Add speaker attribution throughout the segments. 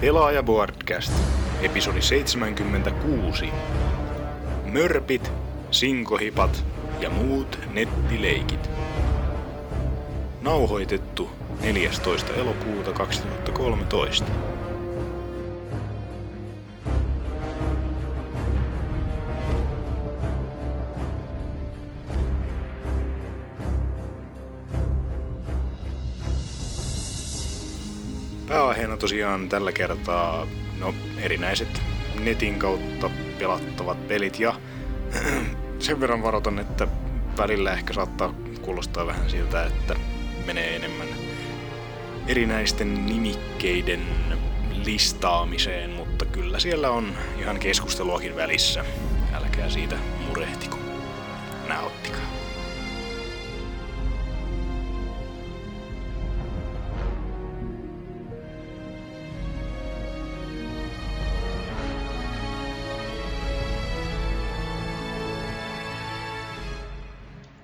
Speaker 1: Pelaaja Boardcast, episodi 76. Mörpit, sinkohipat ja muut nettileikit. Nauhoitettu 14. elokuuta 2013. tosiaan tällä kertaa no, erinäiset netin kautta pelattavat pelit ja sen verran varoitan, että välillä ehkä saattaa kuulostaa vähän siltä, että menee enemmän erinäisten nimikkeiden listaamiseen, mutta kyllä siellä on ihan keskusteluakin välissä. Älkää siitä murehtiko. Nauttikaa.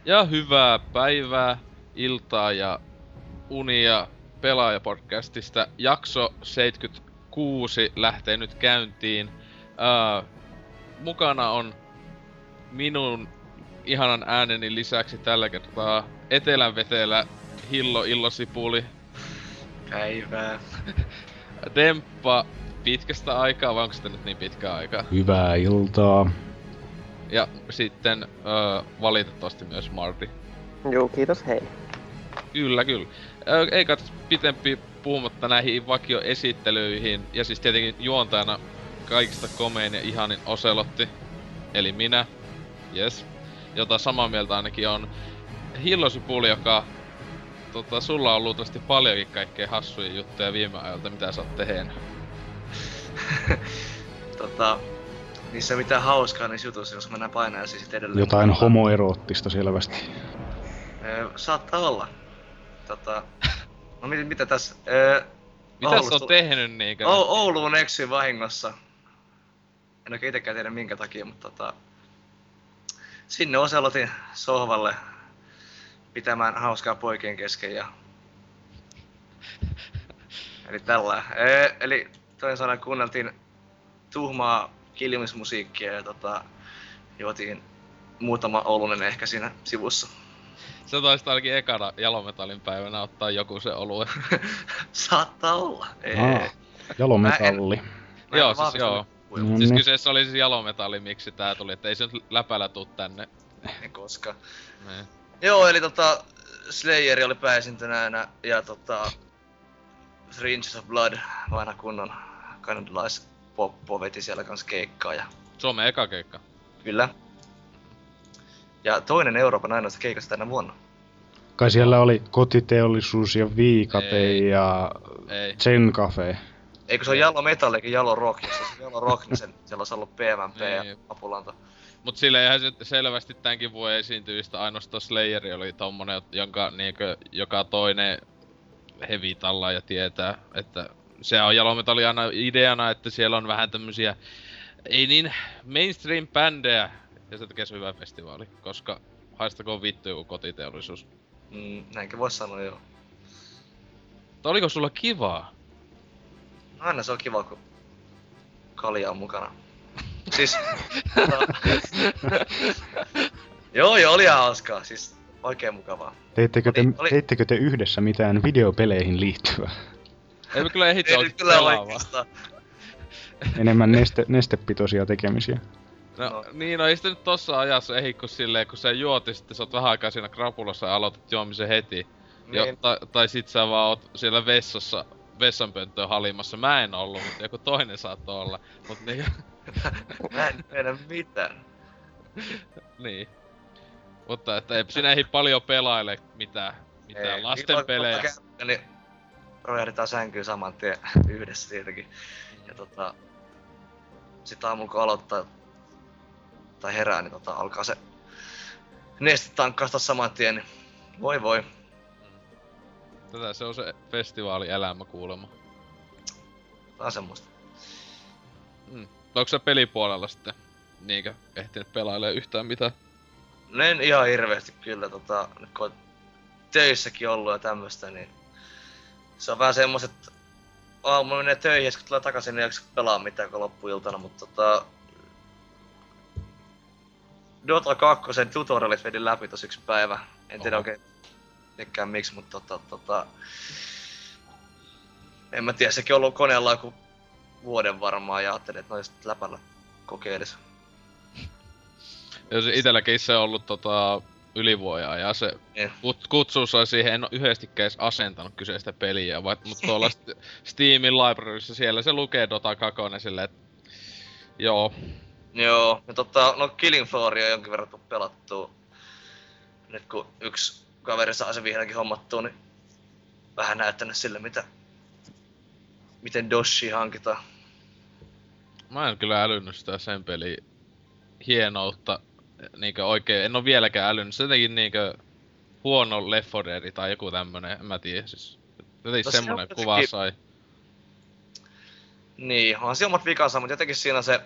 Speaker 2: Ja hyvää päivää, iltaa ja unia pelaajapodcastista. Jakso 76 lähtee nyt käyntiin. Uh, mukana on minun ihanan ääneni lisäksi tällä kertaa etelän vetelä Hillo Illosipuli,
Speaker 3: Päivää.
Speaker 2: Demppa pitkästä aikaa, vai onko sitä nyt niin pitkää aikaa?
Speaker 4: Hyvää iltaa.
Speaker 2: Ja sitten uh, valitettavasti myös Mardi.
Speaker 5: Joo, kiitos, hei.
Speaker 2: Kyllä, kyllä. Ö, Ei katso pitempi puhumatta näihin vakioesittelyihin. Ja siis tietenkin juontajana kaikista komein ja ihanin Oselotti. Eli minä. Yes. Jota samaa mieltä ainakin on Hillosipuli, joka... Tota, sulla on luultavasti paljonkin kaikkea hassuja juttuja viime ajalta, mitä sä oot tehnyt.
Speaker 3: tota, niissä ei mitään hauskaa niissä jutuissa, jos mennään painaa siis edelleen.
Speaker 4: Jotain homoeroottista selvästi.
Speaker 3: Öö, saattaa olla. Tota, no mit, mitä tässä? Öö,
Speaker 2: Mitä sä
Speaker 3: Oulusta-
Speaker 2: oot tehnyt niinkö?
Speaker 3: O- Ouluun eksyin vahingossa. En oikein itekään tiedä minkä takia, mutta tota, sinne Oselotin sohvalle pitämään hauskaa poikien kesken ja... Eli tällä. Ee, eli toinen sanoen kuunneltiin tuhmaa kiljumismusiikkia ja tota, juotiin muutama Oulunen ehkä siinä sivussa.
Speaker 2: Sä taisit ainakin ekana jalometallin päivänä ottaa joku se olue.
Speaker 3: Saattaa olla. Ei.
Speaker 4: Aa, jalometalli.
Speaker 3: Mä en
Speaker 2: Joo, siis joo.
Speaker 4: No
Speaker 2: Siis
Speaker 4: niin.
Speaker 2: kyseessä oli siis jalometalli, miksi tää tuli, että ei se nyt läpällä tuu tänne.
Speaker 3: En koska.
Speaker 2: Niin.
Speaker 3: Joo, eli tota, Slayer oli pääesintönäänä ja tota, Rings of Blood, vanha kunnon kanadalais poppo veti siellä kans keikkaa ja
Speaker 2: Suomen eka keikka.
Speaker 3: kyllä. Ja toinen Euroopan ainoasta keikasta tänä vuonna.
Speaker 4: Kai siellä oli kotiteollisuus ja viikate
Speaker 2: Ei.
Speaker 4: ja
Speaker 2: Ei.
Speaker 4: Zen Cafe.
Speaker 3: Eikö se ole Jalo Metal eikä Jalo Rock, jos se on Jalo Rock, niin sen, siellä olisi ollut PMP ja
Speaker 2: Niin.
Speaker 3: Apulanta.
Speaker 2: Mut sille eihän se selvästi tämänkin vuoden esiintyvistä ainoastaan Slayeri oli tommonen, jonka niinkö joka toinen heavy ja tietää, että se on jalometalli aina ideana, että siellä on vähän tämmösiä ei niin mainstream bändejä ja se tekee se hyvä festivaali, koska haistakoon vittu joku kotiteollisuus.
Speaker 3: Mm, näinkin voisi sanoa joo.
Speaker 2: Mutta oliko sulla kivaa?
Speaker 3: No aina se on kiva, kun kalja on mukana. Siis... tota- joo, joo, oli ihan hauskaa. Siis oikein mukavaa.
Speaker 4: Teittekö te,
Speaker 3: Oli- oli-
Speaker 4: teittekö te yhdessä mitään videopeleihin liittyvää?
Speaker 2: Ei me kyllä ehditä
Speaker 3: Ei
Speaker 2: oikeesti
Speaker 3: nyt kyllä
Speaker 2: pelaamaan.
Speaker 4: Enemmän neste, nestepitoisia tekemisiä.
Speaker 2: No,
Speaker 3: No.
Speaker 2: niin, no ei sitä nyt tossa ajassa ehdi, kun silleen, kun sä juot ja sitten sä oot vähän aikaa siinä krapulassa ja aloitat juomisen heti. Jo,
Speaker 3: Niin.
Speaker 2: tai, tai sit sä vaan oot siellä vessassa, vessanpönttöön halimassa. Mä en ollut, mutta joku toinen saattoi olla. Mut niin,
Speaker 3: Mä en tiedä mitään.
Speaker 2: niin. Mutta että ei siinä ehdi paljon pelaile mitään, mitään
Speaker 3: Ei,
Speaker 2: lasten
Speaker 3: ilman-
Speaker 2: pelejä.
Speaker 3: monta kertaa, Niin rojahdetaan sänkyyn saman tien yhdessä tietenkin. Ja tota... Sit aamulla kun aloittaa tai herää, niin tota, alkaa se neste tankkausta saman tien, niin voi voi.
Speaker 2: Tätä se on se festivaalielämä kuulemma.
Speaker 3: Tää on semmoista.
Speaker 2: Mm. Onko se pelipuolella sitten niinkö ehtinyt pelailee yhtään mitään?
Speaker 3: No en ihan hirveästi kyllä, tota, kun töissäkin ollut ja tämmöstä, niin se on vähän semmoset aamulla menee töihin, ja sitten tulee takaisin, niin ei pelaa mitään kun loppuiltana, mutta tota... Dota 2 tutorialit vedin läpi tossa yksi päivä. En tiedä oikein mikään miksi, mutta tota, tota... En mä tiedä, sekin on ollut koneella joku vuoden varmaan ja ajattelin, että noin läpällä kokeilisi.
Speaker 2: Jos itselläkin se on ollut tota, ylivuoja ja se
Speaker 3: Niin.
Speaker 2: kut, sai siihen, en oo yhdestikään edes asentanut kyseistä peliä, vai, mutta tuolla St- Steamin libraryssa siellä se lukee Dota 2 silleen, että joo,
Speaker 3: Joo, ja tota, no Killing Flooria on jonkin verran tullut pelattua. Nyt kun yksi kaveri saa sen vihdoinkin hommattua, niin vähän näyttänyt sille, mitä, miten Doshi hankitaan.
Speaker 2: mä en kyllä älynnyt sitä sen peli hienoutta niinkö oikein, en oo vieläkään älynnyt, se jotenkin niinkö huono Left 4 Dead tai joku tämmönen, en mä tiedä siis. Jotenkin
Speaker 3: No se on
Speaker 2: semmonen
Speaker 3: jotenkin-
Speaker 2: kuva sai.
Speaker 3: Niin, onhan siinä omat vikansa, mutta jotenkin siinä se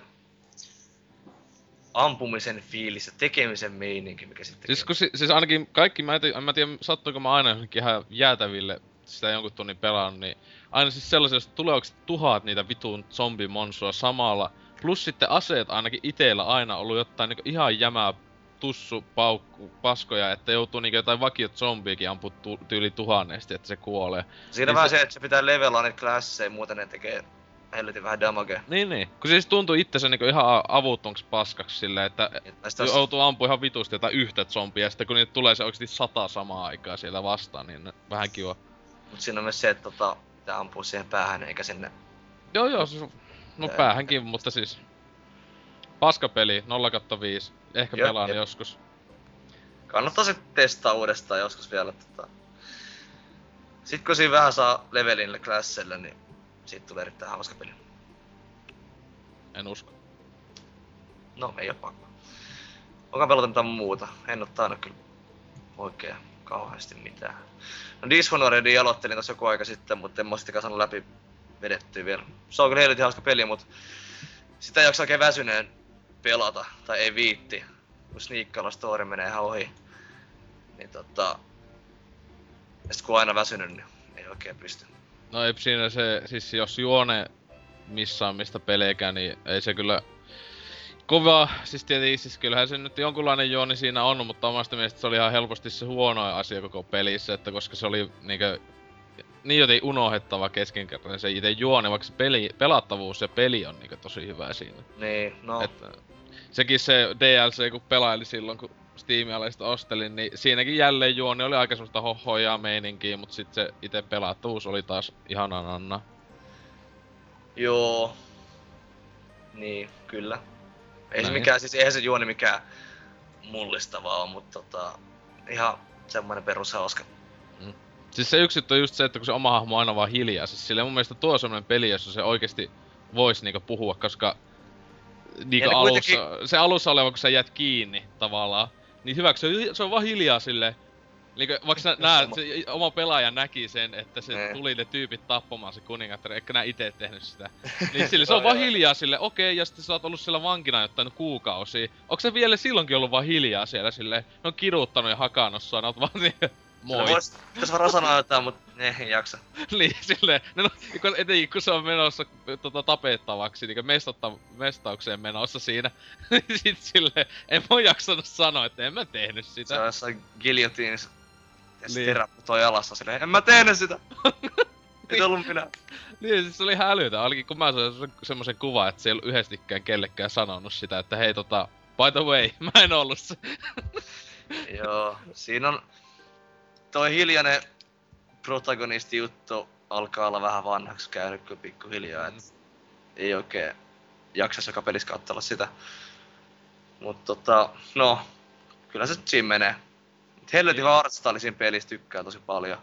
Speaker 3: ampumisen fiilis ja tekemisen meininki, mikä sitten
Speaker 2: Siis, kun si- siis ainakin kaikki, mä en, mä tiedä sattuiko mä aina johonkin ihan jäätäville sitä jonkun tunnin pelannut, niin aina siis sellaisia, jos tulee tuhat niitä vitun zombimonsua samalla, plus sitten aseet ainakin itellä aina ollut jotain niinku ihan jämää tussu, paukku, paskoja, että joutuu niinku jotain vakiot zombiikin ampua tu- tyyli tuhannesti, että se kuolee.
Speaker 3: Siinä
Speaker 2: niin
Speaker 3: vähän
Speaker 2: se-
Speaker 3: se, että se pitää levelaa niitä klasseja, muuten ne tekee helvetin vähän damagea.
Speaker 2: Niin niin, kun siis tuntuu itsensä niinku ihan avuttomaksi paskaksi silleen, että
Speaker 3: Tai sit
Speaker 2: joutuu ampua ihan vitusti jotain yhtä zombia, ja sitten kun niitä tulee se oikeesti sata samaa aikaa siellä vastaan, niin vähän kiva.
Speaker 3: Mut siinä on myös se, että tota, pitää ampua siihen päähän eikä sinne.
Speaker 2: Joo joo, siis, no
Speaker 3: Ää,
Speaker 2: päähänkin, mutta siis... Paskapeli, 0 5. Ehkä
Speaker 3: Jep,
Speaker 2: pelaan
Speaker 3: jep.
Speaker 2: joskus.
Speaker 3: Kannattaa se testaa uudestaan joskus vielä. Tota. Sitten kun siinä vähän saa levelille klasselle, niin siitä tulee erittäin hauska peli.
Speaker 2: En usko.
Speaker 3: No, ei oo pakko. Onko pelata mitään muuta? En oo tainnut kyllä oikein kauheasti mitään. No Dishonoredin aloittelin tossa joku aika sitten, mutta en mä oo sitäkään saanut läpi vedettyä vielä. Se on kyllä helvetin hauska peli, mutta sitä ei jaksa oikein väsyneen pelata, tai ei viitti. Kun sniikkailla story menee ihan ohi. Niin tota... Ja sit kun on aina väsynyt, niin ei oikein pysty.
Speaker 2: No ei siinä se, siis jos juone missään mistä pelejäkään, niin ei se kyllä kova, siis tietenkin, siis kyllähän se nyt jonkunlainen juoni siinä on, mutta omasta mielestä se oli ihan helposti se huono asia koko pelissä, että koska se oli niinkö niin joten unohdettava keskenkertainen se itse juoni, vaikka se peli, pelattavuus ja peli on niinkö tosi hyvä siinä.
Speaker 3: Niin, no...
Speaker 2: Että sekin se DLC, kun pelaili silloin, kun Steamia sitä ostelin, niin siinäkin jälleen juoni oli aika semmoista hohojaa meininkiä, mutta sitten se itse pelattavuus oli taas ihanan anna.
Speaker 3: Joo. Niin, kyllä. Ei se mikään, siis eihän se juoni mikään mullistavaa on, mutta tota, ihan semmoinen perushauska.
Speaker 2: Siis se yksi on just se, että kun se oma hahmo on aina vaan hiljaa, siis sille mun mielestä tuo on semmonen peli, jossa se oikeesti voisi niinku puhua, koska niinku alussa,
Speaker 3: kuitenkin-
Speaker 2: se alussa oleva, kun sä jäät kiinni tavallaan, niin hyväksi se on, se on vaan hiljaa silleen. Niinku, vaikka sä näet, se oma pelaaja näki sen, että se
Speaker 3: Ne.
Speaker 2: tuli ne tyypit tappamaan se kuningattari, eikä nää ite tehnyt sitä. Niin sille, se on vaan hiljaa sille, okei, ja sitten sä oot ollut siellä vankina jotain kuukausia. Onko se vielä silloinkin ollut vaan hiljaa siellä silleen? Ne on kiduttanut ja hakannut sua, ne oot vaan niinku, moi.
Speaker 3: Vois, jos varmaan sanoa jotain, mutta ne ei jaksa.
Speaker 2: niin, silleen, no, no kun, etenkin kun se on menossa tota, tapettavaksi, niin mestatta, mestaukseen menossa siinä, niin sit silleen, en oo jaksanut sanoa, että en mä tehnyt
Speaker 3: Se
Speaker 2: sitä.
Speaker 3: on jossain giljotiinissa. Ja
Speaker 2: Niin.
Speaker 3: niin. terä putoo jalassa silleen, en mä tehnyt sitä! Ei se ollut minä.
Speaker 2: Niin, siis se oli hälytä, ainakin kun mä sain se- semmosen kuvan, että se ei ollut yhdestikään kellekään sanonut sitä, että hei tota, by the way, mä en ollut se.
Speaker 3: Joo, siinä on toi hiljainen protagonisti juttu alkaa olla vähän vanhaksi käynyt kyllä pikkuhiljaa, et ei oikein jaksas joka pelissä katsella sitä. Mut tota, no, kyllä se nyt siinä menee. Helvetin siinä pelissä tykkää tosi paljon.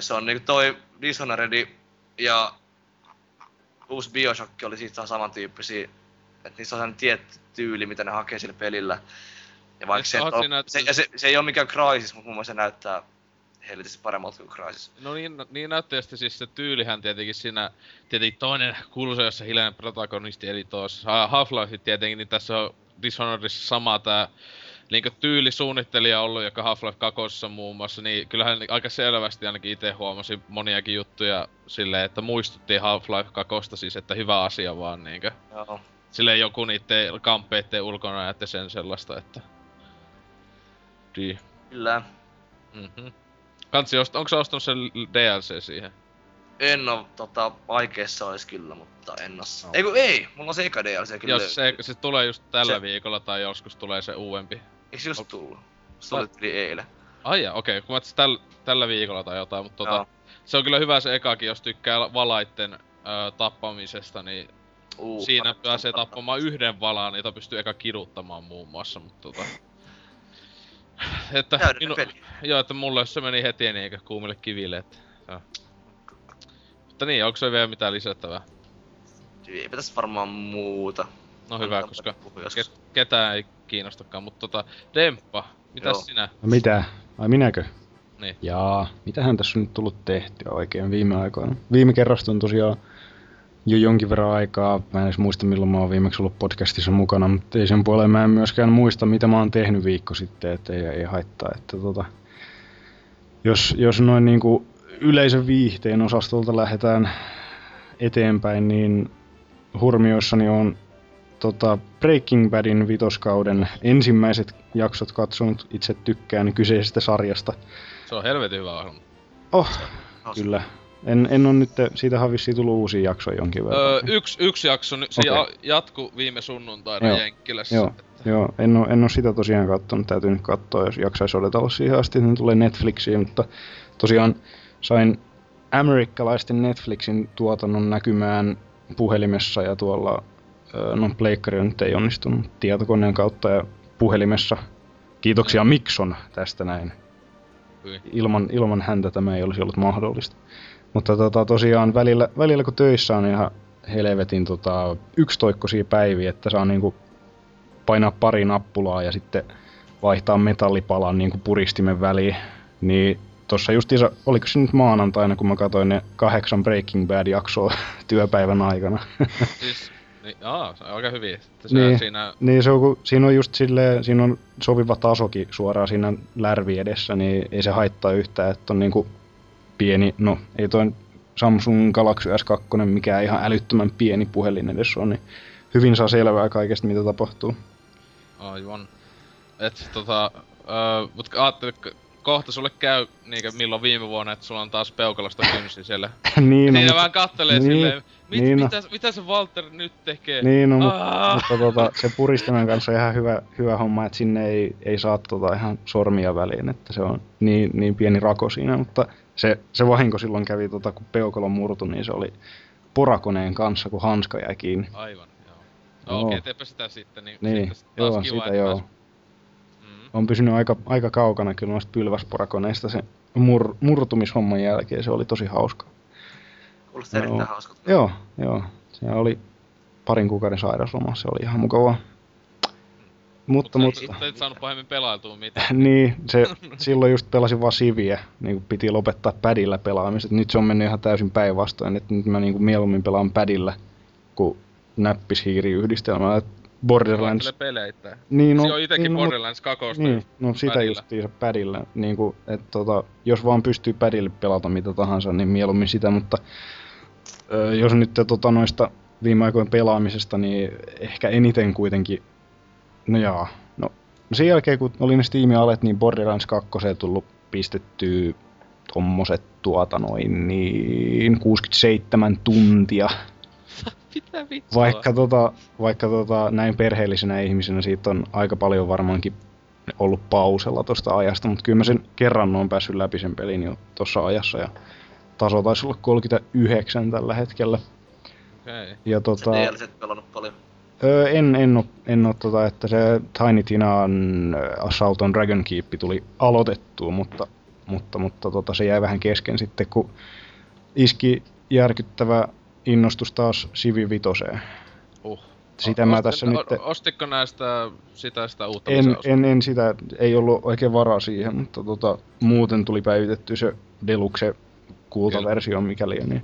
Speaker 3: Se on niinku toi Dishonored ja uusi Bioshock oli siitä samantyyppisiä. Et niissä on sellainen tietty tyyli, mitä ne hakee sillä pelillä. Ja vaikka se,
Speaker 2: siinä, että-
Speaker 3: se, se, se, ei ole mikään Crysis, mutta mun mielestä se näyttää helvetisti paremmalta kuin Crysis.
Speaker 2: No niin, niin näytti ja sitten siis se tyylihän tietenkin siinä, tietenkin toinen kuuluisa, jossa hiljainen protagonisti, eli tuossa Half-Life tietenkin, niin tässä on Dishonoredissa sama tää niinkö tyylisuunnittelija ollut, joka Half-Life 2 muun muassa, niin kyllähän aika selvästi ainakin itse huomasi moniakin juttuja silleen, että muistutti Half-Life 2 siis, että hyvä asia vaan niinkö.
Speaker 3: Joo.
Speaker 2: Silleen joku niitten kamppeitten ulkona ja sen sellaista, että... Di.
Speaker 3: Kyllä.
Speaker 2: Mhm. Kansi, ost, onko sä ostanut sen DLC siihen?
Speaker 3: En oo tota, aikeissa ois kyllä, mutta en oo. No. Ei kun ei, mulla on se eka DLC kyllä.
Speaker 2: Jos se, se tulee just tällä
Speaker 3: Se-
Speaker 2: viikolla tai joskus tulee se uudempi.
Speaker 3: Eiks just tullut? Se tuli yli eilen.
Speaker 2: Ai ja, okei, kun mä ajattelin täl, tällä viikolla tai jotain, mutta tota, se on kyllä hyvä se ekakin, jos tykkää valaitten ö, tappamisesta, niin
Speaker 3: Uh,
Speaker 2: siinä pääsee tappamaan yhden valaan, jota pystyy eka kiduttamaan muun muassa, mutta tota... Että
Speaker 3: peli.
Speaker 2: joo, että mulle se meni heti niin eikä kuumille kiville, että... Joo. Mutta niin, onko se vielä mitään lisättävää?
Speaker 3: Eipä tässä varmaan muuta.
Speaker 2: No hyvä,
Speaker 3: Kannattaa
Speaker 2: koska ke- ketään ei kiinnostakaan, mutta tota, Demppa, mitäs
Speaker 3: Joo.
Speaker 2: sinä?
Speaker 4: No mitä? Ai minäkö?
Speaker 2: Niin.
Speaker 4: Jaa, mitähän tässä on nyt tullut tehtyä oikein viime aikoina? Viime kerrasta on tosiaan jo jonkin verran aikaa. Mä en edes muista milloin mä oon viimeksi ollut podcastissa mukana, mutta ei sen puoleen mä en myöskään muista mitä mä oon tehnyt viikko sitten, että ei, ei haittaa. Että tota, jos, jos noin niinku yleisön viihteen osastolta lähdetään eteenpäin, niin hurmioissani on tota Breaking Badin vitoskauden ensimmäiset jaksot katsonut. Itse tykkään kyseisestä sarjasta.
Speaker 2: Se on helvetin hyvä ohjelma.
Speaker 4: Oh, kyllä. En, en on nyt, siitä on vissiin tullut uusia jaksoja jonkin verran.
Speaker 2: Öö, yksi, yksi jakso, nyt se okay. jatku viime sunnuntaina
Speaker 4: Joo.
Speaker 2: Jenkkilässä.
Speaker 4: Joo, joo en, oo, en oo sitä tosiaan katsonut, täytyy nyt katsoa, jos jaksaisi odotella siihen asti, että ne tulee Netflixiin, mutta tosiaan sain amerikkalaisten Netflixin tuotannon näkymään puhelimessa ja tuolla, no pleikkari nyt ei onnistunut tietokoneen kautta ja puhelimessa. Kiitoksia Mikson tästä näin.
Speaker 2: Hyi.
Speaker 4: Ilman, ilman häntä tämä ei olisi ollut mahdollista. Mutta tota, tosiaan välillä, välillä kun töissä on ihan helvetin tota, yksitoikkoisia päiviä, että saa niinku painaa pari nappulaa ja sitten vaihtaa metallipalan niinku puristimen väliin, niin tuossa justiinsa, oliko se nyt maanantaina, kun mä katsoin ne kahdeksan Breaking Bad-jaksoa työpäivän aikana.
Speaker 2: Siis, niin, aa, se on aika hyvin. Se
Speaker 4: Niin.
Speaker 2: siinä,
Speaker 4: niin se on, kun siinä on just silleen, siinä on sopiva tasokin suoraan siinä lärvi edessä, niin ei se haittaa yhtään, että on niinku pieni, no ei toi Samsung Galaxy S2 mikään ihan älyttömän pieni puhelin edes on, niin hyvin saa selvää kaikesta mitä tapahtuu.
Speaker 2: aivan. Et tota, öö, mut ajattelin, että kohta sulle käy niinkö milloin viime vuonna, että sulla on taas peukalasta kynsi siellä.
Speaker 4: niin,
Speaker 2: Siinä
Speaker 4: no,
Speaker 2: vähän kattelee
Speaker 4: niin,
Speaker 2: silleen, mit,
Speaker 4: niin no.
Speaker 2: mitä, mitä se Walter nyt tekee?
Speaker 4: niin, no, mutta, mutta tota, se puristimen kanssa on ihan hyvä, hyvä homma, että sinne ei, ei saa tota ihan sormia väliin, että se on niin, niin pieni rako siinä, mutta se, se vahinko silloin kävi, tota, kun peukalo murtui, niin se oli porakoneen kanssa, kun hanska jäi kiinni.
Speaker 2: Aivan, joo. No
Speaker 4: Joo.
Speaker 2: okei, okay, teepä sitä sitten, niin,
Speaker 4: Niin,
Speaker 2: sitten taas
Speaker 4: joo,
Speaker 2: kiva,
Speaker 4: sitä joo.
Speaker 2: pääs- Mm.
Speaker 4: On pysynyt aika, aika kaukana kyllä noista pylväsporakoneista se mur, murtumishomman jälkeen, se oli tosi hauska.
Speaker 3: Kuulostaa
Speaker 4: Joo.
Speaker 3: erittäin hauskalta.
Speaker 4: Joo, joo. Se oli parin kuukauden sairausloma, se oli ihan mukavaa. Mutta,
Speaker 2: Mut
Speaker 4: mutta,
Speaker 2: sitten et saanut pahemmin pelailtua mitään.
Speaker 4: niin, se, silloin just pelasin vaan Siviä, niin kuin piti lopettaa padilla pelaamiset. Nyt se on mennyt ihan täysin päinvastoin, että nyt mä niin kuin mieluummin pelaan padilla kuin näppishiiriyhdistelmällä. Borderlands,
Speaker 2: peleitä.
Speaker 4: niin
Speaker 2: No, se on itekin
Speaker 4: niin, no,
Speaker 2: Borderlands 2.
Speaker 4: Niin, no sitä
Speaker 2: padilla.
Speaker 4: justiinsa padilla. Niin kuin, et, tota, jos vaan pystyy padille pelata mitä tahansa, niin mieluummin sitä, mutta ö, jos nyt tota, noista viime aikojen pelaamisesta, niin ehkä eniten kuitenkin, no jaa, no sen jälkeen kun oli ne Steam-alet, niin Borderlands 2 tullut pistettyä tommoset tuota noin niin 67 tuntia.
Speaker 2: Mitä vittua?
Speaker 4: Vaikka, tota, vaikka tota, näin perheellisenä ihmisenä siitä on aika paljon varmaankin ollut pausella tuosta ajasta, mutta kyllä mä sen kerran on päässyt läpi sen pelin jo tuossa ajassa ja taso taisi olla 39 tällä hetkellä.
Speaker 2: Okei.
Speaker 4: Ja tota,
Speaker 3: DLCt pelannut paljon.
Speaker 4: Öö, en, en oo, en oo tota, että se Tiny Tinan Assault on Dragon Keep tuli aloitettua, mutta, mutta, mutta tota, se jäi vähän kesken sitten, kun iski järkyttävä innostus taas Civi Vitoseen.
Speaker 2: Uh.
Speaker 4: Sitä mä tässä nyt...
Speaker 2: Ostitko näistä sitä, sitä uutta
Speaker 4: En, en, en sitä, ei ollut oikein varaa siihen, mutta tota, muuten tuli päivitetty se Deluxe kultaversio mikäli niin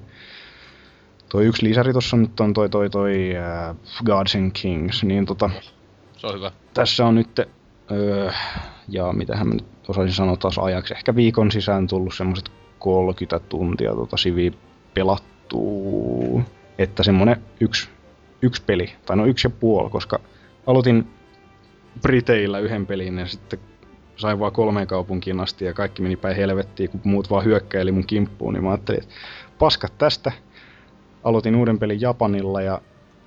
Speaker 4: Toi yksi lisäri tossa nyt on toi toi toi uh, Gods and Kings, niin tota,
Speaker 2: Se on hyvä.
Speaker 4: tässä on nyt Öö, ja mitähän mä nyt osaisin sanoa taas ajaksi. Ehkä viikon sisään tullut semmoset 30 tuntia tota siviä pelattuu. Että semmonen yksi, yksi peli, tai no yksi ja puoli, koska aloitin Briteillä yhden pelin ja sitten sain vaan kolmeen kaupunkiin asti ja kaikki meni päin helvettiin, kun muut vaan hyökkäili mun kimppuun, niin mä ajattelin, että paskat tästä. Aloitin uuden pelin Japanilla ja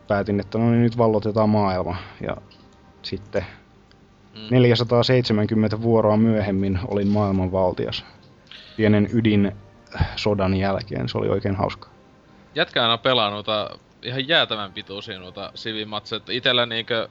Speaker 4: päätin, että no niin nyt vallotetaan maailma. Ja sitten
Speaker 2: Mm.
Speaker 4: 470 vuoroa myöhemmin olin maailmanvaltias. Pienen ydin sodan jälkeen, se oli oikein hauska.
Speaker 2: Jätkä aina pelaa noita ihan jäätävän pituisia noita sivimatseja. että Itellä niinkö...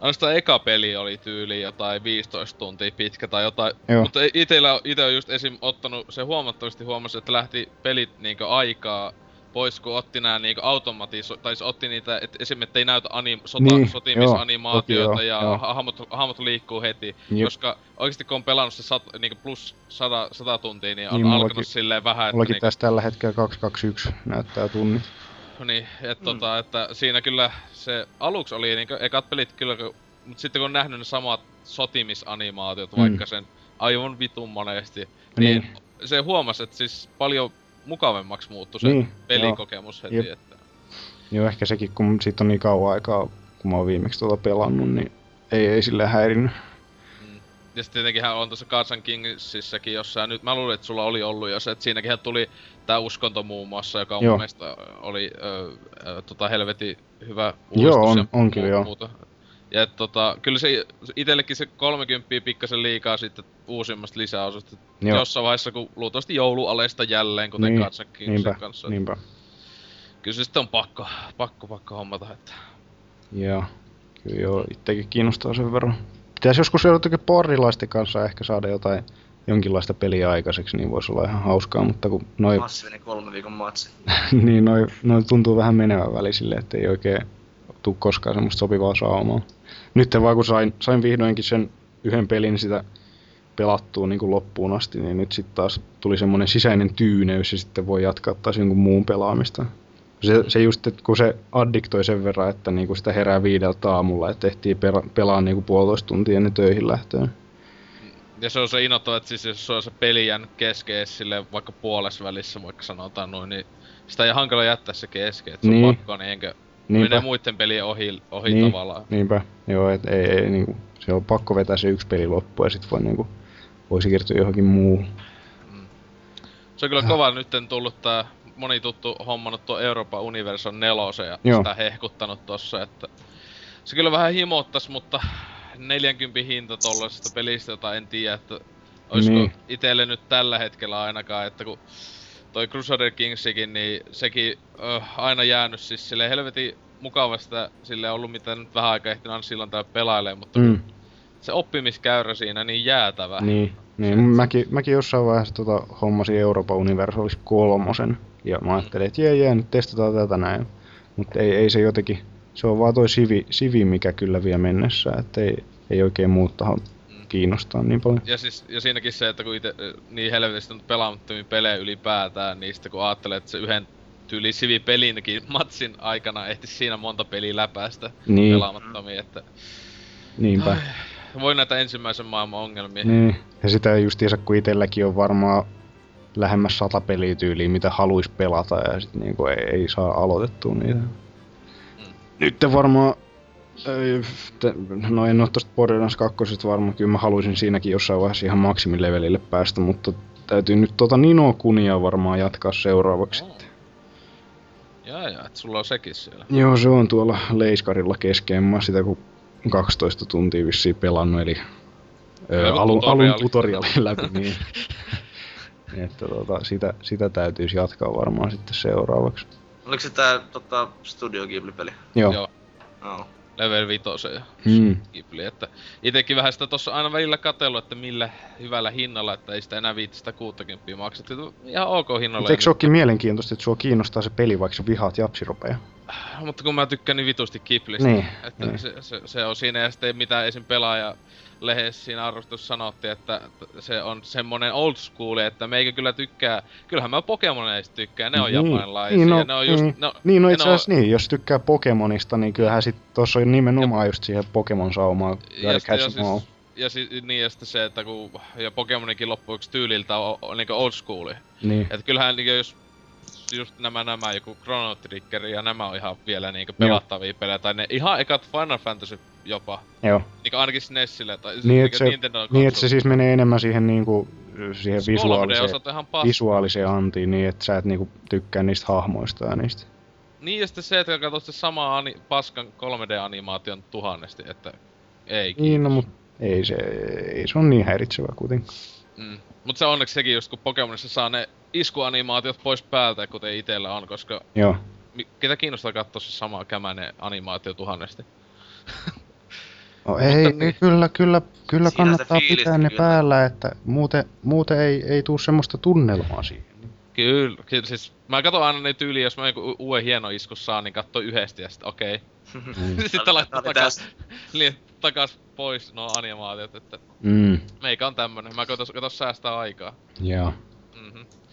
Speaker 2: Ainoastaan eka peli oli tyyli jotain 15 tuntia pitkä tai jotain.
Speaker 4: Joo.
Speaker 2: Mutta itellä, ite on just esim. ottanut se huomattavasti huomasi, että lähti pelit niinkö aikaa pois, kun otti nää niinkö automatiso... Tai se otti niitä, että esim. ettei näytä anim, sota,
Speaker 4: Niin,
Speaker 2: sotimisanimaatioita
Speaker 4: joo,
Speaker 2: ja
Speaker 4: joo.
Speaker 2: hahmot, hahmot liikkuu heti.
Speaker 4: Jep.
Speaker 2: Koska oikeesti kun on pelannut se sat, niinkö plus 100, 100 tuntia, niin on
Speaker 4: Niin,
Speaker 2: niin,
Speaker 4: mullakin-
Speaker 2: alkanut silleen vähän, että
Speaker 4: Mullakin
Speaker 2: niinkö-
Speaker 4: tässä tällä hetkellä 221 näyttää tunnit.
Speaker 2: niin, et
Speaker 3: Mm.
Speaker 2: tota, että siinä kyllä se aluksi oli niinku ekat pelit kyllä, kun- mut sitten kun on nähnyt ne samat sotimisanimaatiot,
Speaker 4: Mm.
Speaker 2: vaikka sen aivan vitun monesti, niin,
Speaker 4: Niin.
Speaker 2: se huomasi, että siis paljon mukavemmaksi muuttui se
Speaker 4: Niin,
Speaker 2: pelikokemus heti,
Speaker 4: Jep.
Speaker 2: että
Speaker 4: Joo, ehkä sekin, kun siitä on niin kauan aikaa, kun mä oon viimeksi tuota pelannut, niin ei, ei sille häirinnyt.
Speaker 2: mm. Ja sitten tietenkinhän on tuossa Cards and Kingsissäkin jossain, nyt mä luulin, että sulla oli ollut jo se, että siinäkin tuli tää uskonto muun muassa, joka
Speaker 4: Joo.
Speaker 2: mun mielestä oli ö, ö, tota helvetin hyvä
Speaker 4: Joo,
Speaker 2: uudistus
Speaker 4: on-
Speaker 2: ja
Speaker 4: on kyllä, joo.
Speaker 2: muuta. Ja et tota, kyllä se itellekin se 30 pikkasen liikaa sitten uusimmasta lisäosasta.
Speaker 4: Joo.
Speaker 2: Jossain vaiheessa, kun luultavasti joulualeista jälleen, kuten
Speaker 4: Niin,
Speaker 2: Kingsin
Speaker 4: Niinpä,
Speaker 2: kanssa.
Speaker 4: niinpä.
Speaker 2: Kyllä se sitten on pakko, pakko, pakko hommata, että...
Speaker 4: Joo, kyllä joo, itsekin kiinnostaa sen verran. Pitäisi joskus jotenkin parilaisten kanssa ehkä saada jotain jonkinlaista peliä aikaiseksi, niin voisi olla ihan hauskaa, mutta kun noi,
Speaker 3: Massiivinen kolme viikon matsi.
Speaker 4: niin noi, noi tuntuu vähän menevän välisille, että ei oikein tuu koskaan semmoista sopivaa saumaa. Nyt vaan kun sain, sain vihdoinkin sen yhden pelin sitä pelattua niin kuin loppuun asti, niin nyt sitten taas tuli semmoinen sisäinen tyyneys ja sitten voi jatkaa taas jonkun muun pelaamista. Se, se just, että kun se addiktoi sen verran, että niin kuin sitä herää viideltä aamulla, että tehtiin pela, pelaa niin kuin puolitoista tuntia ennen töihin lähtöön.
Speaker 2: Ja se on se innoittava, että siis jos se on se peli jäänyt kesken sille vaikka puolessa välissä, vaikka sanotaan noin, niin sitä ei hankala jättää se kesken, että se
Speaker 4: Niin.
Speaker 2: on pakko, niin enkö
Speaker 4: Niinpä,
Speaker 2: menee muiden pelien ohi, ohi
Speaker 4: Niin.
Speaker 2: tavallaan.
Speaker 4: niinpä. Joo, et ei, ei, niin kuin, se on pakko vetää se yksi peli loppuun ja sitten voi, niin kuin, voi siirtyä johonkin muuhun.
Speaker 2: Se on kyllä kova nyt tullut tää moni tuttu hommannut tuo Euroopan Universal 4 ja
Speaker 4: Joo.
Speaker 2: sitä hehkuttanut tossa, että se kyllä vähän himottas, mutta 40 hinta tollasesta pelistä, jota en tiedä, että olisiko
Speaker 4: niin.
Speaker 2: itelle nyt tällä hetkellä ainakaan, että kun toi Crusader Kingsikin, niin sekin ö, aina jäänyt siis sille helvetin mukavasta sille ollut mitä nyt vähän aikaa ehtinyt silloin täällä pelailee, mutta
Speaker 4: Mm.
Speaker 2: se oppimiskäyrä siinä niin jäätävä.
Speaker 4: Niin, niin mäkin, mäkin jossain vaiheessa tota, hommasin Euroopan Universalis kolmosen. Ja mä ajattelin, että jee, jee, nyt testataan tätä näin. Mutta ei, ei se jotenkin, se on vaan toi sivi, sivi mikä kyllä vie mennessä, että ei, ei oikein muut tahot
Speaker 2: Mm.
Speaker 4: Kiinnostaa niin paljon.
Speaker 2: Ja, siis, ja siinäkin se, että kun ite niin helvetisti on pelaamattomia pelejä ylipäätään, niin sitten kun ajattelee, että se yhden tyyli sivipelinkin matsin aikana ehti siinä monta peliä läpäistä
Speaker 4: Niin,
Speaker 2: pelaamattomia, että
Speaker 4: niinpä.
Speaker 2: Ai, voi näitä ensimmäisen maailman ongelmia.
Speaker 4: Niin. Ja sitä justiinsa, kun itselläkin on varmaan lähemmäs sata peliä tyyliä, mitä haluaisi pelata ja sit niinku ei, ei saa aloitettua niitä. Nyt varmaan, no en oo tosta Borderlands 2 varmaan, kyllä mä haluaisin siinäkin jossain vaiheessa ihan maksimilevelille päästä, mutta täytyy nyt tota Nino Kunia varmaan jatkaa seuraavaksi.
Speaker 2: Oh. Jaa, jaa, et sulla on sekin siellä.
Speaker 4: Joo, se on tuolla Leiskarilla kesken. Mä sitä kun 12 tuntia vissiin pelannut, eli ö, alun, alun tutorialin läpi. Niin. että tota, sitä, sitä täytyisi jatkaa varmaan sitten seuraavaksi.
Speaker 3: Oliko se tää tota, Studio Ghibli-peli?
Speaker 4: Joo.
Speaker 2: Joo.
Speaker 3: Joo.
Speaker 2: Level 5 ja
Speaker 4: Hmm.
Speaker 2: Ghibli, että itekin vähän sitä tossa aina välillä katsellut, että millä hyvällä hinnalla, että ei sitä enää 560 maksettu. Ihan ok hinnalla.
Speaker 4: Mutta eikö se olekin mielenkiintoista, että sua kiinnostaa se peli, vaikka sä vihaat japsiropeja?
Speaker 2: Mutta kun mä tykkään niin vitusti Ghiblistä,
Speaker 4: Niin,
Speaker 2: että
Speaker 4: niin.
Speaker 2: Se, se, se, on siinä ja sitten ei mitään esim. pelaaja lehdessä siinä arvostussa sanottiin, että se on semmonen old school, että meikä kyllä tykkää, kyllähän mä Pokemoneista tykkään, ne on
Speaker 4: Niin,
Speaker 2: japanilaisia,
Speaker 4: niin, no,
Speaker 2: ja ne on just,
Speaker 4: niin.
Speaker 2: no,
Speaker 4: Niin, no
Speaker 2: ja
Speaker 4: itse
Speaker 2: ne on-
Speaker 4: asiassa niin, jos tykkää Pokemonista, niin kyllähän sit tossa on nimenomaan just siihen Pokemon-saumaan.
Speaker 2: Ja
Speaker 4: catch all.
Speaker 2: siis, ja, si, niin, ja sitten se, että kun ja Pokemonikin loppuksi tyyliltä on, on niin old schooli.
Speaker 4: Niin.
Speaker 2: Että kyllähän niin jos just nämä, nämä joku Chrono Trigger ja nämä on ihan vielä niinku pelattavia pelejä, tai ne ihan ekat Final Fantasy jopa.
Speaker 4: Joo.
Speaker 2: Niinku ainakin SNESille, tai siis
Speaker 4: Niin, että se,
Speaker 2: Nintendo
Speaker 4: niin, että se siis menee enemmän siihen niinku, siihen
Speaker 2: Siis 3D
Speaker 4: visuaaliseen, visuaaliseen antiin, niin että sä et niinku tykkää niistä hahmoista ja niistä.
Speaker 2: Niin ja sitten se, että katsot se sama ani, paskan 3D-animaation tuhannesti, että ei
Speaker 4: Niin, no mut ei se, ei se on niin häiritsevää kuitenkaan.
Speaker 2: Mm. Mut se onneksi sekin just kun Pokemonissa saa ne iskuanimaatiot pois päältä, kuten itellä on, koska
Speaker 4: Joo.
Speaker 2: mi- ketä kiinnostaa katsoa se sama kämäinen animaatio tuhannesti.
Speaker 4: No ei,
Speaker 2: niin.
Speaker 4: kyllä, kyllä, kyllä
Speaker 3: sitä
Speaker 4: kannattaa
Speaker 3: fiilistä
Speaker 4: pitää ne
Speaker 3: kyllä.
Speaker 4: päällä, että muuten, muuten ei, ei tuu semmoista tunnelmaa siihen.
Speaker 2: Kyllä, kyllä siis mä katson aina niitä tyyliä, jos mä joku u- uuden hieno iskus saan, niin katso yhdesti ja sitten okei.
Speaker 4: Mm.
Speaker 2: sitten laittaa takas, niin, takas pois no animaatiot, että
Speaker 4: Mm,
Speaker 2: meikä on tämmönen. Mä katos, katos säästää aikaa.
Speaker 4: joo.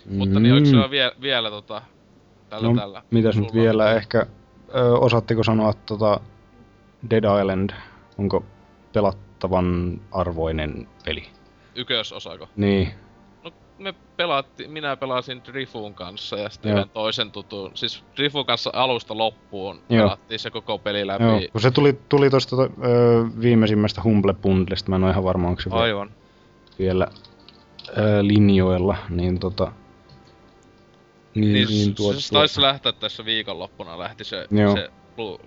Speaker 2: Mhm. Mutta niin, oliko sulla vie, vielä tota, tällä
Speaker 4: no,
Speaker 2: tällä?
Speaker 4: mitäs nyt vielä ehkä, ö, osaatteko sanoa tota Dead Island, onko pelattavan arvoinen peli?
Speaker 2: Ykösosako?
Speaker 4: Niin,
Speaker 2: No me pelattiin, minä pelasin Drifun kanssa ja sitten yhden toisen tutun. Siis Drifun kanssa alusta loppuun
Speaker 4: Joo.
Speaker 2: pelattiin se koko peli läpi.
Speaker 4: joo. Kun se tuli, tuli tosta ö, viimeisimmästä Humble Bundlesta, mä en ole ihan varma, onko se vielä,
Speaker 2: Aivan.
Speaker 4: vielä ö, linjoilla, niin tota... Niin,
Speaker 2: Niin,
Speaker 4: niin
Speaker 2: niin
Speaker 4: tuo,
Speaker 2: se taisi lähteä tässä viikonloppuna lähti se,
Speaker 4: Joo.
Speaker 2: se Blue,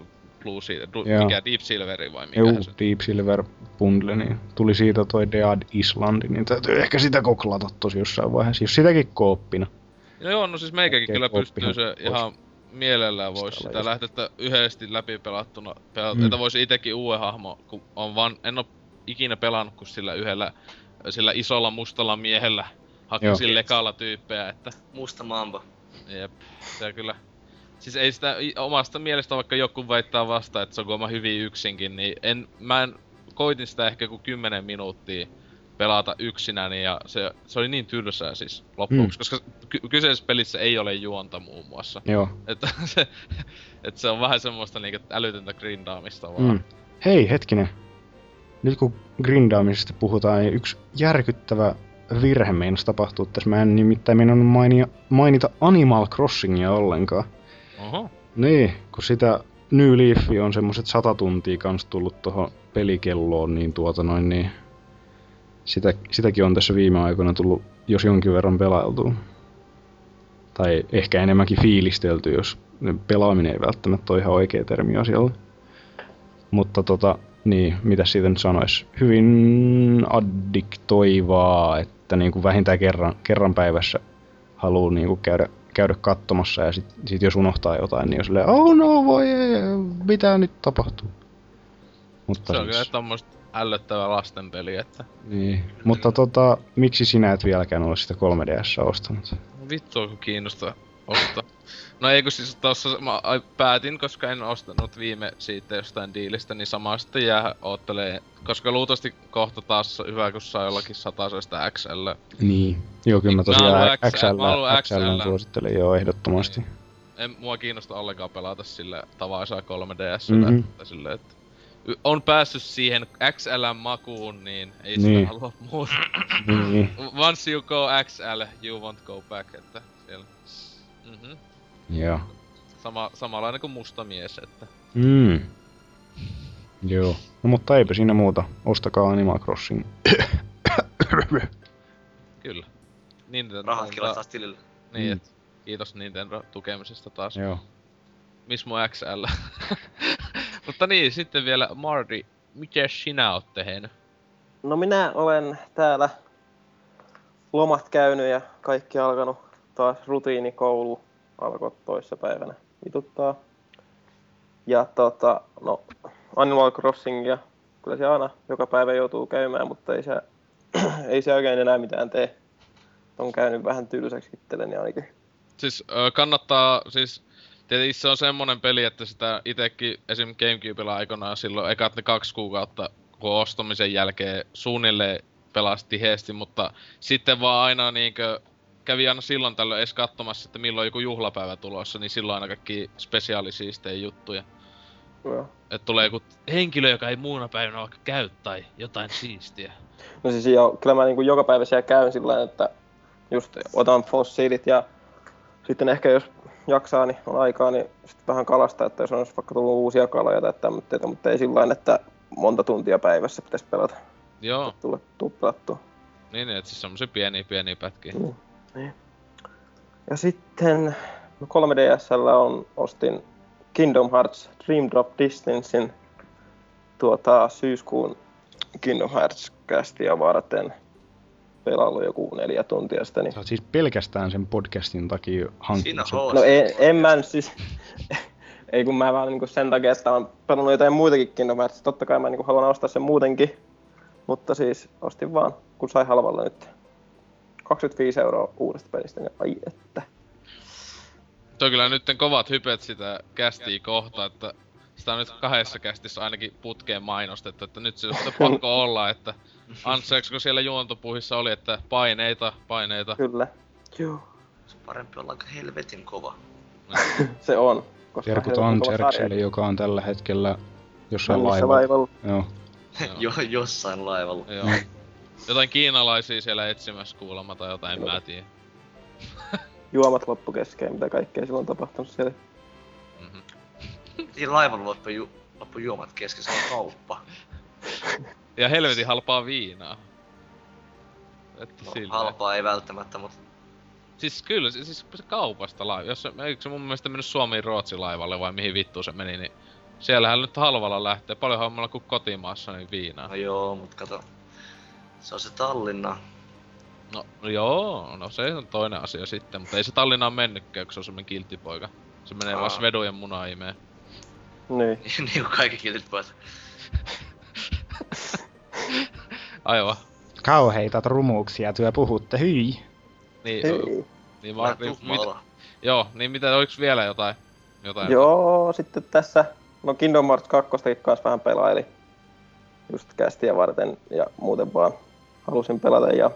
Speaker 2: Blue Seal, du,
Speaker 4: Joo.
Speaker 2: mikä Deep Silveri vai mikä
Speaker 4: Juu,
Speaker 2: se?
Speaker 4: Deep Silver Bundle, niin tuli siitä toi Dead Island, niin täytyy ehkä sitä koklata tosi jossain vaiheessa, jos sitäkin kooppina.
Speaker 2: No joo, no siis meikäkin kyllä pystyy se
Speaker 4: voisi
Speaker 2: ihan mielellään voisi sitä
Speaker 4: just.
Speaker 2: lähteä yhdesti läpi pelattuna, pelata,
Speaker 4: Mm.
Speaker 2: että voisi itekin uuden hahmo, kun on vaan, en oo ikinä pelannut kuin sillä yhdellä, sillä isolla mustalla miehellä, hakkasin lekalla tyyppejä, että
Speaker 3: Musta mamba.
Speaker 2: Jep, se kyllä. Siis ei sitä omasta mielestä vaikka joku väittää vasta, että se on kuulemma hyvin yksinkin, niin en, mä en, koitin sitä ehkä kuin 10 minuuttia pelata yksinäni ja se, se oli niin tylsää siis loppuksi,
Speaker 4: Mm.
Speaker 2: koska ky- kyseisessä pelissä ei ole juonta muun muassa.
Speaker 4: Joo.
Speaker 2: Että se, että se on vähän semmoista niinku älytöntä grindaamista vaan.
Speaker 4: Mm. Hei, hetkinen. Nyt kun grindaamisesta puhutaan, niin yksi järkyttävä virhe meinas tapahtuu tässä. Mä en nimittäin meinannut mainia, mainita Animal Crossingia ollenkaan.
Speaker 2: Oho.
Speaker 4: Niin, kun sitä New Leaf on semmoset sata tuntia kans tullut tuohon pelikelloon, niin tuota noin niin... Sitä, sitäkin on tässä viime aikoina tullut jos jonkin verran pelailtua. Tai ehkä enemmänkin fiilistelty, jos pelaaminen ei välttämättä ole ihan oikea termi asialle. Mutta tota, niin, mitä siitä nyt sanois? Hyvin addiktoivaa, että niin kuin vähintään kerran, kerran päivässä haluaa niin kuin käydä, käydä katsomassa ja sit, sit jos unohtaa jotain, niin on silleen, oh no voi ei, mitä nyt tapahtuu. Mutta
Speaker 2: Se on kyllä
Speaker 4: siis,
Speaker 2: tommoista ällöttävää lastenpeliä, että
Speaker 4: niin. Mutta tota, miksi sinä et vieläkään ole sitä 3DS ostanut?
Speaker 2: Vittu kun kiinnostaa ostaa. No ei kun siis tossa mä päätin, koska en ostanut viime siitä jostain diilistä, niin samaa sitten jää oottelee. Koska luultavasti kohta taas hyvä, kun saa jollakin satasesta XL.
Speaker 4: Niin. Joo, kyllä mä tosiaan
Speaker 2: XL,
Speaker 4: XL, XL,
Speaker 2: XL.
Speaker 4: suosittelen joo ehdottomasti.
Speaker 2: En mua kiinnosta ollenkaan pelata sille tavaisaa 3DS.
Speaker 4: Mhm.
Speaker 2: Mm-hmm. Että sille, että on päässyt siihen XL makuun, niin ei sitä
Speaker 4: Niin.
Speaker 2: halua muuta.
Speaker 4: Niin.
Speaker 2: Once you go XL, you won't go back, että. Mhm.
Speaker 4: Joo.
Speaker 2: Sama, samanlainen kuin musta mies, että
Speaker 4: Mm. Joo. No mutta eipä siinä muuta. Ostakaa Animal Crossing.
Speaker 2: kyllä. Nintendo,
Speaker 3: Rahatkin on taas tilillä.
Speaker 2: Niin,
Speaker 4: Mm.
Speaker 2: et, kiitos Nintendo tukemisesta taas.
Speaker 4: Joo.
Speaker 2: Miss mun XL. Mutta niin, sitten vielä Mardi, mitä sinä oot tehnyt?
Speaker 5: No minä olen täällä lomat käynyt ja kaikki alkanut taas rutiinikoulu alkoi toissa päivänä vituttaa. Ja tota, no Animal Crossingia kyllä se aina joka päivä joutuu käymään, mutta ei se, ei se oikein enää mitään tee. On käynyt vähän tylsäksi itselleni ainakin.
Speaker 2: Siis kannattaa, siis tietenkin se on semmonen peli, että sitä itekin esim. Gamecubella aikanaan silloin ekat ne kaksi kuukautta kun ostamisen jälkeen suunnilleen pelasi tiheesti, mutta sitten vaan aina niinkö kävi aina silloin tällöin edes katsomassa, että milloin joku juhlapäivä tulossa, niin silloin aina kaikki spesiaalisiistejä juttuja.
Speaker 5: Joo.
Speaker 2: Että tulee joku henkilö, joka ei muuna päivänä vaikka käy tai jotain siistiä.
Speaker 5: No siis joo, kyllä mä niinku joka päivä siellä käyn sillä että just otan fossiilit ja sitten ehkä jos jaksaa, niin on aikaa, niin sitten vähän kalasta, että jos on vaikka tullut uusia kaloja tai tämmöitä, mutta ei sillä että monta tuntia päivässä pitäisi pelata,
Speaker 2: Joo,
Speaker 5: tulla tuu pelattua.
Speaker 2: niin, niin että siis semmosia pieniä pieniä pätkiä.
Speaker 5: Niin. Ja sitten no 3DSL on, ostin Kingdom Hearts Dream Drop Distancein tuota, syyskuun Kingdom Hearts kästiä varten pelaillut joku neljä tuntia sitä. Niin...
Speaker 4: Sä siis pelkästään sen podcastin takia hankkinut
Speaker 3: Siinä
Speaker 4: sen.
Speaker 3: on
Speaker 5: No en, en mä siis... ei kun mä vaan niinku sen takia, että on pelannut jotain muitakin Kingdom Hearts. Totta kai mä niinku haluan ostaa sen muutenkin. Mutta siis ostin vaan, kun sai halvalla nyt. 25 euroa uudesta pelistä, niin ai että.
Speaker 2: Toi kyllä nyt kovat hypet sitä kästiä kohta, että sitä on nyt kahdessa kästissä ainakin putkeen mainostettu, että nyt se on pakko olla, että anteeksi kun siellä juontopuhissa oli, että paineita, paineita.
Speaker 5: Kyllä. Joo.
Speaker 3: Se parempi olla aika helvetin kova.
Speaker 5: Se on. Koska
Speaker 4: Terkut
Speaker 5: sarja.
Speaker 4: joka on tällä hetkellä jossain laivalla.
Speaker 5: laivalla.
Speaker 4: Joo.
Speaker 3: jo, jossain laivalla.
Speaker 2: Joo. Jotain kiinalaisia siellä etsimässä kuulemma tai jotain, en mä tiedä.
Speaker 5: Juomat loppu kesken, mitä kaikkea silloin on tapahtunut siellä.
Speaker 2: Mhm.
Speaker 3: Siinä laivalla loppu, ju, loppu juomat kesken, se on kauppa.
Speaker 2: Ja helvetin halpaa viinaa. Että
Speaker 3: No, halpaa ei välttämättä, mutta
Speaker 2: Siis kyllä, siis se kaupasta laiva. Jos se, eikö se mun mielestä mennyt Suomiin Ruotsin laivalle vai mihin vittu se meni, niin siellähän nyt halvalla lähtee. Paljon halvemmalla kuin kotimaassa niin viinaa.
Speaker 3: no joo, mut kato. Se on se Tallinna.
Speaker 2: No joo, no se on toinen asia sitten, mutta ei se Tallinnaan mennytkään, kun se on semmonen kilttipoika. Se menee vaan
Speaker 3: Aa.
Speaker 2: Svedojen munaimeen.
Speaker 5: Niin.
Speaker 3: niin kuin kaikki kiltit pois.
Speaker 2: Aivan.
Speaker 4: Kauheita rumuuksia työ puhutte, hyi.
Speaker 2: Niin,
Speaker 5: Ei.
Speaker 2: niin vaan, mit,
Speaker 3: tuhmalla.
Speaker 2: joo, niin mitä, oliks vielä jotain? Jotain.
Speaker 5: Joo, sitten tässä, no Kingdom Hearts 2 kanssa vähän pelaili. Just kästiä varten ja muuten vaan halusin pelata. Ja...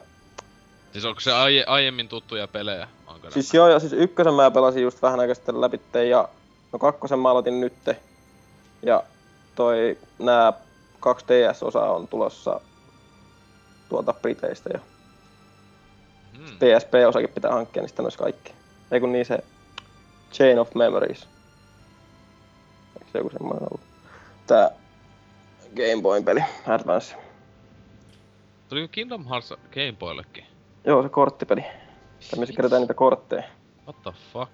Speaker 2: Siis onko se aie, aiemmin tuttuja pelejä? Onko
Speaker 5: Siis joo, ja siis ykkösen mä pelasin just vähän aikaa sitten läpi ja no kakkosen mä aloitin nytte. Ja toi nää 2 DS-osa on tulossa tuolta Briteistä ja
Speaker 2: Hmm.
Speaker 5: PSP-osakin pitää hankkia, niin sitten olisi kaikki. Ei kun niin se Chain of Memories. Eikö se joku semmoinen ollut? Tää Game Boyn peli, Advance.
Speaker 2: Tuliko Kingdom Hearts Game Boyllekin?
Speaker 5: Joo, se korttipeli. Tai missä kerätään niitä kortteja.
Speaker 2: What the fuck?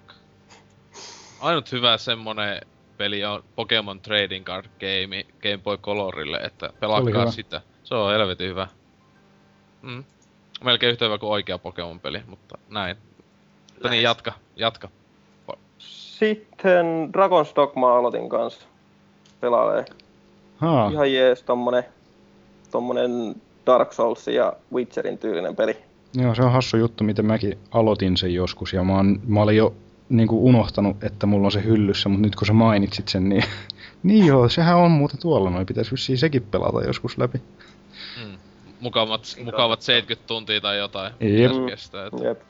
Speaker 2: Ainut hyvä semmonen peli on Pokemon Trading Card Game Game Boy Colorille, että pelaakaa sitä. Se on helvetin hyvä. Mm. Melkein yhtä hyvä kuin oikea Pokemon peli, mutta näin. Mutta niin, jatka, jatka.
Speaker 5: Sitten Dragon's Dogma aloitin kanssa. Pelailee.
Speaker 4: Haa,
Speaker 5: Ihan jees tommonen, tommonen Dark Souls ja Witcherin tyylinen peli.
Speaker 4: joo, se on hassu juttu, miten mäkin aloitin sen joskus ja mä, oon, mä olin jo niinku unohtanut, että mulla on se hyllyssä, mutta nyt kun sä mainitsit sen, niin niin joo, sehän on muuten tuolla, noin pitäisi vissiin sekin pelata joskus läpi.
Speaker 2: Mm. Mukavat, mukavat 70 tuntia tai jotain.
Speaker 4: Jep.
Speaker 2: kestää. Et
Speaker 5: Jep.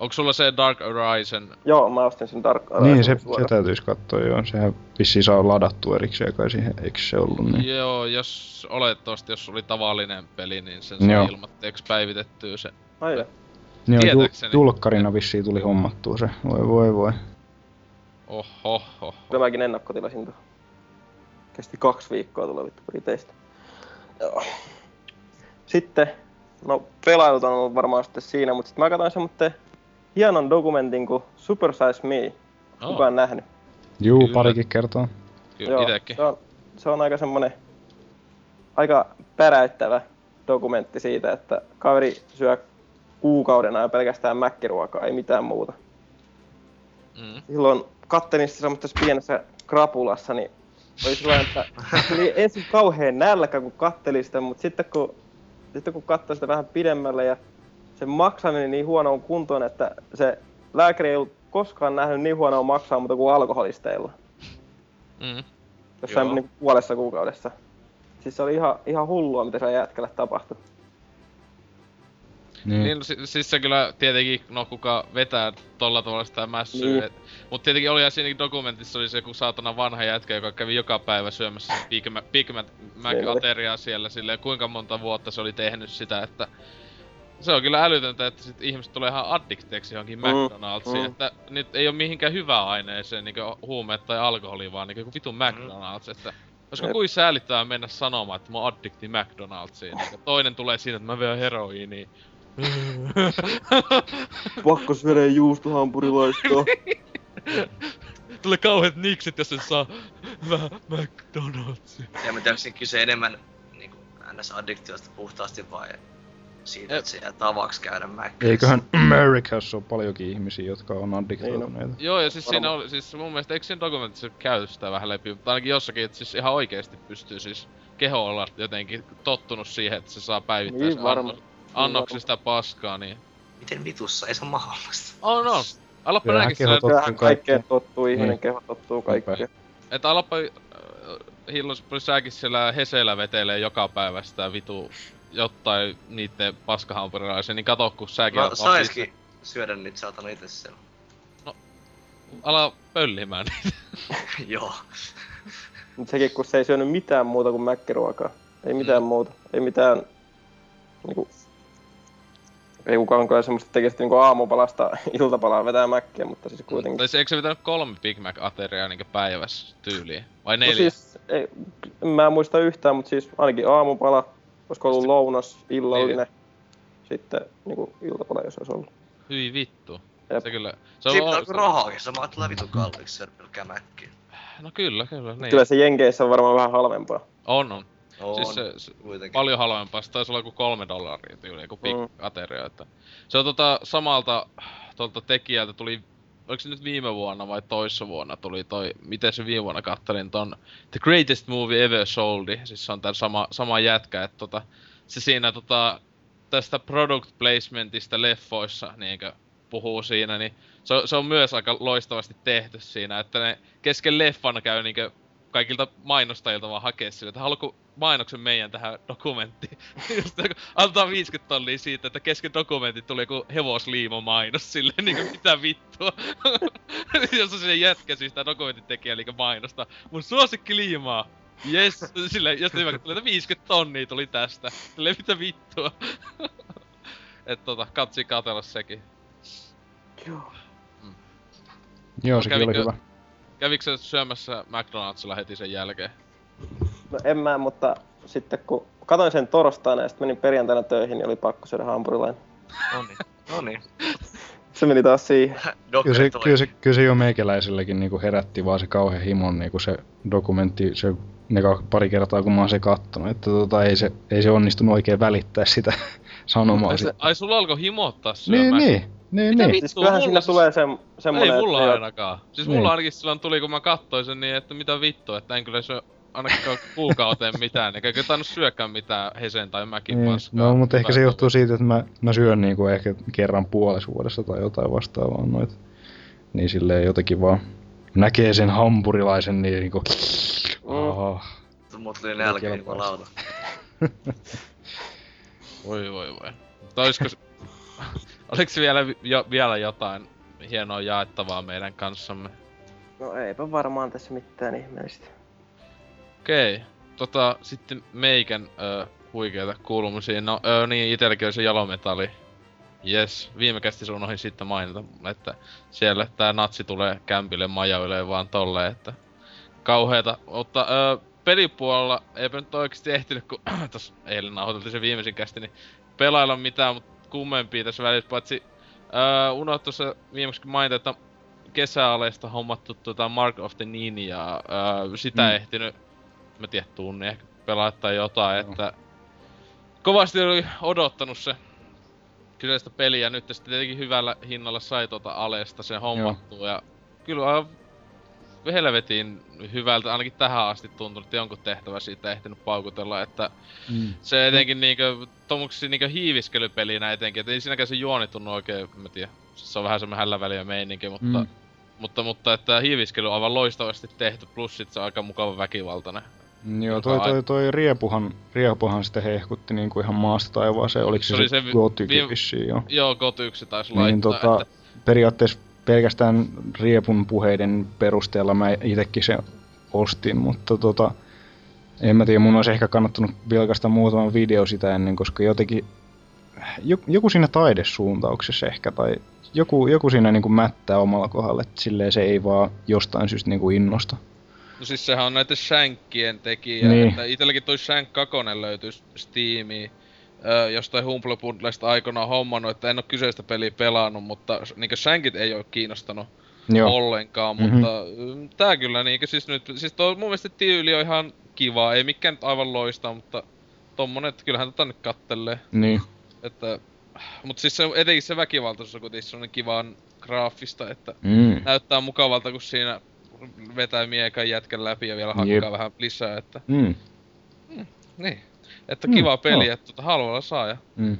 Speaker 2: Onko sulla se Dark Horizon?
Speaker 5: Joo, mä ostin sen Dark
Speaker 4: Niin, se, se täytyisi katsoa joo, sehän vissiin saa ladattua erikseen kai siihen, eikö se ollut niin?
Speaker 2: Joo, jos olettavasti jos oli tavallinen peli, niin sen
Speaker 4: Joo.
Speaker 2: ilmatteeksi päivitettyä se.
Speaker 5: Ai joo.
Speaker 4: Niin jul,
Speaker 2: Tietääkseni.
Speaker 4: julkkarina vissiin tuli hommattua se, voi voi voi.
Speaker 2: Oho, oho.
Speaker 5: Kyllä mäkin ennakkotilasin tuon. Kesti kaksi viikkoa tulla vittu Briteistä. Joo. Sitten, no pelailut on ollut varmaan sitten siinä, mutta sitten mä katsoin semmoinen hienon dokumentin kuin Super Size Me.
Speaker 2: Oh,
Speaker 5: Kukaan nähnyt?
Speaker 4: Juu,
Speaker 2: Kyllä.
Speaker 4: parikin kertaa.
Speaker 2: kyllä itekin.
Speaker 5: se on, se on aika semmonen aika päräyttävä dokumentti siitä, että kaveri syö kuukauden ajan pelkästään mäkkiruokaa, ei mitään muuta.
Speaker 2: Mm.
Speaker 5: silloin kattelin sitä semmoisessa pienessä krapulassa, niin oli sellainen, että oli ensin kauhean nälkä, kun kattelin sitä, mutta sitten kun, sitten kun katsoi sitä vähän pidemmälle ja se maksaminen niin huonoon kuntoon, että se lääkäri ei ollut koskaan nähnyt niin huonoa maksaa muuta kuin alkoholisteilla.
Speaker 2: Mm.
Speaker 5: Jossain
Speaker 3: Joo.
Speaker 5: niin puolessa kuukaudessa. Siis se oli ihan, ihan hullua, mitä se jätkällä tapahtui.
Speaker 4: Niin.
Speaker 2: Niin, no, si- siis se kyllä tietenkin, no kuka vetää tolla tavalla sitä mässyä.
Speaker 5: Niin.
Speaker 2: Niin. Mut tietenkin oli ja siinäkin dokumentissa oli se joku saatana vanha jätkä, joka kävi joka päivä syömässä Big, Ma- Big Mac ateriaa siellä silleen, kuinka monta vuotta se oli tehnyt sitä, että se on kyllä älytöntä, että sit ihmiset tulee ihan addikteeksi johonkin
Speaker 5: Mm,
Speaker 2: McDonald'siin,
Speaker 5: mm.
Speaker 2: että nyt ei ole mihinkään hyvää aineeseen, niinku huumeet tai alkoholi, vaan niinku joku vitun McDonald's, että Olisiko
Speaker 5: Jep.
Speaker 2: kuin säälittävää mennä sanomaan, että mä oon addikti McDonald'siin, niinku toinen tulee siinä, että mä veen heroiiniin.
Speaker 5: Pakko syödä juustohampurilaista.
Speaker 2: Tulee kauheat niksit, jos sen saa vähän McDonald'sia.
Speaker 3: Ja mä tiedän, kyse enemmän niin NS-addiktiosta puhtaasti vai siitä, että se jää tavaksi käydä Mäkkärissä.
Speaker 4: Eiköhän Amerikassa ole paljonkin ihmisiä, jotka on addiktoituneita.
Speaker 2: Joo, ja siis siinä oli, siis mun mielestä, eikö siinä dokumentissa käy sitä vähän läpi, mutta ainakin jossakin, että siis ihan oikeesti pystyy siis keho olla jotenkin tottunut siihen, että se saa päivittäin
Speaker 5: Niin varma.
Speaker 2: annoksista paskaa, niin...
Speaker 3: Miten vitussa? Ei se ole mahdollista.
Speaker 2: On, on. Alappa näinkin
Speaker 4: keho
Speaker 2: sillä,
Speaker 4: tottuu
Speaker 5: Kyllähän kaikkeen
Speaker 4: kaikkeen.
Speaker 5: tottuu, ihminen
Speaker 4: Niin.
Speaker 5: keho tottuu kaikkeen.
Speaker 2: että alappa äh, hillos säkin siellä Heseellä vetelee joka päivä sitä vitu jotain niitten paskahampurilaisia, niin kato kun säkin
Speaker 3: No saiskin syödä niitä saatana itse siellä.
Speaker 2: Ala pöllimään niitä.
Speaker 3: Joo.
Speaker 5: Mut sekin kun se ei syönyt mitään muuta kuin mäkkiruokaa. Ei mitään muuta. Ei mitään... Niinku, ei kukaan kyllä semmoista tekisi niinku aamupalasta iltapalaa vetää mäkkiä, mutta siis kuitenkin.
Speaker 2: Tai se, eikö se vetänyt kolme Big Mac-ateriaa niinku päivässä tyyliin? Vai
Speaker 5: No
Speaker 2: neljä?
Speaker 5: siis, ei, en mä muista yhtään, mutta siis ainakin aamupala, olisiko ollut lounas, illallinen, sitten niinku iltapala, jos olisi ollut.
Speaker 2: Hyi vittu.
Speaker 5: Jep.
Speaker 2: Se kyllä... Se on,
Speaker 3: Siitä
Speaker 2: on,
Speaker 3: on rahaakin, se tulee vitun kalliiksi syödä pelkkää mäkkiä.
Speaker 2: no kyllä, kyllä. Niin.
Speaker 5: Kyllä se Jenkeissä on varmaan vähän halvempaa.
Speaker 2: On, on.
Speaker 3: On,
Speaker 2: Siis se, se
Speaker 3: kuitenkin.
Speaker 2: paljon halvempaa. Se taisi olla joku kolme dollaria tyyli, joku
Speaker 5: Mm.
Speaker 2: mm. ateria. Että. Se on tota samalta tuolta tekijältä tuli, oliko se nyt viime vuonna vai toissa vuonna tuli toi, miten se viime vuonna kattelin ton The Greatest Movie Ever Sold. Siis se on tää sama, sama jätkä, että tota, se siinä tota, tästä product placementista leffoissa niinkö puhuu siinä, niin se se on myös aika loistavasti tehty siinä, että ne kesken leffan käy niinkö kaikilta mainostajilta vaan hakee sille, että haluatko mainoksen meidän tähän dokumenttiin. Just joku antaa 50 tonnia siitä, että kesken dokumentin tuli joku hevosliimo mainos silleen niinku mitä vittua. Jos on se jätkä siis tää dokumentin tekijä eli mainosta. Mun suosikki liimaa. Yes, silleen, sitten hyvä, tuli, että 50 tonnia tuli tästä. Silleen mitä vittua. Et tota, katsi katella sekin.
Speaker 5: Joo.
Speaker 4: Joo, sekin oli
Speaker 2: kävikö-
Speaker 4: hyvä.
Speaker 2: Kävikö sä syömässä McDonaldsilla heti sen jälkeen?
Speaker 5: No en mä, mutta sitten kun katoin sen torstaina ja sitten menin perjantaina töihin, niin oli pakko syödä hampurilainen.
Speaker 3: Noniin. Noniin.
Speaker 5: Se meni taas siihen.
Speaker 4: Kyllä se, kyllä, se, kyllä se jo meikäläiselläkin niinku herätti vaan se kauhean himon niinku se dokumentti, se ne pari kertaa kun mä oon se kattonut, että tota, ei, se, ei se onnistunut oikein välittää sitä sanomaa.
Speaker 2: Ai, se, ai sulla alkoi himottaa
Speaker 4: Niin,
Speaker 2: syömään?
Speaker 4: niin, niin,
Speaker 2: Mitä
Speaker 4: niin.
Speaker 2: vittua?
Speaker 5: Siis kyllähän
Speaker 2: mulla
Speaker 5: siinä
Speaker 2: siis-
Speaker 5: tulee se, semmonen...
Speaker 2: Ei mulla
Speaker 5: että-
Speaker 2: ainakaan. Siis
Speaker 4: Niin.
Speaker 2: mulla ainakin silloin tuli, kun mä katsoin sen niin, että mitä vittua, että en kyllä syö ainakaan kuukauteen mitään, eikä kyllä tainnut syökään mitään Hesen tai Mäkin
Speaker 4: niin.
Speaker 2: paskaa.
Speaker 4: No, mutta ehkä se johtuu siitä, että mä, mä syön niinku ehkä kerran puolessa vuodessa tai jotain vastaavaa noita. Niin silleen jotenkin vaan näkee sen hampurilaisen niin niinku... Oh.
Speaker 3: Mut tuli nälkä jumalauta.
Speaker 2: Voi voi voi. Mutta olisiko... s- Oliko vielä, jo, vielä jotain hienoa jaettavaa meidän kanssamme?
Speaker 5: No eipä varmaan tässä mitään ihmeellistä.
Speaker 2: Okei. Tota, sitten meikän ö, huikeita kuulumisia. No ö, niin, itelläkin oli se jalometalli. Yes, viime kästi unohdin sitten mainita, että siellä tää natsi tulee kämpille majoilee vaan tolleen, että kauheeta. Mutta ö, pelipuolella eipä nyt oikeesti ehtinyt, kun tos eilen nauhoiteltiin se viimeisin kästi, niin pelailla mitään, mutta kummempia tässä välissä, paitsi ö, unohtu tuossa viimeksi mainita, että kesäaleista hommattu tota Mark of the Ninja, ö, sitä
Speaker 4: mm.
Speaker 2: ehtinyt, mä tiedän tunnin ehkä pelaa tai jotain,
Speaker 4: Joo.
Speaker 2: että kovasti oli odottanut se kyseistä peliä, nyt sitten tietenkin hyvällä hinnalla sai tuota Alesta sen hommattua ja kyllä aivan helvetin hyvältä, ainakin tähän asti tuntunut, että jonkun tehtävä siitä ehtinyt paukutella, että
Speaker 4: Mm.
Speaker 2: se etenkin niinkö, tommoksi niinkö hiiviskelypelinä etenkin, että ei siinäkään se juoni tunnu oikein, mä tiedän, se on vähän semmonen hällä väliä meininki, mutta,
Speaker 4: mm.
Speaker 2: mutta, mutta että hiiviskely on aivan loistavasti tehty, plus sit se on aika mukava väkivaltainen.
Speaker 4: Joo, toi, toi, toi Riepuhan, Riepuhan sitten hehkutti niinku ihan maasta taivaaseen. Oliko se,
Speaker 2: Se
Speaker 4: se,
Speaker 2: se vi-
Speaker 4: vissiin, joo.
Speaker 2: Joo, kot yksi taisi laittaa,
Speaker 4: Niin tota,
Speaker 2: että...
Speaker 4: periaatteessa pelkästään Riepun puheiden perusteella mä itekin sen ostin, mutta tota, en mä tiedä, mun olisi ehkä kannattanut vilkaista muutaman video sitä ennen, koska jotenkin joku, joku siinä taidesuuntauksessa ehkä, tai joku, joku siinä niinku mättää omalla kohdalla, että silleen se ei vaan jostain syystä niinku innosta.
Speaker 2: No siis sehän on näitä Shankien tekijä,
Speaker 4: Niin.
Speaker 2: että itelläkin toi Shank 2 löytyy Steamiin. Öö, jostain Humble Bundlesta aikanaan hommannut, että en oo kyseistä peliä pelannut, mutta niinkö Shankit ei oo kiinnostanut
Speaker 4: Joo,
Speaker 2: ollenkaan,
Speaker 4: Mhm.
Speaker 2: mutta mm, tää kyllä niinkö siis nyt, siis tuo mun mielestä tyyli on ihan kiva, ei mikään nyt aivan loista, mutta tommonen, että kyllähän tota nyt kattelee,
Speaker 4: niin.
Speaker 2: että Mut siis se, etenkin se väkivaltaisuus on kuitenkin kivan graafista, että
Speaker 4: Mm.
Speaker 2: näyttää mukavalta, kun siinä vetää miekan jätkän läpi ja vielä hakkaa
Speaker 4: Jep.
Speaker 2: vähän lisää, että
Speaker 4: Mm.
Speaker 2: niin. Että
Speaker 4: Mm,
Speaker 2: kiva peli,
Speaker 4: joo.
Speaker 2: että tota halvalla saa ja
Speaker 4: Mm.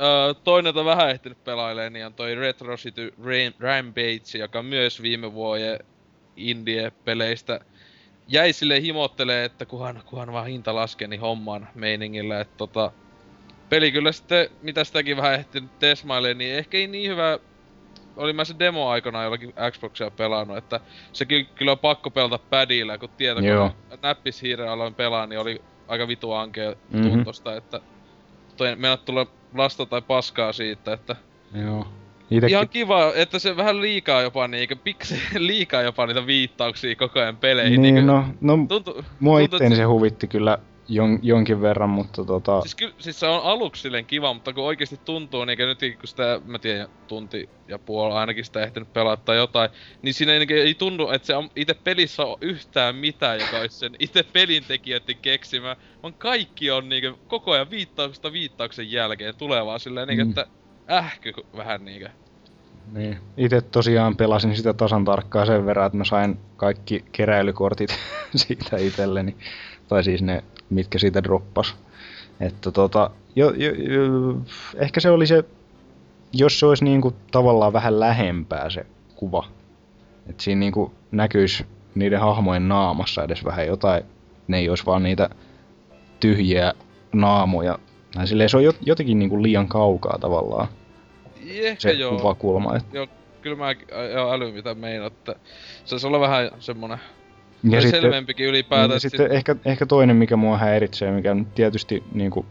Speaker 2: Öö, toinen, jota vähän ehtinyt pelailee, niin on toi Retro City Ram- Rampage, joka myös viime vuoden indie-peleistä jäi sille himottelee, että kunhan, kunhan vaan hinta laskee, niin homman meiningillä, että tota, peli kyllä sitten, mitä sitäkin vähän ehtinyt tesmailee, niin ehkä ei niin hyvä, oli mä se demo aikana jollakin Xboxia pelannut, että se ky- kyllä on pakko pelata padilla, kun tietokone
Speaker 4: Joo.
Speaker 2: näppishiireen aloin pelaa, niin oli aika vitu ankea
Speaker 4: Mhm.
Speaker 2: tuntosta, että toi mennä tulla lasta tai paskaa siitä, että
Speaker 4: Joo. Itekin,
Speaker 2: ihan kiva, että se vähän liikaa jopa niinkö, pikse liikaa jopa niitä viittauksia koko ajan peleihin.
Speaker 4: niin,
Speaker 2: niinkö,
Speaker 4: no, no
Speaker 2: tuntuu,
Speaker 4: mua
Speaker 2: tuntuu,
Speaker 4: itteeni se huvitti kyllä jon, jonkin verran, mutta tota...
Speaker 2: Siis, kyllä, siis se on aluksi silleen kiva, mutta kun oikeesti tuntuu, niin nyt kun sitä, mä tiedän, tunti ja puoli ainakin sitä ehtinyt pelata tai jotain, niin siinä ei, ei tunnu, että se on itse pelissä on yhtään mitään, joka olisi sen itse pelintekijöiden keksimä, vaan kaikki on niinkö koko ajan viittauksesta viittauksen jälkeen tulevaa silleen niinkö,
Speaker 4: Mm.
Speaker 2: että ähky vähän niinkö.
Speaker 4: Niin. Itse tosiaan pelasin sitä tasan tarkkaan sen verran, että mä sain kaikki keräilykortit siitä itselleni. Tai siis ne, mitkä siitä droppas. Että tota, jo, jo, jo, ehkä se oli se, jos se olisi niinku tavallaan vähän lähempää se kuva. Että siinä niinku näkyisi niiden hahmojen naamassa edes vähän jotain. Ne ei olisi vaan niitä tyhjiä naamoja. Tai silleen se on jot- jotenkin niinku liian kaukaa tavallaan
Speaker 2: Ehkä
Speaker 4: se
Speaker 2: joo.
Speaker 4: kuvakulma. Et
Speaker 2: Joo, kyllä mä joo, äly mitä meinaat, että se olisi olla vähän semmonen
Speaker 4: Ja sitten,
Speaker 2: selvempikin ylipäätään.
Speaker 4: niin, sitten ehkä, ehkä toinen, mikä mua häiritsee, mikä on tietysti niinku,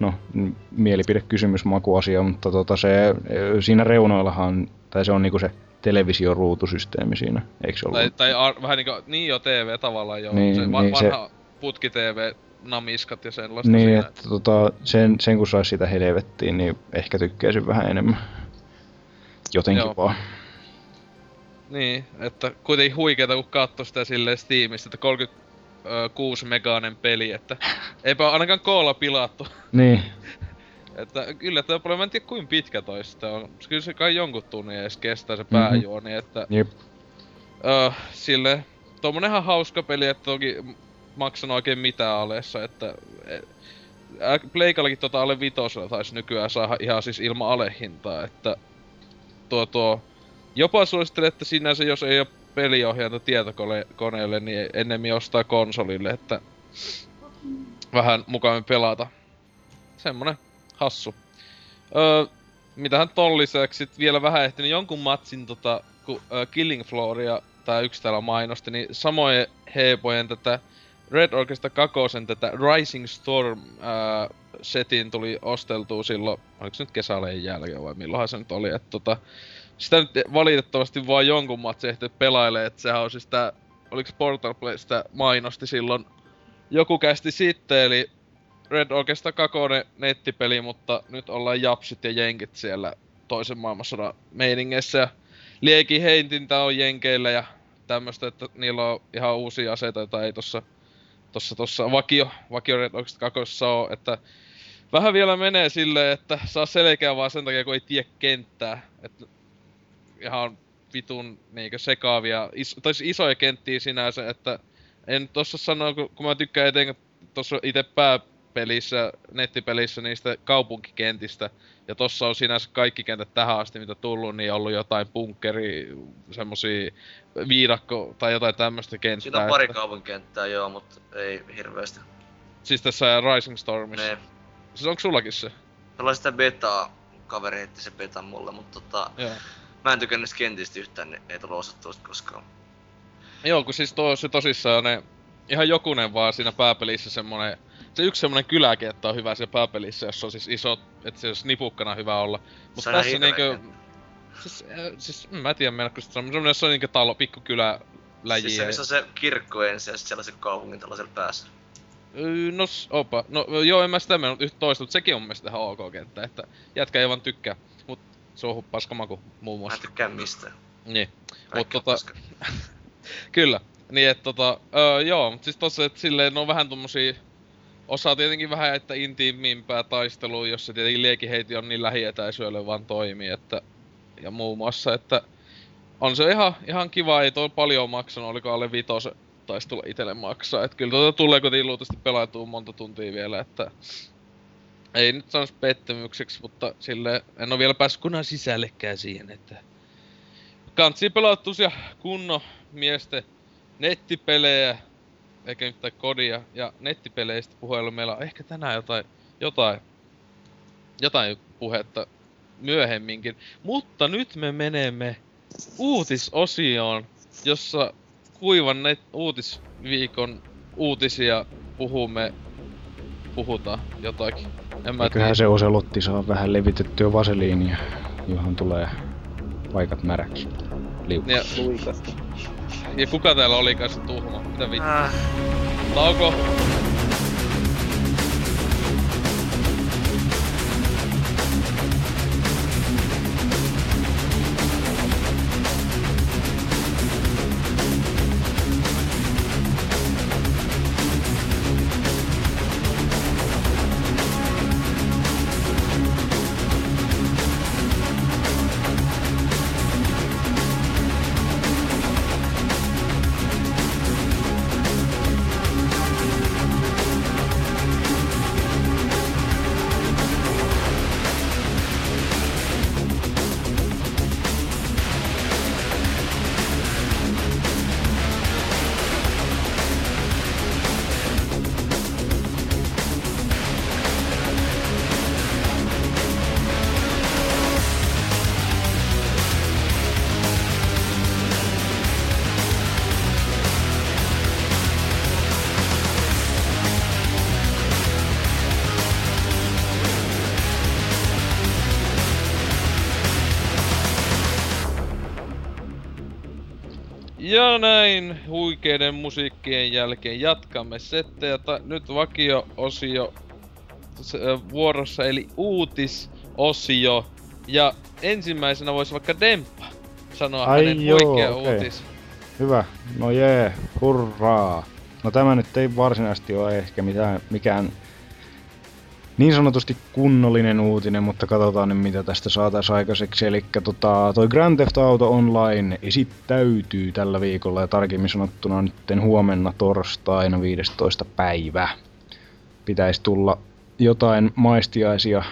Speaker 4: no, n- mielipidekysymys, makuasia, mutta tota se, siinä reunoillahan, tai se on niinku se televisioruutusysteemi siinä, eikö se ollut?
Speaker 2: Tai, tai ar, vähän niinku, niin jo TV tavallaan jo.
Speaker 4: Niin,
Speaker 2: se va,
Speaker 4: niin se-
Speaker 2: vanha putki TV, namiskat ja sellaista
Speaker 4: niin,
Speaker 2: siinä.
Speaker 4: että tota, sen, sen kun saisi sitä helvettiin, niin ehkä tykkäisin vähän enemmän. Jotenkin
Speaker 2: Joo.
Speaker 4: vaan.
Speaker 2: Niin, että kuitenkin huikeeta kun katsoo sitä silleen Steamista, että 36 meganen peli, että eipä ainakaan koolla pilattu.
Speaker 4: Niin,
Speaker 2: Että kyllä tämä paljon, mä en tiedä kuinka pitkä toi sitten on. Kyllä se kai jonkun tunnin edes kestää se pääjuoni, että
Speaker 4: jep.
Speaker 2: öö, sille tommonenhan hauska peli, että toki maksanut oikein mitään alessa, että e, Pleikallakin tota alle vitosella taisi nykyään saada ihan siis ilman alehintaa, että tuo tuo jopa suosittelen, että sinänsä jos ei ole peliohjainta tietokoneelle, niin ennemmin ostaa konsolille, että vähän mukavammin pelata. Semmonen hassu. Öö, mitähän ton lisäksi sit vielä vähän ehtinyt jonkun matsin tota, kun ö, Killing Flooria tää yksi täällä mainosti, niin samoin heepojen tätä Red Orchestra kakosen tätä Rising Storm ää, setin tuli osteltua silloin, oliko se nyt kesäleen jälkeen vai milloinhan se nyt oli, että tota, sitä nyt valitettavasti vaan jonkun matsi ehti pelailee, että sehän on siis tää, oliko Portal Play sitä mainosti silloin joku kästi sitten, eli Red Orchestra 2 nettipeli, mutta nyt ollaan japsit ja jenkit siellä toisen maailmansodan meiningeissä. Ja lieki heintintä on jenkeillä ja tämmöstä, että niillä on ihan uusia aseita, joita ei tossa, tossa, tossa vakio, vakio Red Orchestra 2 ole, että vähän vielä menee silleen, että saa selkeä vaan sen takia, kun ei tiedä kenttää. Että ihan vitun niinkö sekaavia, is, tai siis isoja kenttiä sinänsä, että en tossa sano, kun, kun mä tykkään etenkin tossa itse pää pelissä, nettipelissä niistä kaupunkikentistä. Ja tossa on sinänsä kaikki kentät tähän asti, mitä tullut, niin ollut jotain bunkkeri, semmosia viidakko tai jotain tämmöistä kenttää.
Speaker 3: Siinä on pari
Speaker 2: että-
Speaker 3: kaupunkikenttää joo, mutta ei hirveästi.
Speaker 2: Siis tässä Rising Stormissa.
Speaker 3: Ne.
Speaker 2: Siis onko sullakin se?
Speaker 3: Tällä sitä betaa, kaveri heitti se betan mulle, mutta tota,
Speaker 2: Joo.
Speaker 3: Mä en tykännyt kentistä yhtään, ei tullut osattua sitä koskaan.
Speaker 2: Joo, kun siis tuo se tosissaan ne, ihan jokunen vaan siinä pääpelissä semmonen, se yksi semmonen kyläkenttä on hyvä siellä pääpelissä, jossa on siis iso, että se olisi nipukkana hyvä olla. Mut
Speaker 3: Se on ihan
Speaker 2: tässä niinkö, siis, äh, siis en mä tiedä meinaatko sitä semmonen, semmonen, jossa on niinkö talo, pikkukylä, läjiä.
Speaker 3: Siis se, missä on se kirkko ensin ja sitten sellaisen kaupungin tällaisella päässä.
Speaker 2: Öö, No, opa. No joo, en mä sitä mennyt yhtä toista, mutta sekin on mun mielestä ihan ok kenttä, että jätkä ei vaan tykkää. Mut se on paskamaku muun
Speaker 3: Mä en
Speaker 2: muassa.
Speaker 3: tykkää mistään.
Speaker 2: Niin.
Speaker 3: On
Speaker 2: tota-. Kyllä. Niin et tota, öö, joo, mut siis tossa, et silleen ne on vähän tommosia, osaa tietenkin vähän että intiimimpää taistelua, jossa tietenkin liekiheiti on niin lähietäisyydelle vaan toimii, että, ja muun muassa, että on se ihan, ihan kiva, ei toi paljon maksanut, oliko alle vitosen taisi tulla itelle maksaa, et kyllä tuota tulee kuitenkin luultavasti pelautuu monta tuntia vielä, että ei nyt sanoisi pettymykseksi, mutta sille en ole vielä päässyt kunnan sisällekään siihen, että kansi pelattu ja kunnon miesten nettipelejä, eikä mitään kodia, ja nettipeleistä puhelu meillä on ehkä tänään jotain, jotain, jotain puhetta myöhemminkin. Mutta nyt me menemme uutisosioon, jossa kuivan net uutisviikon uutisia puhumme, puhutaan jotakin. En mä
Speaker 4: Eiköhän se oselotti saa vähän levitettyä vaseliinia, johon tulee paikat märäksi. Liukka.
Speaker 2: Ja,
Speaker 5: Luikasta.
Speaker 2: ja kuka täällä olikaan se tuhma? Mitä vittu?
Speaker 3: Äh,
Speaker 2: Tauko? Huikeiden musiikkien jälkeen jatkamme settejä. Ta- nyt vakio-osio vuorossa, eli uutisosio. Ja ensimmäisenä voisi vaikka Demppa sanoa
Speaker 4: Ai
Speaker 2: hänen
Speaker 4: joo,
Speaker 2: huikea
Speaker 4: okei.
Speaker 2: uutis.
Speaker 4: Hyvä. No jee, hurraa. No tämä nyt ei varsinaisesti ole ehkä mitään, mikään niin sanotusti kunnollinen uutinen, mutta katsotaan nyt mitä tästä saataisiin aikaiseksi. Eli tota, toi Grand Theft Auto Online esittäytyy tällä viikolla ja tarkemmin sanottuna nyt huomenna torstaina 15. päivä. Pitäisi tulla jotain maistiaisia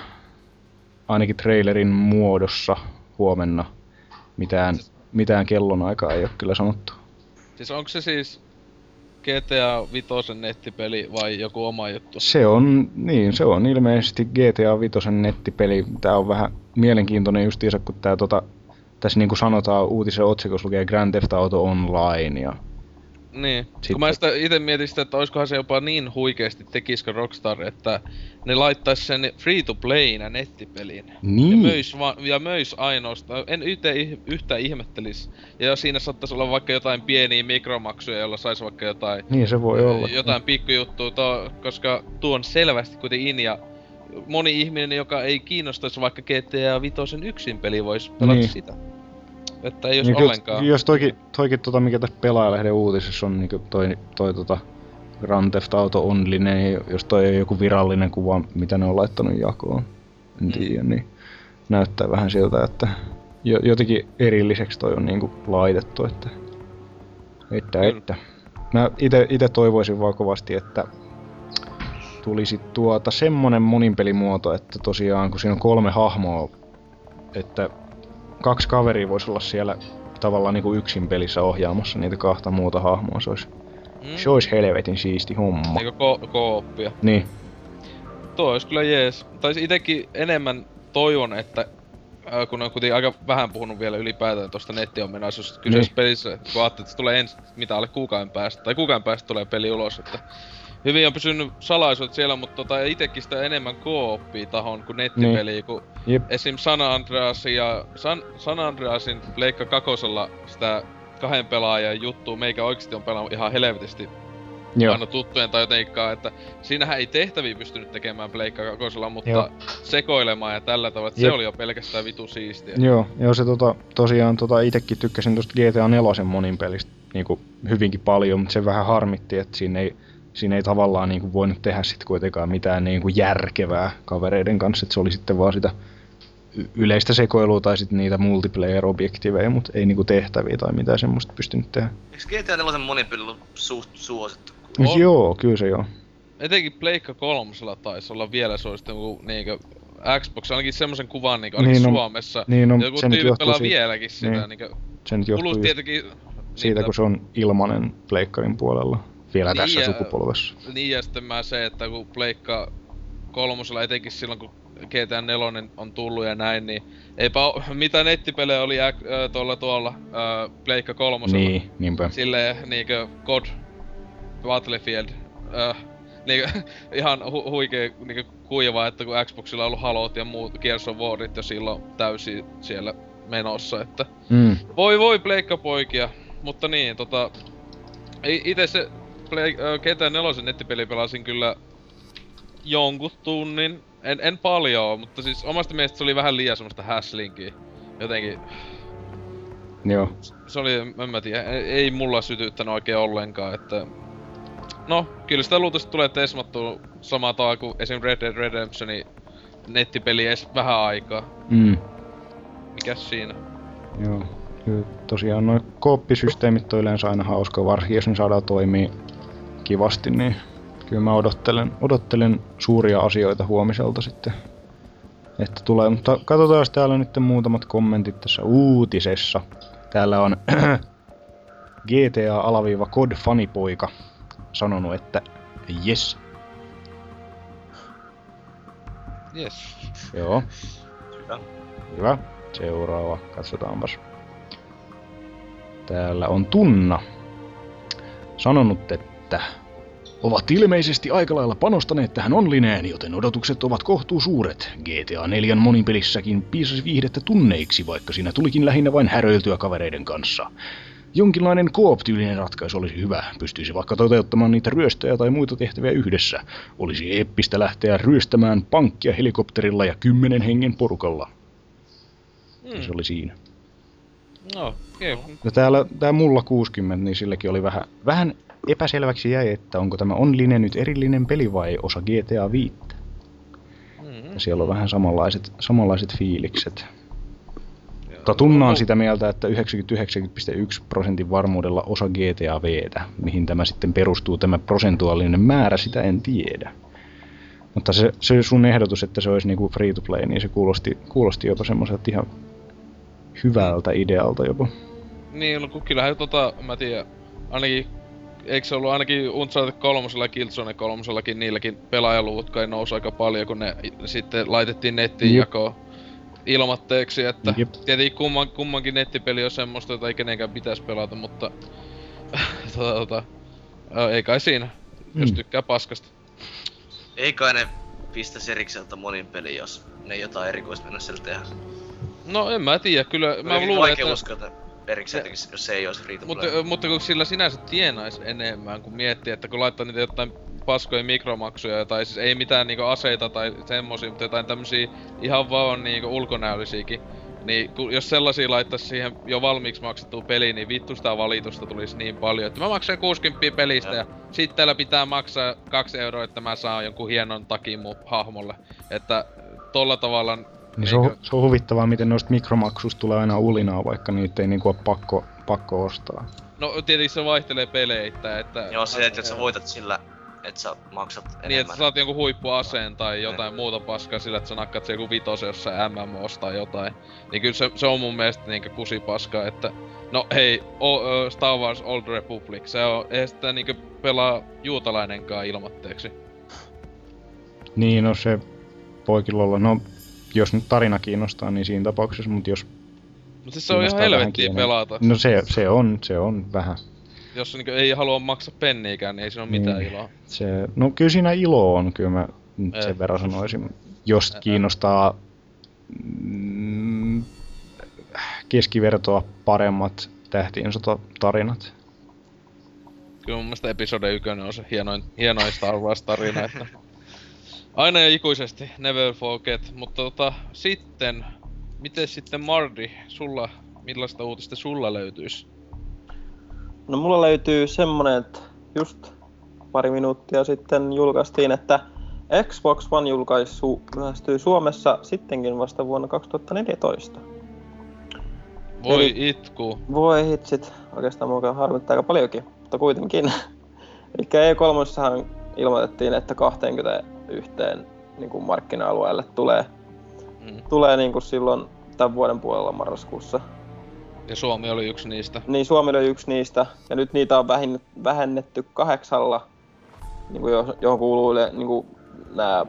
Speaker 4: ainakin trailerin muodossa huomenna. Mitään, mitään kellonaikaa ei ole kyllä sanottu.
Speaker 2: Siis onko se siis GTA 5 nettipeli vai joku oma juttu?
Speaker 4: Se on, niin, se on ilmeisesti GTA 5 nettipeli. Tää on vähän mielenkiintoinen justiinsa, kun tää tota, tässä niinku sanotaan uutisen otsikossa lukee Grand Theft Auto Online ja
Speaker 2: Niin,
Speaker 4: Sitten-
Speaker 2: kun mä sitä ite mietin sitä, että oiskohan se jopa niin huikeesti tekisikö Rockstar, että ne laittaisi sen free to playinä nettipelin. Ja
Speaker 4: niin,
Speaker 2: möis, va- ja möis ainoastaan. En yhtä, yhtään ihmettelis. Ja jos siinä saattaisi olla vaikka jotain pieniä mikromaksuja, joilla saisi vaikka jotain,
Speaker 4: niin se voi olla.
Speaker 2: jotain pikkujuttua, to, koska tuo on selvästi kuitenkin in ja moni ihminen, joka ei kiinnostaisi vaikka GTA 5 yksin peli, voisi pelata
Speaker 4: Niin.
Speaker 2: sitä. Että ei jos
Speaker 4: Niin,
Speaker 2: ollenkaan.
Speaker 4: Jos toikin, toikin tota, mikä tässä pelaajalehden uutisessa on, niin toi, toi tota Grand Theft Auto Only, niin jos toi ei joku virallinen kuva, mitä ne on laittanut jakoon, en
Speaker 2: Mm.
Speaker 4: tiedä, niin näyttää vähän siltä, että jo, jotenkin erilliseksi toi on niinku laitettu, että, että,
Speaker 2: Kyllä.
Speaker 4: että. Mä ite, ite toivoisin vaan kovasti, että tuli sit tuota semmonen moninpelimuoto, että tosiaan kun siinä on kolme hahmoa, että kaksi kaveria voisi olla siellä tavallaan niinku yksin pelissä ohjaamassa niitä kahta muuta hahmoa. Se olisi,
Speaker 2: Mm.
Speaker 4: se olisi helvetin siisti homma.
Speaker 2: Niinku ko- kooppia.
Speaker 4: Niin,
Speaker 2: Tuo olisi kyllä jees. Tai itekin enemmän toivon, että äh, kun on kuitenkin aika vähän puhunut vielä ylipäätään tuosta nettiominaisuudesta kyseisessä
Speaker 4: Niin.
Speaker 2: pelissä, kun ajattelin, että se tulee ensin, mitä alle kuukauden päästä, tai kuukauden päästä tulee peli ulos, että hyvin on pysynyt salaisuudet siellä, mutta tota, itekin sitä enemmän kooppia tahon kuin nettipeliä, niin. kun
Speaker 4: jep,
Speaker 2: esim. San Andreas ja San, San Andreasin Pleikka kakosella sitä kahden pelaajan juttu meikä oikeesti on pelannut ihan helvetisti
Speaker 4: joo,
Speaker 2: aina tuttujen tai jotenkaan, että siinähän ei tehtäviä pystynyt tekemään Pleikka kakosella, mutta
Speaker 4: Joo.
Speaker 2: sekoilemaan ja tällä tavalla, että
Speaker 4: Jep.
Speaker 2: se oli jo pelkästään vitu siistiä.
Speaker 4: joo, joo se tota, tosiaan tota, itekin tykkäsin tosta GTA 4 monin pelistä niinku hyvinkin paljon, mutta se vähän harmitti, että siinä ei, siinä ei tavallaan niinku voinut tehdä sit kuitenkaan mitään niinku järkevää kavereiden kanssa, että se oli sitten vaan sitä yleistä sekoilua tai sitten niitä multiplayer-objektiveja, mutta ei niinku tehtäviä tai mitään semmoista pystynyt tehdä.
Speaker 3: Eikö GTA 4 monipeli suht suosittu?
Speaker 2: On.
Speaker 4: Joo, kyllä se joo.
Speaker 2: Etenkin Pleikka kolmosella taisi olla vielä suosittu niinkö Xbox, ainakin semmosen kuvan niinku, ainakin
Speaker 4: Niin on-
Speaker 2: Suomessa.
Speaker 4: Niin on,
Speaker 2: Joku
Speaker 4: se nyt
Speaker 2: tyyppi
Speaker 4: johtuu
Speaker 2: pelaa
Speaker 4: siitä,
Speaker 2: vieläkin sitä,
Speaker 4: niin.
Speaker 2: niinkö,
Speaker 4: se nyt johtuu
Speaker 2: tietenkin...
Speaker 4: siitä, kun se on ilmanen pleikkarin puolella vielä
Speaker 2: Niin,
Speaker 4: tässä
Speaker 2: ja-
Speaker 4: sukupolvessa.
Speaker 2: Niin ja sitten mä se, että kun Pleikka kolmosella etenkin silloin kun GTA 4 on tullut ja näin, niin eipä oo, mitä nettipelejä oli ö, tuolla tuolla Pleikka kolmosella.
Speaker 4: Niin, niinpä.
Speaker 2: Silleen niinkö God, Battlefield, ö, niinkö ihan hu- huikee niinkö kuiva, että kun Xboxilla on ollut Halot ja muut Gears of Warit jo silloin täysin siellä menossa, että
Speaker 4: Mm.
Speaker 2: voi voi pleikkapoikia, mutta niin, tota... Ite se Play, ö, GTA 4 nettipeli pelasin kyllä jonkun tunnin. En, en paljon, mutta siis omasta mielestä se oli vähän liian semmoista häslinkiä. Jotenkin,
Speaker 4: Joo.
Speaker 2: se oli, en mä tiedä, ei, ei mulla sytyttänyt oikein ollenkaan, että... No, kyllä sitä luultavasti tulee tesmattua samaa tavalla kuin esim. Red Dead Redemptionin nettipeli edes vähän aikaa.
Speaker 4: Mm.
Speaker 2: Mikäs siinä?
Speaker 4: Joo. Kyllä tosiaan noin kooppisysteemit on yleensä aina hauska, varsinkin jos ne saadaan toimii kivasti, niin kyllä mä odottelen, odottelen suuria asioita huomiselta sitten, että tulee. Mutta katsotaan täällä nyt muutamat kommentit tässä uutisessa. Täällä on GTA-Kod fanipoika sanonut, että yes,
Speaker 2: Yes.
Speaker 4: joo,
Speaker 3: Hyvä.
Speaker 4: Hyvä. Seuraava. Katsotaanpas. Täällä on Tunna sanonut, että ovat ilmeisesti aika lailla panostaneet tähän onlineen, joten odotukset ovat kohtuu suuret. GTA 4 monipelissäkin piisasi viihdettä tunneiksi, vaikka siinä tulikin lähinnä vain häröiltyä kavereiden kanssa. Jonkinlainen koop-tyylinen ratkaisu olisi hyvä. Pystyisi vaikka toteuttamaan niitä ryöstöjä tai muita tehtäviä yhdessä. Olisi eeppistä lähteä ryöstämään pankkia helikopterilla ja kymmenen hengen porukalla.
Speaker 2: Hmm.
Speaker 4: Se oli siinä.
Speaker 2: No, okei.
Speaker 4: Ja täällä tää mulla 60, niin silläkin oli vähän, vähän epäselväksi jäi, että onko tämä online nyt erillinen peli vai osa GTA 5.
Speaker 2: Mm-hmm.
Speaker 4: Ja siellä on vähän samanlaiset, samanlaiset fiilikset. Mutta Tunna on sitä mieltä, että 99,1 prosentin varmuudella osa GTA Vtä, mihin tämä sitten perustuu, tämä prosentuaalinen määrä, sitä en tiedä. Mutta se, se sun ehdotus, että se olisi niinku free to play, niin se kuulosti, kuulosti jopa semmoiselta ihan hyvältä idealta jopa.
Speaker 2: Niin, no kun kyllähän tota, mä tiedän, ainakin, eikö se ollut ainakin Uncharted 3 ja Killzone 3 niilläkin pelaajaluvut kai nousi aika paljon, kun ne sitten laitettiin nettiin
Speaker 4: Jep.
Speaker 2: jakoon ilmatteeksi, että
Speaker 4: Jep.
Speaker 2: tietenkin kumman, kummankin nettipeli on semmoista, jota ei kenenkään pitäisi pelata, mutta tota, tota, ää, ei kai siinä, jos
Speaker 4: Mm.
Speaker 2: tykkää paskasta.
Speaker 3: Ei kai ne pistä serikseltä monin peli, jos ne jotain erikoista mennä siellä tehdä.
Speaker 2: No en mä tiedä, kyllä mä
Speaker 3: Mä
Speaker 2: luulen,
Speaker 3: vaikea
Speaker 2: että...
Speaker 3: uskoa, erikseen tekisi, jos se ei olisi free to
Speaker 2: Mutta,
Speaker 3: play.
Speaker 2: mutta kun sillä sinänsä tienais enemmän, kun miettii, että kun laittaa niitä jotain paskoja mikromaksuja, tai siis ei mitään niinku aseita tai semmosia, mutta jotain tämmösiä ihan vaan niinku ulkonäöllisiäkin, niin kun, jos sellaisia laittaisi siihen jo valmiiksi maksettuun peliin, niin vittu sitä valitusta tulisi niin paljon, että mä maksan 60 pelistä ja,
Speaker 3: Ja.
Speaker 2: ja sit täällä pitää maksaa 2 euroa, että mä saan jonkun hienon takin mun hahmolle. Että tolla tavalla...
Speaker 4: Niin se, on, se on huvittavaa, miten noista mikromaksusta tulee aina ulinaa, vaikka niitä ei niinku ole pakko, pakko ostaa.
Speaker 2: No tietenkin se vaihtelee peleitä, että...
Speaker 3: Joo, se, että jos sä voitat sillä, että sä maksat enemmän.
Speaker 2: Niin, että sä saat jonkun huippuaseen tai jotain muuta paskaa sillä, että sä nakkaat se joku vitosen jossain MMOs tai jotain. Niin kyllä se, se on mun mielestä niinkö kusipaskaa, että... No hei, o, ö, Star Wars Old Republic, se on, eihän sitä niinkö pelaa juutalainenkaan ilmatteeksi.
Speaker 4: Niin, no se voikin olla. No, jos nyt tarina kiinnostaa, niin siinä tapauksessa, mutta jos...
Speaker 2: Mut siis se on ihan helvettiä pelata.
Speaker 4: No se, se on, se on vähän.
Speaker 2: Jos niinkö ei halua maksaa penniikään, niin ei siinä ole mitään
Speaker 4: Niin.
Speaker 2: iloa.
Speaker 4: Se, no kyllä siinä ilo on, kyllä mä nyt
Speaker 2: Ei.
Speaker 4: sen verran sanoisin. Jos
Speaker 2: Ä- ä.
Speaker 4: kiinnostaa mm, keskivertoa paremmat tähtien tarinat.
Speaker 2: Kyllä mun mielestä episode 1 on se hienoin, hienoin Star Wars-tarina, että... Aina ja ikuisesti, never forget. Mutta tota, sitten, miten sitten Mardi, sulla, millaista uutista sulla löytyisi?
Speaker 5: No mulla löytyy semmonen, että just pari minuuttia sitten julkaistiin, että Xbox One julkaisu myöhästyy Suomessa sittenkin vasta vuonna 2014.
Speaker 2: Voi
Speaker 5: Eli-
Speaker 2: itku.
Speaker 5: Voi hitsit, oikeastaan mua harmittaa aika paljonkin, mutta kuitenkin. Eli E3 ilmoitettiin, että 21 niin kuin markkina-alueelle tulee,
Speaker 2: Mm.
Speaker 5: tulee niin kuin silloin tämän vuoden puolella marraskuussa.
Speaker 2: Ja Suomi oli yksi niistä.
Speaker 5: Niin Suomi oli yksi niistä, ja nyt niitä on vähin, vähennetty kahdeksalla, niin kuin jo- johon kuuluu niin kuin nämä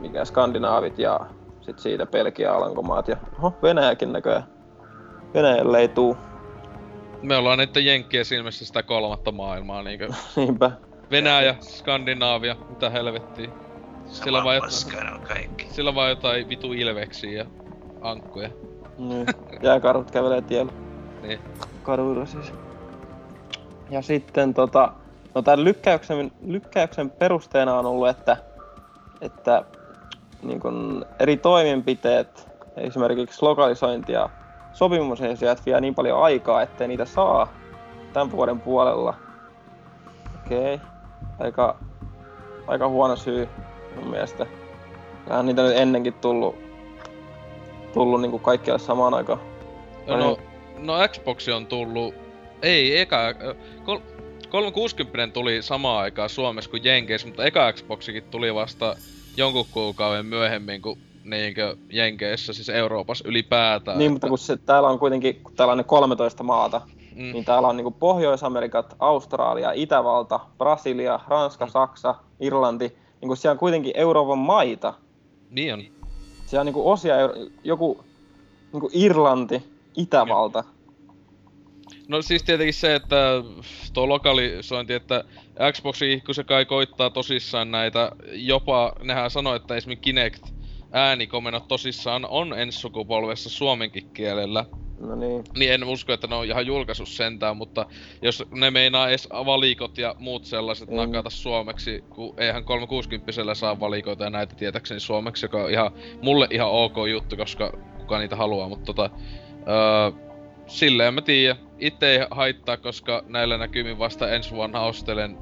Speaker 5: mikä skandinaavit ja sit siitä Belgia, Alankomaat ja oho, Venäjäkin näköjään. Venäjälle ei tuu,
Speaker 2: Me ollaan niiden jenkkien silmissä sitä kolmatta maailmaa, niinkö
Speaker 5: niinpä.
Speaker 2: Venäjä, Skandinaavia, mitä helvettiä. Sillä
Speaker 3: ne on kaikki.
Speaker 2: Sillä vaan jotain vitu ilveksiä ja ankkoja.
Speaker 5: Niin. Jääkarhut kävelee tiellä.
Speaker 2: Niin.
Speaker 5: Kaduilla siis. Ja sitten tota, no tämän lykkäyksen, lykkäyksen perusteena on ollut, että, että niin kun eri toimenpiteet, esimerkiksi lokalisointi ja sopimusesiät vie niin paljon aikaa, ettei niitä saa tämän vuoden puolella. Okei. Okay. Aika, aika huono syy mun mielestä. Kyllähän niitä nyt ennenkin tullut, tullut niin kuin kaikkialle samaan aikaan.
Speaker 2: No, no Xbox on tullut... Ei, eka... ö, Kol, 360 tuli samaan aikaan Suomessa kuin Jenkeissä, mutta eka Xboxikin tuli vasta jonkun kuukauden myöhemmin kuin niinkö Jenkeissä, siis Euroopassa ylipäätään.
Speaker 5: Niin, mutta kun se, täällä on kuitenkin, kun täällä on ne 13 maata,
Speaker 2: Mm,
Speaker 5: niin täällä on niinku Pohjois-Amerikat, Australia, Itävalta, Brasilia, Ranska,
Speaker 2: Mm.
Speaker 5: Saksa, Irlanti. Niinku siellä on kuitenkin Euroopan maita.
Speaker 2: niin on.
Speaker 5: Siellä on niinku osia, Euro- joku niinku Irlanti, Itävalta.
Speaker 2: No siis tietenkin se, että tuo lokalisointi, että Xboxi, kun se kai koittaa tosissaan näitä, jopa nehän sanoi, että esimerkiksi Kinect äänikomennot tosissaan on ensi sukupolvessa suomenkin kielellä.
Speaker 5: No niin.
Speaker 2: Niin en usko, että ne on ihan julkaissut sentään, mutta jos ne meinaa edes valikot ja muut sellaiset
Speaker 5: Mm.
Speaker 2: nakata suomeksi, kun eihän 360 saa valikoita ja näitä tietäkseni suomeksi, joka on ihan, mulle ihan ok juttu, koska kuka niitä haluaa, mutta tota, öö, silleen mä tiedä. Itse ei haittaa, koska näillä näkymin vasta ensi vuonna ostelen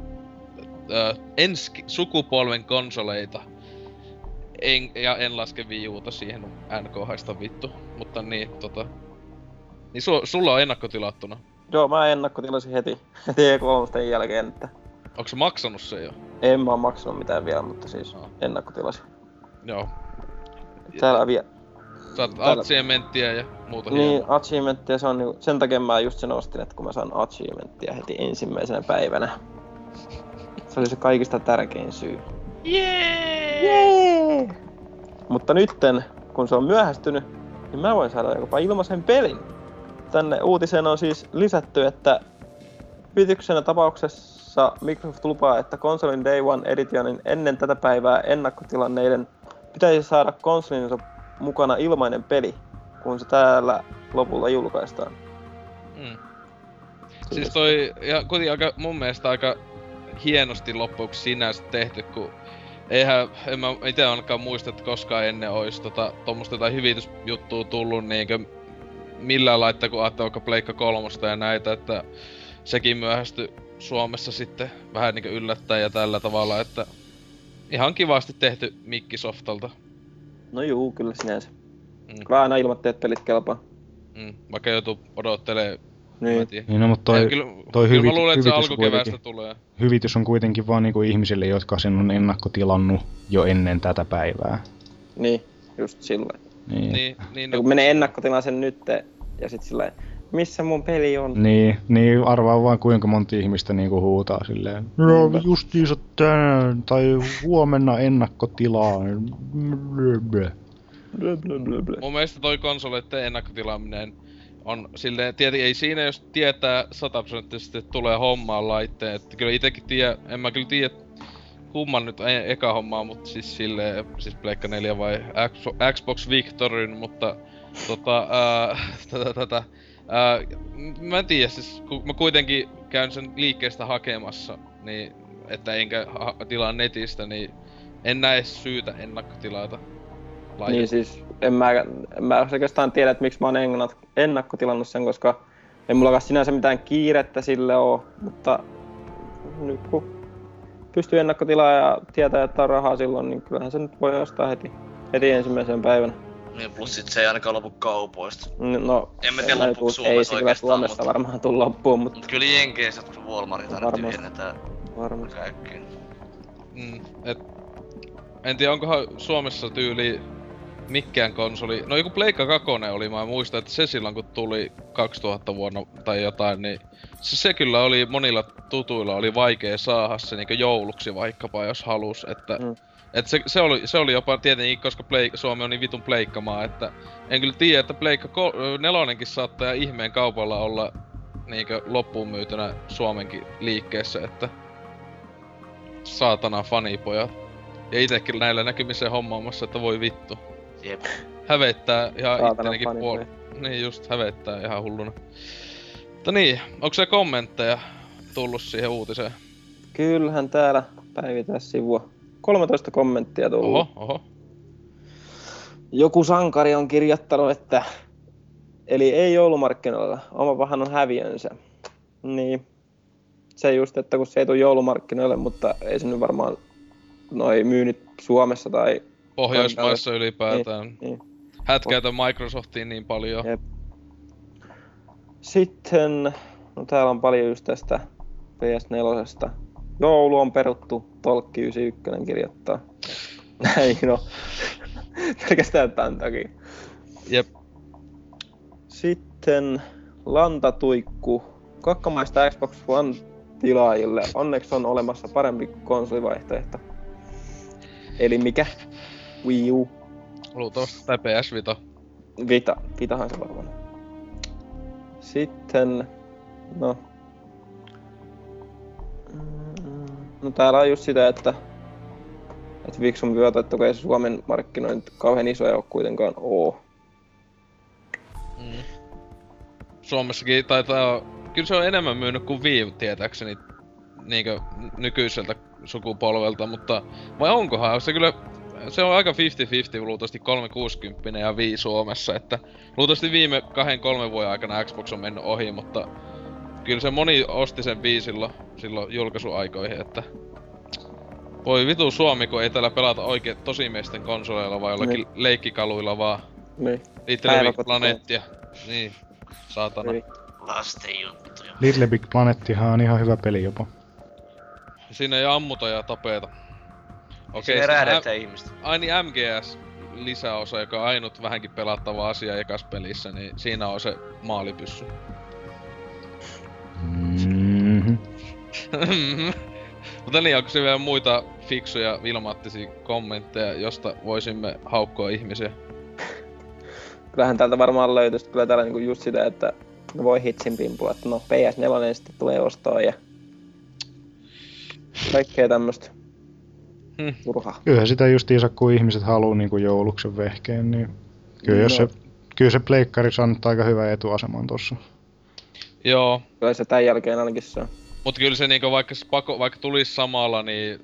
Speaker 2: öö, ensi sukupolven konsoleita. En, ja en laske Wii Uta siihen, NK haista vittu. Mutta niin, tota... Niin su, sulla on ennakkotilattuna.
Speaker 5: Joo, mä ennakkotilasin heti, heti E3 jälkeen, että
Speaker 2: Onko se maksanut se jo?
Speaker 5: en mä oo maksanut mitään vielä, mutta siis
Speaker 2: Aa.
Speaker 5: ennakkotilasin.
Speaker 2: Joo.
Speaker 5: Täällä vielä.
Speaker 2: Saat
Speaker 5: Täällä-
Speaker 2: achievementtiä ja muuta
Speaker 5: Niin,
Speaker 2: hienoa.
Speaker 5: achievementtia, se on niinku, sen takia mä just sen ostin, että kun mä saan achievementtia heti ensimmäisenä päivänä. Se oli se kaikista tärkein syy. Jee! Mutta nytten, kun se on myöhästynyt, niin mä voin saada jopa ilmaisen pelin. Tänne uutiseen on siis lisätty, että yrityksenä tapauksessa Microsoft lupaa, että konsolin Day One Editionin ennen tätä päivää ennakkotilanneiden pitäisi saada konsolinsa mukana ilmainen peli, kun se täällä lopulta julkaistaan.
Speaker 2: Mm. Siis toi, ja kuitenkin aika, mun mielestä aika hienosti loppuksi sinänsä tehty, kun eihän, en mä ite ainakaan muista, että koskaan ennen olisi tota, tommoista jotain hyvitysjuttua tullut niinkö millään laittaa, kun ajattelee vaikka Pleikka kolmosta ja näitä, että sekin myöhästy Suomessa sitten vähän niinkö yllättäen ja tällä tavalla, että ihan kivasti tehty Mikkisoftalta.
Speaker 5: No juu, kyllä sinänsä.
Speaker 2: Mm.
Speaker 5: Vähän aina ilmoitti, että pelit kelpaa.
Speaker 2: Mm, vaikka joutuu odottelee
Speaker 5: Niin.
Speaker 4: Niin no, mutta toi,
Speaker 2: kyllä,
Speaker 4: toi
Speaker 2: kyllä
Speaker 4: hyvit,
Speaker 2: mä luulen, että se
Speaker 4: hyvitys, on
Speaker 2: alkukeväästä
Speaker 4: kuitenkin,
Speaker 2: tulee.
Speaker 4: hyvitys on kuitenkin vaan niinku ihmisille, jotka sen on ennakkotilannut jo ennen tätä päivää.
Speaker 5: Niin, just silleen.
Speaker 4: Niin,
Speaker 2: Niin, niin
Speaker 5: Ja kun menee ennakkotilaan sen nyt ja sit silleen, missä mun peli on?
Speaker 4: Niin, niin arvaa vaan kuinka monta ihmistä niinku huutaa silleen, no justiinsa tänään tai huomenna ennakkotilaa. Blö, blö.
Speaker 5: Blö, blö, blö, blö.
Speaker 2: Mun mielestä toi konsoleiden ennakkotilaaminen on silleen, tietenkin ei siinä jos tietää sataprosenttisesti, että tulee hommaan laitteen, että kyllä itekin tiedä, en mä kyllä tiedä kumman nyt e- eka hommaa, mutta siis silleen, siis Pleikka 4 vai Xbox- Xbox Victoryn, mutta tota, ää, tätä, tätä, ää, mä en tiedä, siis kun mä kuitenkin käyn sen liikkeestä hakemassa, niin että enkä ha- tilaa netistä, niin en näe syytä ennakkotilata. laitetta.
Speaker 5: Niin siis, en mä, en mä oikeastaan tiedä, että miksi mä oon ennakkotilannut sen, koska ei mulla sinänsä mitään kiirettä sille oo, mutta nyt kun pystyy ennakkotilaa ja tietää, että on rahaa silloin, niin kyllähän se nyt voi ostaa heti, heti ensimmäisen päivänä.
Speaker 3: Niin plus sit se ei ainakaan lopu kaupoista.
Speaker 5: No,
Speaker 3: En mä tiedä,
Speaker 5: tuu-
Speaker 3: Suomessa
Speaker 5: Ei
Speaker 3: oikeastaan,
Speaker 5: Suomessa
Speaker 3: mutta-
Speaker 5: varmaan tuu loppuun, mutta
Speaker 3: Mut kyllä Jenkeissä, kun Walmartit aina
Speaker 5: Varmasti.
Speaker 3: tyhjennetään
Speaker 5: varmasti.
Speaker 3: kaikkiin.
Speaker 2: Mm, et, en tiedä, onkohan Suomessa tyyli mikään konsoli. No joku Pleikka 2 oli, mä muistan, että se silloin kun tuli 2000 vuonna tai jotain, niin se, se kyllä oli monilla tutuilla oli vaikea saada se niinku jouluksi vaikkapa, jos halus, että
Speaker 5: Mm.
Speaker 2: et se, se, oli, se oli jopa tietenkin, koska Play, Suomi on niin vitun pleikkamaa, että en kyllä tiedä, että Pleikka nelonenkin saattaa ihmeen kaupalla olla niinkö loppuun myytynä Suomenkin liikkeessä, että saatana fanipojat. Ja itekin näillä näkymisen hommaamassa, että voi vittu.
Speaker 3: Jep.
Speaker 2: Hävettää ihan
Speaker 5: Saatana
Speaker 2: ittenäkin puol... Niin just, hävettää ihan hulluna. Mutta niin, onko se kommentteja tullut siihen uutiseen?
Speaker 5: Kyllähän täällä päivitään sivua. 13 kommenttia tullut.
Speaker 2: Oho, oho.
Speaker 5: Joku sankari on kirjoittanut, että eli ei joulumarkkinoilla, oma vähän on häviönsä. Niin, se just, että kun se ei tule joulumarkkinoille, mutta ei se nyt varmaan noi myynnit Suomessa tai
Speaker 2: Pohjoismaissa ylipäätään.
Speaker 5: niin.
Speaker 2: Hätkäytön Microsoftiin niin paljon.
Speaker 5: Jep. Sitten, no täällä on paljon just tästä PS4. Joulu on peruttu, Tolkki 91 kirjoittaa. Näin no. Pelkästään tämän takia.
Speaker 2: Jep.
Speaker 5: Sitten lantatuikku. Kakkamaista Xbox One tilaajille. Onneksi on olemassa parempi konsolivaihtoehto. Eli mikä? Wii U.
Speaker 2: Luultavasti. Tai PS Vita.
Speaker 5: Vita. Vitahan se varmaan. Sitten, no. Mm, No täällä on just sitä, että että Vixum vyötä, kun ei Suomen markkinointi kauhean isoja ole kuitenkaan oo.
Speaker 2: Mm. Suomessakin taitaa... Kyllä se on enemmän myynyt kuin Wii, tietääkseni, niinkö nykyiseltä sukupolvelta, mutta... Vai onkohan? Se kyllä... Se on aika 50-50 luultavasti 360 ja Wii Suomessa, että luultavasti viime kahden kolmen vuoden aikana Xbox on mennyt ohi, mutta kyllä se moni osti sen Wii silloin, silloin julkaisuaikoihin, että voi vitu Suomi, kun ei täällä pelata oikein tosimiesten konsoleilla vai jollakin
Speaker 5: Niin.
Speaker 2: leikkikaluilla vaan
Speaker 5: Niin.
Speaker 2: Little Big Planeettia. Niin, saatana.
Speaker 5: Eli
Speaker 3: Lasten juttuja.
Speaker 4: Little Big Planettihan on ihan hyvä peli jopa.
Speaker 2: Siinä ei ammuta ja tapeta. Okei,
Speaker 3: ei
Speaker 2: siis
Speaker 3: räädetä ihmistä.
Speaker 2: Ai niin MGS lisäosa, joka on ainut vähänkin pelattava asia ekas pelissä, niin siinä on se maalipyssy.
Speaker 4: Mm-hmm.
Speaker 2: Mutta niin, onko se vielä muita fiksuja vilmaattisia kommentteja, josta voisimme haukkoa ihmisiä?
Speaker 5: kyllähän täältä varmaan löytyisi kyllä täällä niinku just sitä, että voi hitsin pimpua, että no PS4 sitten tulee ostoon ja kaikkea tämmöstä
Speaker 2: Hmm.
Speaker 5: turhaa.
Speaker 4: Kyllähän sitä justiinsa, kun ihmiset haluaa niin jouluksen vehkeen, niin kyllä, jos
Speaker 5: No.
Speaker 4: se, kyllä se pleikkari saa nyt aika hyvä etuaseman tossa.
Speaker 2: Joo,
Speaker 5: Kyllä se tämän jälkeen ainakin se on.
Speaker 2: mut kyllä se niinku vaikka, pako, vaikka tulisi samalla, niin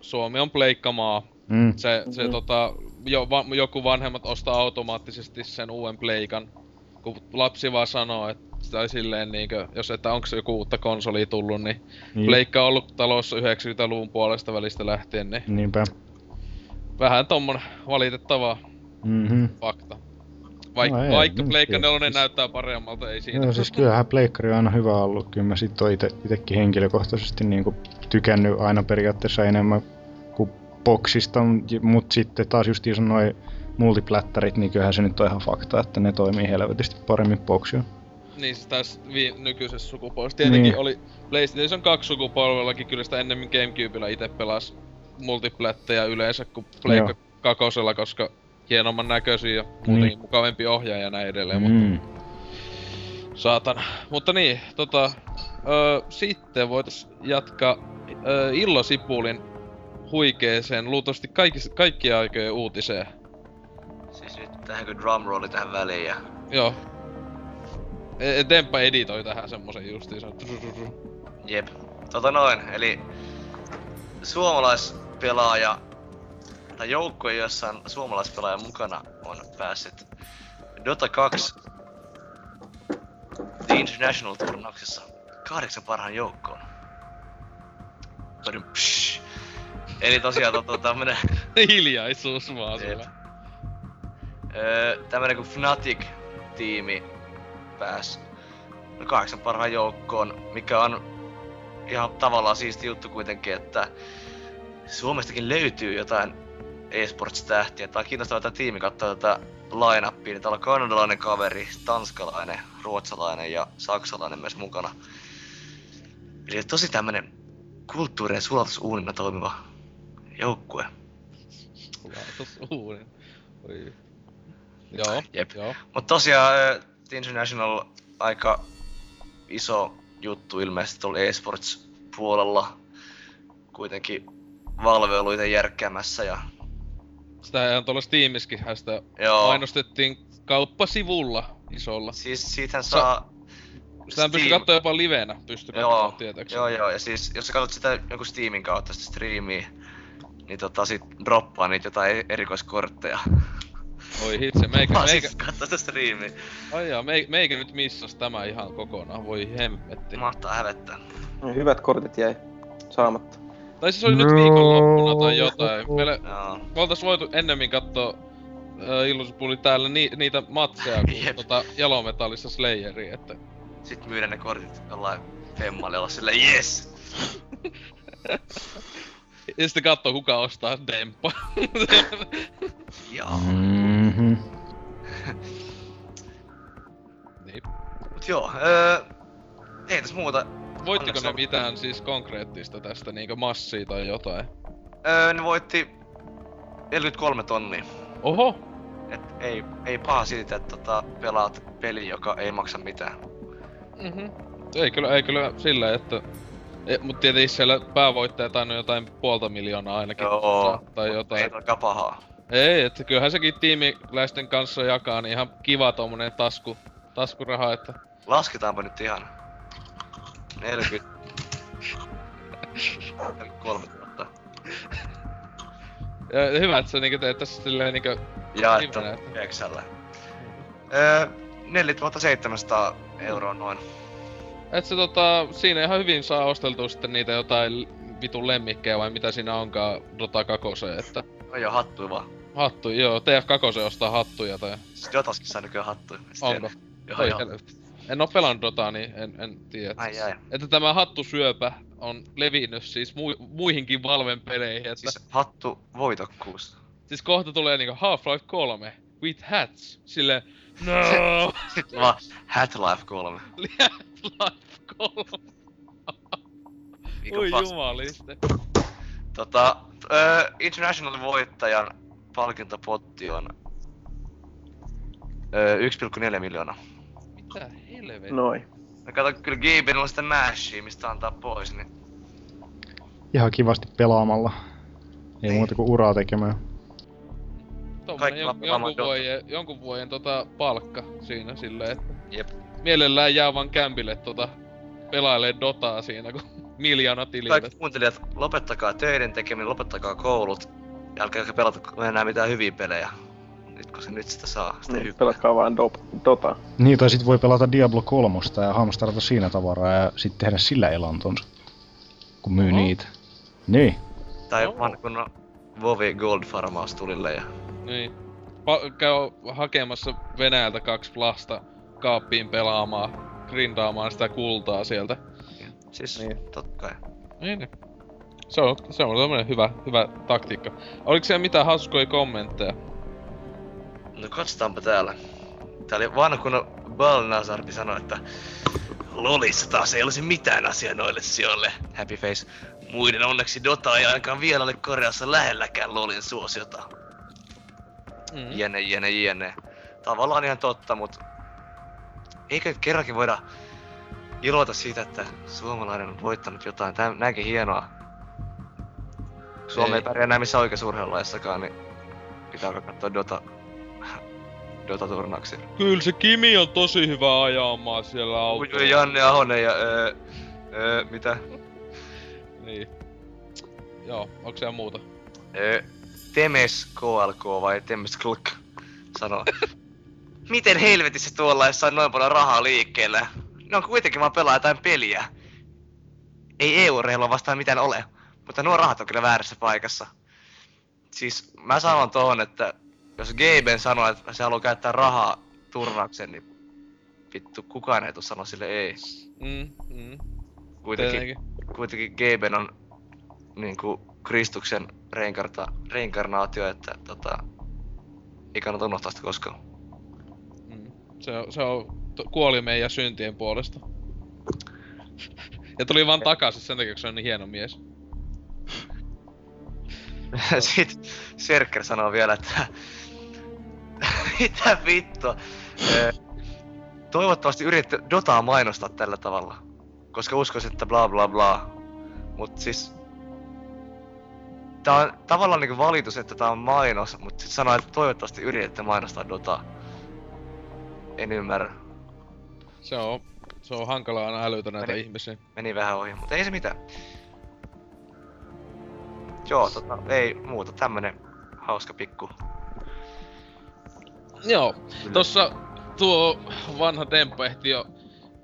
Speaker 2: Suomi on pleikkamaa.
Speaker 4: Mm.
Speaker 2: Se, se
Speaker 5: Mhm.
Speaker 2: tota, jo, va, joku vanhemmat ostaa automaattisesti sen uuden pleikan. Kun lapsi vaan sanoo, että tai silleen niinkö, jos että onko joku uutta konsolia tullut, niin
Speaker 4: Niin.
Speaker 2: pleikka on ollut talossa 90-luvun puolesta välistä lähtien, niin
Speaker 4: Niinpä.
Speaker 2: vähän tommon valitettava
Speaker 4: Mm-hmm.
Speaker 2: fakta. Vaik,
Speaker 4: No ei,
Speaker 2: vaikka
Speaker 4: nyt
Speaker 2: Pleikka
Speaker 4: tietysti.
Speaker 2: 4 näyttää paremmalta, ei siinä.
Speaker 4: Joo, siis kyllähän pleikkari on aina hyvä ollut. Kyllä mä sit oon ite, itekin henkilökohtaisesti niinku tykännyt aina periaatteessa enemmän kuin boksista, mutta sitten taas justiinsa noin multiplättärit, niin kyllähän se nyt on ihan fakta, että ne toimii helvetisti paremmin boksia.
Speaker 2: Niin siis tässä vi- nykyisessä sukupolvessa. Tietenkin
Speaker 4: Niin.
Speaker 2: oli PlayStation 2 sukupolvellakin kyllä sitä ennemmin Gamecubella itse pelas multiplättejä yleensä kuin Pleikka kakosella, koska hienomman näköisiä ja muutenkin
Speaker 4: Niin.
Speaker 2: mukavampi ohjaaja ja näin edelleen, mutta
Speaker 4: Mm.
Speaker 2: saatana. Mutta niin, tota, öö, sitten voitais jatkaa öö, Illo Sipulin huikeeseen, luultavasti kaikki, kaikkien aikojen uutiseen.
Speaker 3: Siis nyt tähänkö drumrolli tähän väliin ja...
Speaker 2: Joo. E- Demppa editoi tähän semmosen justiinsa.
Speaker 3: Jep. Tota noin, eli suomalaispelaaja tai joukkue, jossa on suomalaispelaaja mukana, on päässyt Dota 2 The International turnauksessa kahdeksan parhaan joukkoon. Psh. Eli tosiaan tota, tämmönen,
Speaker 2: Hiljaisuus vaan siellä.
Speaker 3: öö, tämmönen kuin Fnatic-tiimi pääsi no kahdeksan parhaan joukkoon, mikä on ihan tavallaan siisti juttu kuitenkin, että Suomestakin löytyy jotain esports-tähtiä. Tää on kiinnostavaa tämä tiimi katsoa tätä line-upia, niin täällä on kanadalainen kaveri, tanskalainen, ruotsalainen ja saksalainen myös mukana. Eli tosi tämmönen kulttuurien sulatusuunina toimiva joukkue.
Speaker 2: Oi. Joo,
Speaker 3: Jep.
Speaker 2: joo.
Speaker 3: Mut tosiaan The International aika iso juttu ilmeisesti tuolla esports puolella. Kuitenkin Valve ollut ite järkkäämässä ja
Speaker 2: Sitä ihan tuolla Steamiskin sitä
Speaker 3: joo.
Speaker 2: mainostettiin kauppasivulla isolla.
Speaker 3: Siis siitähän saa...
Speaker 2: Sitä pystyi
Speaker 3: Steam-
Speaker 2: katsoa jopa livenä, pystyi
Speaker 3: Joo,
Speaker 2: katsoa tietääkseni.
Speaker 3: joo, joo, ja siis jos sä katsot sitä jonkun Steamin kautta sitä striimiä, niin tota sit droppaa niitä jotain erikoiskortteja.
Speaker 2: Oi hitse, meikä,
Speaker 3: Mä
Speaker 2: meikä,
Speaker 3: siis sitä striimiä.
Speaker 2: ai jaa, meikä, meikä nyt missas tämä ihan kokonaan, voi hemmetti.
Speaker 3: Mahtaa hävettää.
Speaker 5: Hyvät kortit jäi saamatta.
Speaker 2: Tai siis oli nyt
Speaker 4: No.
Speaker 2: viikonloppuna tai jotain. Meillä,
Speaker 3: Joo.
Speaker 2: me oltais voitu ennemmin kattoo äh, Illusipuli täällä ni, niitä matseja kuin tota Jalometallissa Slayeria, että
Speaker 3: Sitten myydä ne kortit jollain femmalle olla silleen yes!
Speaker 2: ja sitten kattoo kuka ostaa Demppa.
Speaker 3: Joo.
Speaker 4: Mm-hmm.
Speaker 2: niin.
Speaker 3: Mut joo, öö, ei tässä muuta.
Speaker 2: Voittiko ne mitään siis konkreettista tästä niinkö massia tai jotain?
Speaker 3: Öö, ne voitti 43 tonnia.
Speaker 2: Oho!
Speaker 3: Et ei, ei paha siitä, että tota, pelaat peli, joka ei maksa mitään.
Speaker 2: Mhm. Ei kyllä, ei kyllä silleen, että... E, mut tietenkin siellä päävoittaja tainnut jotain puolta miljoonaa ainakin
Speaker 3: Joo,
Speaker 2: tai jotain.
Speaker 3: Ei toka pahaa.
Speaker 2: Ei, että kyllähän sekin tiimiläisten kanssa jakaa, niin ihan kiva tommonen tasku, taskuraha, että...
Speaker 3: Lasketaanpa nyt ihan. 40... 43 000.
Speaker 2: Ja hyvä, että sä niinku teet tässä silleen niinku...
Speaker 3: Jaettu Exällä. Öö, 4700 euroa noin.
Speaker 2: Et se tota, siinä ihan hyvin saa osteltua sitten niitä jotain vitun lemmikkejä vai mitä siinä onkaan Dota 2, että...
Speaker 3: No joo, hattui vaan.
Speaker 2: Hattu, joo, TF2 ostaa hattuja tai...
Speaker 3: Siis Dotaskin saa nykyään hattuja.
Speaker 2: Onko?
Speaker 3: Joo, joo.
Speaker 2: En oo pelannut Dotaa, niin en, en tiedä.
Speaker 3: Ai ai.
Speaker 2: Että tämä hattusyöpä on levinnyt siis mu- muihinkin Valven peleihin, että Siis
Speaker 3: hattu voitokkuus.
Speaker 2: siis kohta tulee niinku Half-Life 3 with hats, sille no,
Speaker 3: Sitten vaan Hat Life 3.
Speaker 2: Half-Life 3,
Speaker 3: Viikon
Speaker 2: oi jumaliste.
Speaker 3: Tota, öö, International voittajan palkintopotti on öö, 1,4 miljoonaa.
Speaker 2: Mitä helvettiä?
Speaker 5: Noin.
Speaker 3: No kato, kyllä Gaben on sitä mashia, mistä antaa pois, niin
Speaker 4: Ihan kivasti pelaamalla. Ei
Speaker 3: Niin.
Speaker 4: muuta kuin uraa tekemään.
Speaker 2: Tommonen jon, jonkun, vuoden, jonkun vuoden tota palkka siinä silleen, että
Speaker 3: jep.
Speaker 2: Mielellään jää vaan kämpille tota pelailee Dotaa siinä, kun miljoona tilille.
Speaker 3: Kaikki kuuntelijat, lopettakaa töiden tekeminen, lopettakaa koulut. Ja älkää pelata enää mitään hyviä pelejä. Nyt kun se nyt sitä saa, sitä
Speaker 5: Niin,
Speaker 3: hyppää.
Speaker 5: pelatkaa vaan dop- Dota.
Speaker 4: Niin, tai sit voi pelata Diablo 3 ja hamstrata siinä tavaraa ja sitten tehdä sillä elantonsa. Kun myy
Speaker 2: Oho.
Speaker 4: niitä. Niin.
Speaker 3: Tai
Speaker 2: Joo.
Speaker 3: vaan kun WoW Gold farmaus tulille ja...
Speaker 2: Niin. pa- käy hakemassa Venäjältä kaksi plasta kaappiin pelaamaan, grindaamaan sitä kultaa sieltä.
Speaker 3: Siis
Speaker 5: Niin.
Speaker 3: totta kai.
Speaker 2: Niin, niin. Se on, se on tämmönen hyvä, hyvä taktiikka. Oliko siellä mitään hauskoja kommentteja?
Speaker 3: No katsotaanpa täällä. Tää oli vanha kun Balnazardi sanoi, että Lolissa taas ei olisi mitään asiaa noille sijoille. Happy face. Muiden onneksi Dota ei ainakaan vielä ole Koreassa lähelläkään Lolin suosiota.
Speaker 2: Mm.
Speaker 3: Jene, jene, jene. Tavallaan ihan totta, mut eikö nyt kerrankin voida iloita siitä, että suomalainen on voittanut jotain tää, näinkin hienoa. Suomi ei,
Speaker 2: Ei.
Speaker 3: pärjää näin missä oikeassa urheilulaissakaan, niin pitää katsoa Dota, Dota-turnauksia.
Speaker 2: Kyllä se Kimi on tosi hyvä ajamaan siellä autolla.
Speaker 3: Janne Ahonen ja öö, öö, mitä?
Speaker 2: Niin. Joo, onko siellä muuta?
Speaker 3: Öö, Temes KLK vai Temes KLK sanoo. Miten helvetissä tuollaisessa on noin paljon rahaa liikkeellä? Ne on kuitenkin vaan pelaa jotain peliä. Ei EU-reilua vastaan mitään ole, mutta nuo rahat on kyllä väärässä paikassa. Siis mä sanon tohon, että jos Gaben sanoo, että se haluaa käyttää rahaa turnauksen, niin vittu kukaan ei tuu sanoa sille ei.
Speaker 2: Mm, mm.
Speaker 3: Kuitenkin
Speaker 2: Tietenkin.
Speaker 3: kuitenkin Gaben on niinku Kristuksen reinkarta, reinkarnaatio, että tota, ei kannata unohtaa sitä koskaan.
Speaker 2: Se, se on, kuoli meidän syntien puolesta. Ja tuli vaan takaisin sen takia, kun se on niin hieno mies.
Speaker 3: Sitten Serker sanoo vielä, että mitä vittua. Toivottavasti yritätte Dotaa mainostaa tällä tavalla. Koska uskoisin, että bla bla bla. Mut siis... Tää on tavallaan niinku valitus, että tää on mainos, mut sit sanoo, että toivottavasti yritätte mainostaa Dotaa. En ymmärrä.
Speaker 2: Se on, se on hankalaa aina älytä näitä
Speaker 3: Meni.
Speaker 2: ihmisiä.
Speaker 3: Meni vähän ohi, mutta ei se mitään. Joo, tota, ei muuta. Tämmönen hauska pikku.
Speaker 2: Joo, tossa tuo vanha Demppo ehti jo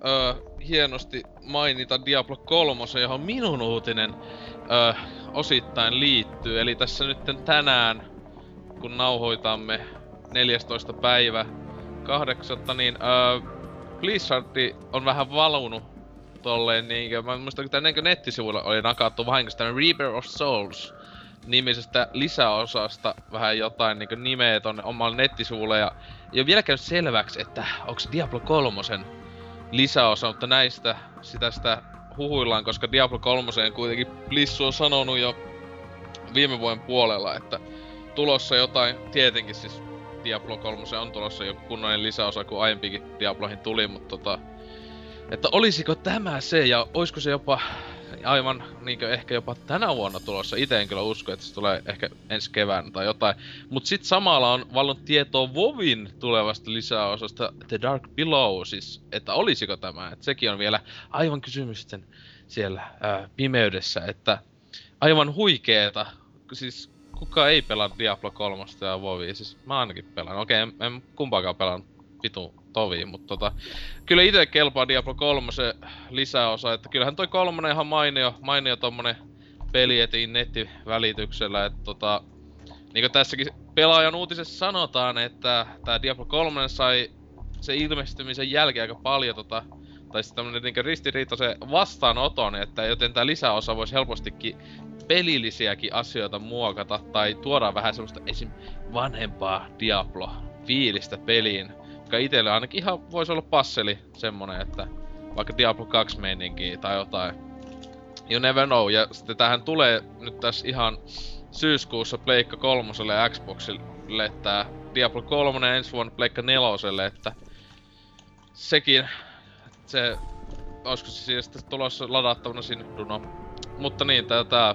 Speaker 2: ö, hienosti mainita Diablo 3, johon minun uutinen ö, osittain liittyy. Eli tässä nyt tänään, kun nauhoitamme 14. päivä 8. niin ö, Blizzard on vähän valunut tolleen niinkö, mä muistan, että niinkö nettisivuilla oli nakattu vahingossa tämmönen Reaper of Souls nimisestä lisäosasta vähän jotain niinku nimeä tonne omalle nettisivulle ja ei ole vielä käynyt selväksi, että onks Diablo 3 lisäosa, mutta näistä sitä sitä huhuillaan, koska Diablo 3 kuitenkin Blissu on sanonut jo viime vuoden puolella, että tulossa jotain, tietenkin siis Diablo 3 on tulossa joku kunnollinen lisäosa, kun aiempikin Diabloihin tuli, mutta tota, että olisiko tämä se ja olisiko se jopa aivan niinkö ehkä jopa tänä vuonna tulossa. Itse en kyllä usko, että se tulee ehkä ensi keväänä tai jotain. Mut sit samalla on vallannut tietoa Vovin tulevasta lisäosasta The Dark Below, siis että olisiko tämä. Et sekin on vielä aivan kysymysten siellä ää, pimeydessä, että aivan huikeeta. Siis kuka ei pelaa Diablo 3 ja Vovia, siis mä ainakin pelaan. Okei, en, en kumpaakaan pelannut vitu toviin, mutta tota, kyllä itse kelpaa Diablo 3 se lisäosa, että kyllähän toi kolmonen ihan mainio, mainio tommonen peli etiin nettivälityksellä, että tota, niinku tässäkin pelaajan uutisessa sanotaan, että tää Diablo 3 sai se ilmestymisen jälkeen aika paljon tota, tai sitten tämmönen niinku ristiriitaisen vastaanoton, että joten tää lisäosa voisi helpostikin pelillisiäkin asioita muokata tai tuoda vähän semmoista esim. vanhempaa Diablo-fiilistä peliin. Joka itelle ainakin ihan voisi olla passeli semmonen, että vaikka Diablo 2 meininkiä tai jotain. You never know. Ja sitten tähän tulee nyt tässä ihan syyskuussa Pleikka kolmoselle ja Xboxille tää Diablo 3 ensi vuonna Pleikka neloselle, että sekin se olisiko se siis tulossa ladattavana sinne Duno. Mutta niin, tää, tää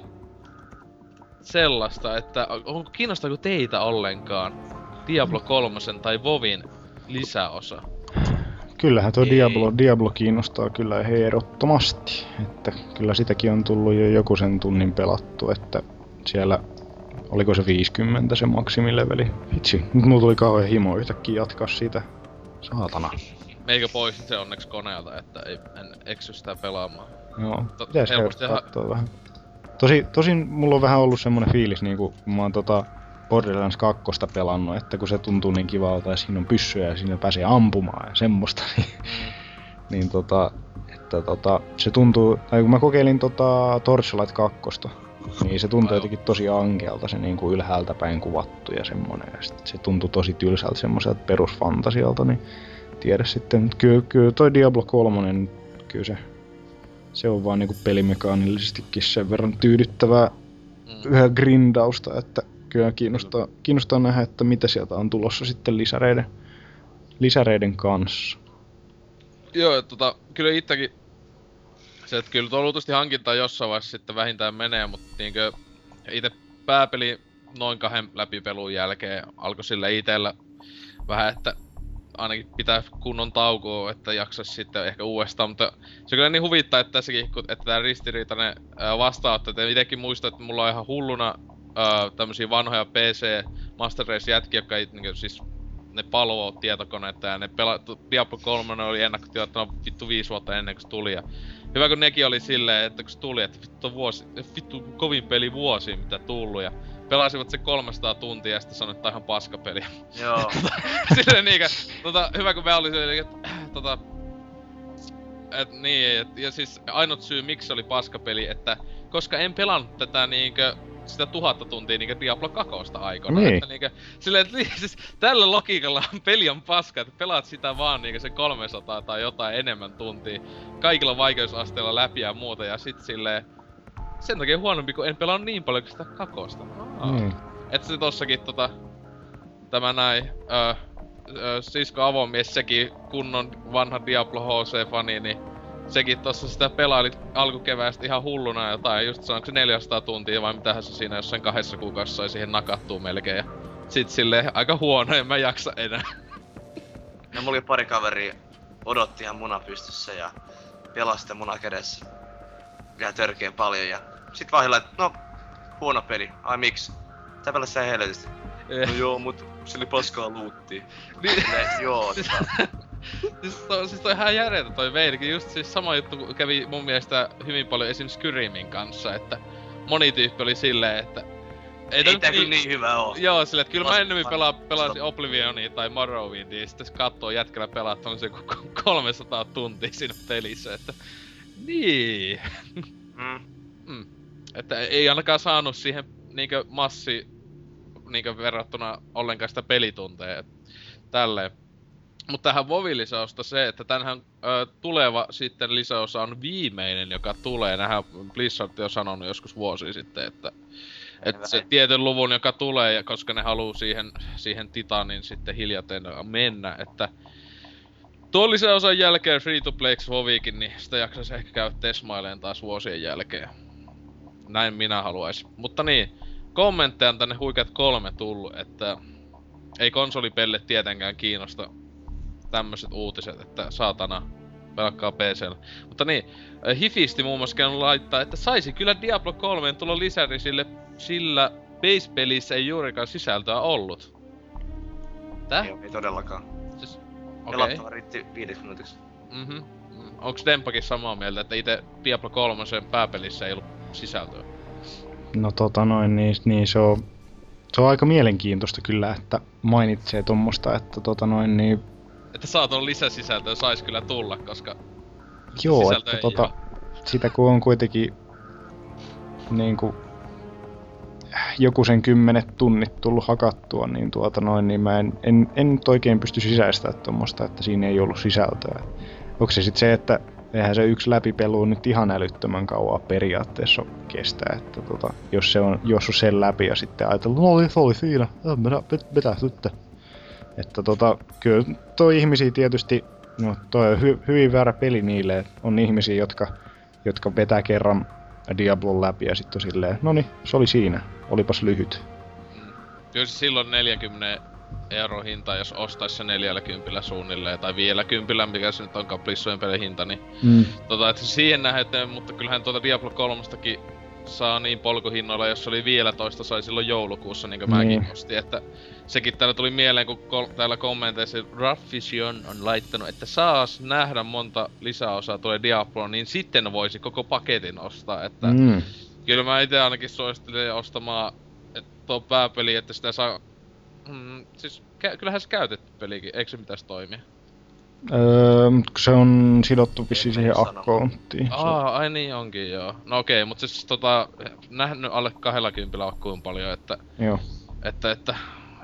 Speaker 2: sellaista, että onko kiinnostaako teitä ollenkaan Diablo 3 tai Vovin lisäosa?
Speaker 4: Kyllähän tuo
Speaker 2: Ei.
Speaker 4: Diablo, Diablo kiinnostaa kyllä ehdottomasti. Että kyllä sitäkin on tullut jo joku sen tunnin pelattu, että siellä oliko se 50 se maksimileveli. Vitsi, nyt mulla tuli kauhean himo yhtäkkiä jatkaa sitä. Saatana.
Speaker 2: Meikö pois se onneksi koneelta, että ei, en eksy sitä pelaamaan.
Speaker 4: Joo, pitäis
Speaker 2: helposti ihan-
Speaker 4: vähän. Tosi, tosin mulla on vähän ollut semmonen fiilis, niinku, kun mä oon tota, Borderlands 2 pelannut, että kun se tuntuu niin kivalta ja siinä on pyssyjä ja siinä pääsee ampumaan ja semmoista, niin, niin tota, että tota, se tuntuu, tai kun mä kokeilin tota Torchlight 2, niin se tuntuu jotenkin tosi ankealta se niin kuin ylhäältä päin kuvattu ja semmonen. Ja sit se tuntui tosi tylsältä semmoiselta perusfantasialta, niin tiedä sitten. Kyllä, kyllä toi Diablo 3, kyllä se, se on vaan niinku pelimekaanillisestikin sen verran tyydyttävää
Speaker 2: Mm.
Speaker 4: yhä grindausta, että kyllä kiinnostaa, kiinnostaa nähdä, että mitä sieltä on tulossa sitten lisäreiden, lisäreiden kanssa.
Speaker 2: Joo, tota, kyllä ittäkin se, että kyllä tuo luultavasti hankinta jossain vaiheessa sitten vähintään menee, mutta niinkö itse pääpeli noin kahden läpipelun jälkeen alkoi sille itellä vähän, että ainakin pitää kunnon taukoa, että jaksaisi sitten ehkä uudestaan, mutta se kyllä niin huvittaa, että tässäkin, kun, että tämä ristiriitainen vastaanotto, että itsekin muistan, että mulla on ihan hulluna ää, tämmösiä vanhoja PC Master Race jätkiä, jotka ei, niin siis ne palvoo tietokoneita ja ne pela... Diablo 3 oli ennakkotilattuna vittu viisi vuotta ennen kuin se tuli ja Hyvä kun nekin oli silleen, että kun se tuli, että vittu vuosi, vittu kovin peli vuosi mitä tullut ja pelasivat se 300 tuntia ja sitten sanoi, että ihan paskapeli.
Speaker 3: Joo.
Speaker 2: Silleen niinkö, tota, hyvä kun me oli silleen, että tota, et niin, et, ja siis ainut syy miksi se oli paskapeli, että koska en pelannut tätä niinkö sitä tuhatta tuntia niinkö Diablo 2 aikoina.
Speaker 4: Niin.
Speaker 2: Että niinkö, silleen, että niin, siis tällä logiikalla peli on paska, että pelaat sitä vaan niinkö se 300 tai jotain enemmän tuntia kaikilla vaikeusasteilla läpi ja muuta ja sit silleen sen takia huonompi, kun en pelannut niin paljon kuin sitä kakosta. Aa.
Speaker 4: Niin.
Speaker 2: Et se tossakin tota, tämä näin, ö, ö, sisko avomies, sekin kunnon vanha Diablo HC-fani, niin sekin tossa sitä pelaili alkukeväästä ihan hulluna jotain, just sanoiko se 400 tuntia vai mitähän se siinä jossain kahdessa kuukaudessa sai siihen nakattua melkein. Ja sit silleen aika huono, en mä jaksa enää.
Speaker 3: Ja mulla oli pari kaveri odotti ihan muna pystyssä ja pelasi sitä muna kädessä vielä törkeen paljon ja sit vaan että no huono peli, ai miksi? Sä pelasit sen helvetisti. No joo, mut se oli paskaa luuttia.
Speaker 2: Niin-
Speaker 3: joo,
Speaker 2: Siis-
Speaker 3: tota,
Speaker 2: siis, toi, siis toi ihan järjetön toi Veidikin, just siis sama juttu kun kävi mun mielestä hyvin paljon esim. Skyrimin kanssa, että moni tyyppi oli silleen, että
Speaker 3: ei
Speaker 2: tää
Speaker 3: tää kyllä niin hyvä oo.
Speaker 2: Joo, silleen, että kyllä mä ennemmin pelaa, pelasin Oblivionia tai Morrowindia ja sitten kattoo jätkällä pelaa tommosen ku- ku- 300 tuntia siinä pelissä, että niin.
Speaker 3: Mm.
Speaker 2: Mm. Että ei ainakaan saanut siihen niinkö massi niinkö verrattuna ollenkaan sitä pelitunteja. Tälleen. Mutta tähän Vovin lisäosta se, että tänhän ö, tuleva sitten lisäosa on viimeinen, joka tulee. Nähän Blizzard on sanonut joskus vuosi sitten, että että se
Speaker 3: Näin.
Speaker 2: tietyn luvun, joka tulee, ja koska ne haluu siihen, siihen Titanin sitten hiljaten mennä, että tuon lisäosan jälkeen Free to Play Vovikin, niin sitä jaksaisi ehkä käydä tesmaileen taas vuosien jälkeen. Näin minä haluaisin. Mutta niin, kommentteja on tänne huikeat kolme tullut, että ei konsolipelle tietenkään kiinnosta tämmöiset uutiset, että saatana pelkkaa PCllä. Mutta niin, äh, Hifisti muun muassa käynyt laittaa, että saisi kyllä Diablo 3 tulla lisäri sille, sillä base-pelissä ei juurikaan sisältöä ollut. Täh?
Speaker 3: Ei, ei todellakaan. Pelattava riitti viideksi minuutiksi.
Speaker 2: Mhm. Onks Dempakin samaa mieltä, että itse Diablo 3 pääpelissä ei ollut sisältöä?
Speaker 4: No tota noin, niin, niin se on, se on aika mielenkiintoista kyllä, että mainitsee tuommoista, että tota noin, niin
Speaker 2: Että saatoin lisäsisältöä sais kyllä tulla, koska
Speaker 4: joo, että tota, sitä kun on kuitenkin niinku joku sen kymmenet tunnit tullut hakattua, niin tuota noin, niin mä en, en, en nyt oikein pysty sisäistämään tuommoista, että siinä ei ollut sisältöä. Onko se sitten se, että eihän se yksi läpipelu nyt ihan älyttömän kauan periaatteessa kestää, että tota, jos se on juossut sen läpi ja sitten ajatellut, no se oli siinä, vetää sitten. Että tota, kyllä toi ihmisiä tietysti, no toi on hy, hyvin väärä peli niille, on ihmisiä, jotka, jotka vetää kerran Diablon läpi ja sitten silleen, no niin, se oli siinä, olipas lyhyt.
Speaker 2: Kyllä se silloin 40 euro hinta, jos ostaisi se 40 suunnilleen, tai vielä kympillä, mikä se nyt on kaplissojen pelin hinta, niin
Speaker 4: Mm.
Speaker 2: tota, että siihen nähden, mutta kyllähän tuota Diablo 3 saa niin polkuhinnoilla, jos oli vielä toista sai silloin joulukuussa, niin kuin mäkin
Speaker 4: Niin.
Speaker 2: ostin, että sekin täällä tuli mieleen, kun kol- täällä kommenteissa Raffision on laittanut, että saas nähdä monta lisäosaa tulee Diabloon, niin sitten voisi koko paketin ostaa, että
Speaker 4: Mm.
Speaker 2: Kyllä mä itse ainakin suosittelen ostamaan, tuo pääpeli, että sitä saa... Mm, siis kä- kyllähän se käytetty pelikin, eikö se pitäisi toimia?
Speaker 4: Öö, se on sidottu vissiin siihen akkoontiin.
Speaker 2: Aa, ai niin onkin joo. No okei, mutta siis tota, nähnyt alle 20 akkuun paljon, että,
Speaker 4: Joo.
Speaker 2: että, että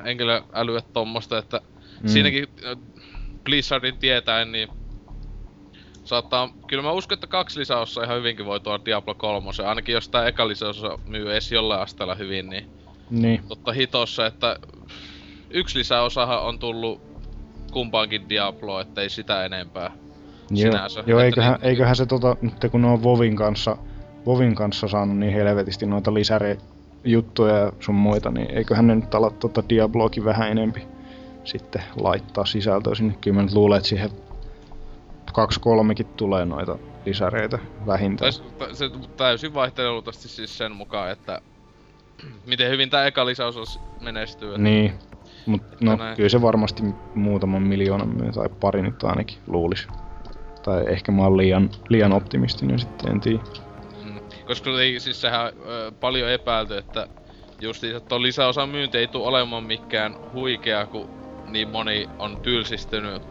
Speaker 2: en kyllä älyä tommosta, että
Speaker 4: Mm.
Speaker 2: siinäkin Blizzardin tietäen, niin saattaa, kyllä mä uskon, että kaksi lisäosaa ihan hyvinkin voi tuoda Diablo 3. Ainakin jos tää eka lisäosa myy edes jollain asteella hyvin, niin
Speaker 4: Niin.
Speaker 2: totta hitossa, että yksi lisäosahan on tullut kumpaankin Diabloon, ettei sitä enempää.
Speaker 4: Joo,
Speaker 2: sinänsä.
Speaker 4: joo eiköhän,
Speaker 2: niin-
Speaker 4: eiköhän se tota, nyt kun ne on Vovin kanssa, Vovin kanssa saanut niin helvetisti noita lisäre juttuja ja sun muita, niin eiköhän ne nyt ala tota Diabloakin vähän enempi sitten laittaa sisältöä sinne. Kyllä mä nyt luulen, että siihen kaksi kolmekin tulee noita lisäreitä vähintään.
Speaker 2: Se- se täysin vaihtelee luultavasti siis sen mukaan, että miten hyvin tää eka lisäosa menestyy. että-
Speaker 4: Niin, mut no
Speaker 2: näin.
Speaker 4: kyllä se varmasti muutaman miljoonan myy, tai pari nyt ainakin luulis. Tai ehkä mä oon liian, liian optimistinen sitten, en tiedä.
Speaker 2: Mm. Koska ei, siis sehän ö, paljon epäilty, että justiinsa tuon lisäosan myynti ei tule olemaan mikään huikea, kun niin moni on tylsistynyt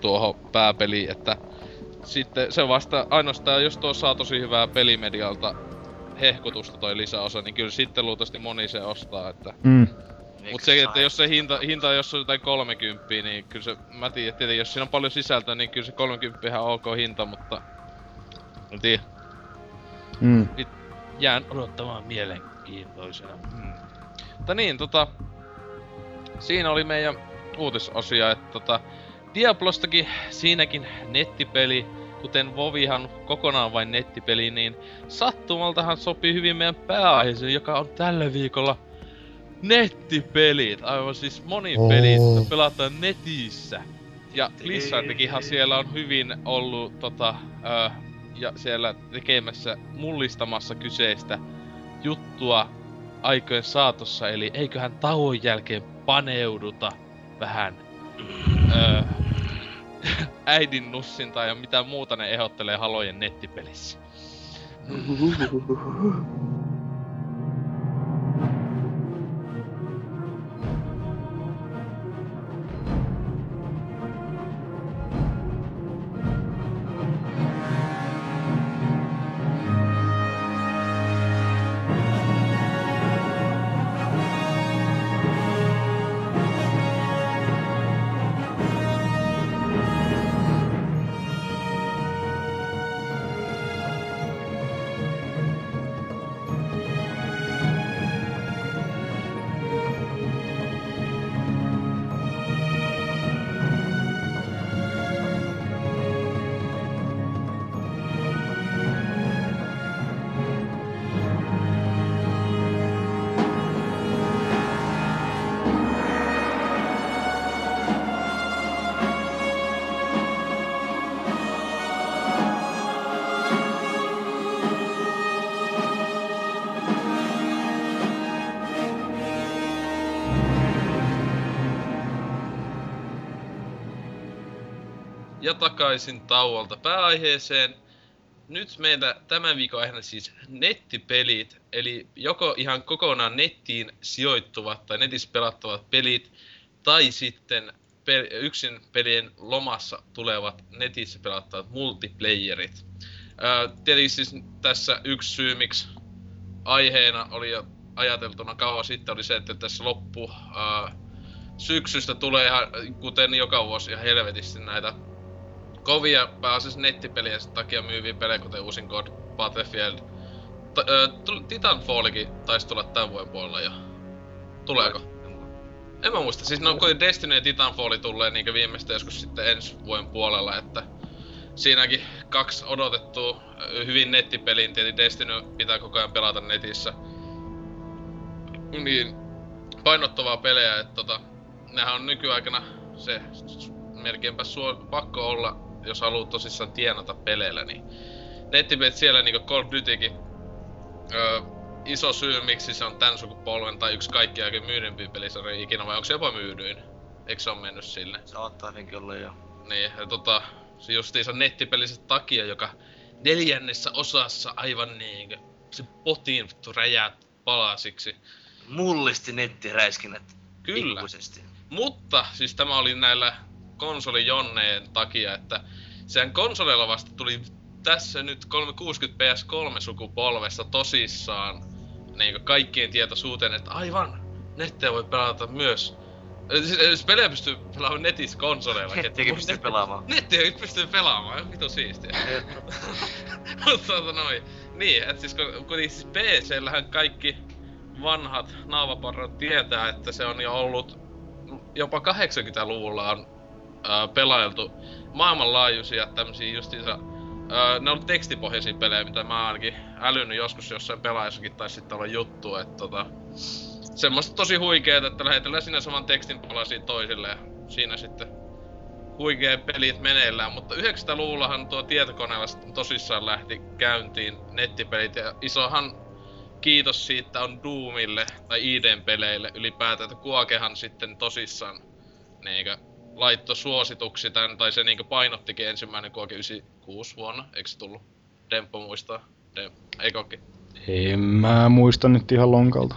Speaker 2: tuohon pääpeliin, että sitten se vasta ainoastaan, jos tuo saa tosi hyvää pelimedialta hehkutusta toi lisäosa, niin kyllä sitten luultavasti moni se ostaa, että
Speaker 4: Mm.
Speaker 2: Mut se, että jos se hinta, hinta jos on jotain 30, niin kyllä se, mä tiedän, että tietenkin jos siinä on paljon sisältöä, niin kyllä se 30 ihan ok hinta, mutta... En tiedä,
Speaker 4: Mm.
Speaker 2: jään odottamaan mielenkiintoisena. Mm. Mutta niin, tota... Siinä oli meidän uutisosia, että tota... Diablostakin siinäkin nettipeli, kuten Vovihan kokonaan vain nettipeli, niin sattumaltahan sopii hyvin meidän pääaiheeseen, joka on tällä viikolla nettipelit. Aivan siis monipelit,
Speaker 4: Oh.
Speaker 2: oh. pelataan netissä. Ja Blizzardikinhan siellä on hyvin ollut tota, ö, ja siellä tekemässä, mullistamassa kyseistä juttua aikojen saatossa, eli eiköhän tauon jälkeen paneuduta vähän ö, äidin nussintaa ja mitä muuta ne ehdottelee halojen nettipelissä. Takaisin tauolta pääaiheeseen. Nyt meillä tämän viikon aiheena siis nettipelit, eli joko ihan kokonaan nettiin sijoittuvat tai netissä pelattavat pelit, tai sitten pe- yksin pelien lomassa tulevat netissä pelattavat multiplayerit. Öö, tietenkin siis tässä yksi syy, miksi aiheena oli jo ajateltuna kauan sitten, oli se, että tässä loppu öö, syksystä tulee ihan, kuten joka vuosi ihan helvetisti näitä kovia pääasiassa nettipeliä sen takia myyviä pelejä, kuten uusin God, Battlefield. T- Titanfallikin taisi tulla tämän vuoden puolella jo. Tuleeko? En mä muista. Siis no kun Destiny ja Titanfall tulee niinkö viimeistä joskus sitten ensi vuoden puolella, että siinäkin kaksi odotettua hyvin nettipeliin. Tietenkin Destiny pitää koko ajan pelata netissä. Niin painottavaa pelejä, että tota, nehän on nykyaikana se melkeinpä suo, pakko olla, jos haluaa tosissaan tienata peleillä, niin nettipelit siellä niinku Call of Dutykin öö, iso syy, miksi se on tän sukupolven tai yksi kaikkien aikojen myydympiä pelisarjoja ikinä, vai onko se jopa myydyin? Eikö se on mennyt sille?
Speaker 3: Saattaa hyvinkin olla jo.
Speaker 2: Niin, ja tota, se justiinsa nettipeliset takia, joka neljännessä osassa aivan niinkö, se potiin vittu räjää palasiksi.
Speaker 3: mullisti nettiräiskinnät
Speaker 2: Kyllä.
Speaker 3: ikuisesti.
Speaker 2: Mutta siis tämä oli näillä konsolijonneen takia, että sen konsoleilla vasta tuli tässä nyt 360 PS3 sukupolvessa tosissaan niin kaikkien tietoisuuteen, että aivan, nettiä voi pelata myös. Siis, siis pelejä pystyy pelaamaan netissä konsoleilla.
Speaker 3: Nettiäkin pystyy pelaamaan.
Speaker 2: Nettiä pystyy pelaamaan, vitu siistiä. Mutta tota noin. Niin, et siis kun, kun siis PC-llähän kaikki vanhat naavaparrat tietää, että se on jo ollut jopa 80-luvulla on ää, pelailtu maailmanlaajuisia tämmösiä justiinsa. Ää, ne on tekstipohjaisia pelejä, mitä mä ainakin älynyt joskus jossain pelaajassakin tai sitten olla juttu, että tota, semmoista tosi huikeeta, että lähetellään sinne saman tekstin palasia toisille ja siinä sitten huikea pelit meneillään, mutta 90-luvullahan tuo tietokoneella sitten tosissaan lähti käyntiin nettipelit ja isohan kiitos siitä on Doomille tai IDn peleille ylipäätään, että Kuakehan sitten tosissaan niinkö laitto suosituksi tän, tai se niinkö painottikin ensimmäinen Kuake 96 vuonna, eikö se tullut? Demppo muistaa? Dem- Eikokin?
Speaker 4: En mä muista nyt ihan lonkalta.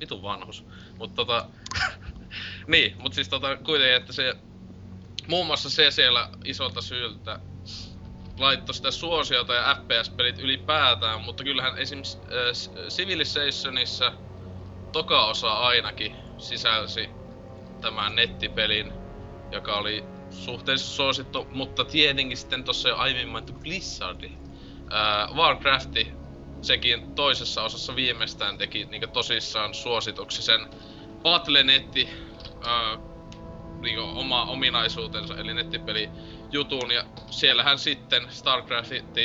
Speaker 2: Vitun vanhus. Mut tota... niin, mut siis tota kuitenkin, että se... Muun muassa se siellä isolta syyltä laittoi sitä suosiota ja FPS-pelit ylipäätään, mutta kyllähän esimerkiksi äh, Civilizationissa toka osa ainakin sisälsi tämän nettipelin, joka oli suhteellisesti suosittu, mutta tietenkin sitten tossa jo aiemmin mainittu Blizzardi. Äh, Warcrafti, sekin toisessa osassa viimeistään teki niin tosissaan suosituksi sen Battle.netti äh, niin oma ominaisuutensa, eli nettipeli jutun, ja siellähän sitten StarCraft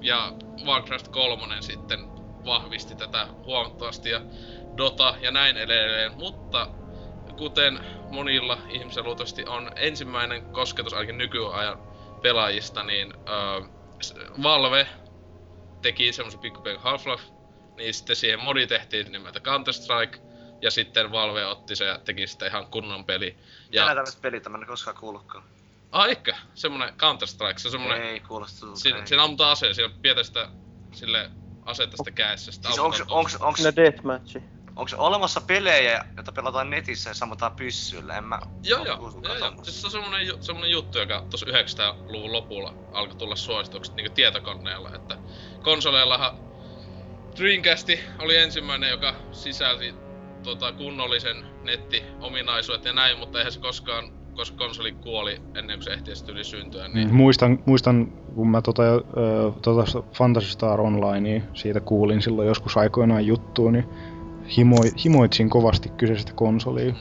Speaker 2: ja Warcraft 3 sitten vahvisti tätä huomattavasti ja Dota ja näin edelleen, mutta kuten monilla ihmisillä luultavasti on ensimmäinen kosketus ainakin nykyajan pelaajista, niin äh, Valve teki semmoisen pikkupeliin Half-Life, niin sitten siihen modi tehtiin nimeltä Counter-Strike, ja sitten Valve otti se ja teki sitä ihan kunnon peli.
Speaker 3: Ja...
Speaker 2: Ja,
Speaker 3: Tänä tämmöistä pelitä mä en koskaan kuullutkaan.
Speaker 2: ah, eikä, semmonen Counter-Strike, se on semmonen,
Speaker 3: Ei kuulosta tutulta,
Speaker 2: siinä,
Speaker 3: ei.
Speaker 2: siinä ammutaan aseen, siinä pidetään sitä sille asetta sitä kädessä. Sitä
Speaker 3: Siis onks, onks, onks,
Speaker 5: Ne deathmatchi.
Speaker 3: Onks olemassa pelejä, joita pelataan netissä ja sammutaan pyssyllä? En mä
Speaker 2: Joo,
Speaker 3: oo
Speaker 2: joo, joo, joo. Siis se on semmonen, ju- semmonen juttu, joka tuossa 900-luvun lopulla alkoi tulla suositukset niin tietokoneella, että konsoleillahan Dreamcast oli ensimmäinen, joka sisälsi tota, kunnollisen netti-ominaisuudet ja näin, mutta eihän se koskaan, koska konsoli kuoli ennen kuin se ehti yli syntyä, niin
Speaker 4: Mm. Muistan, muistan, kun mä tota, ö, tota Fantasy Star Onlinea siitä kuulin silloin joskus aikoinaan juttua, niin himoi, himoitsin kovasti kyseistä konsolia. Oli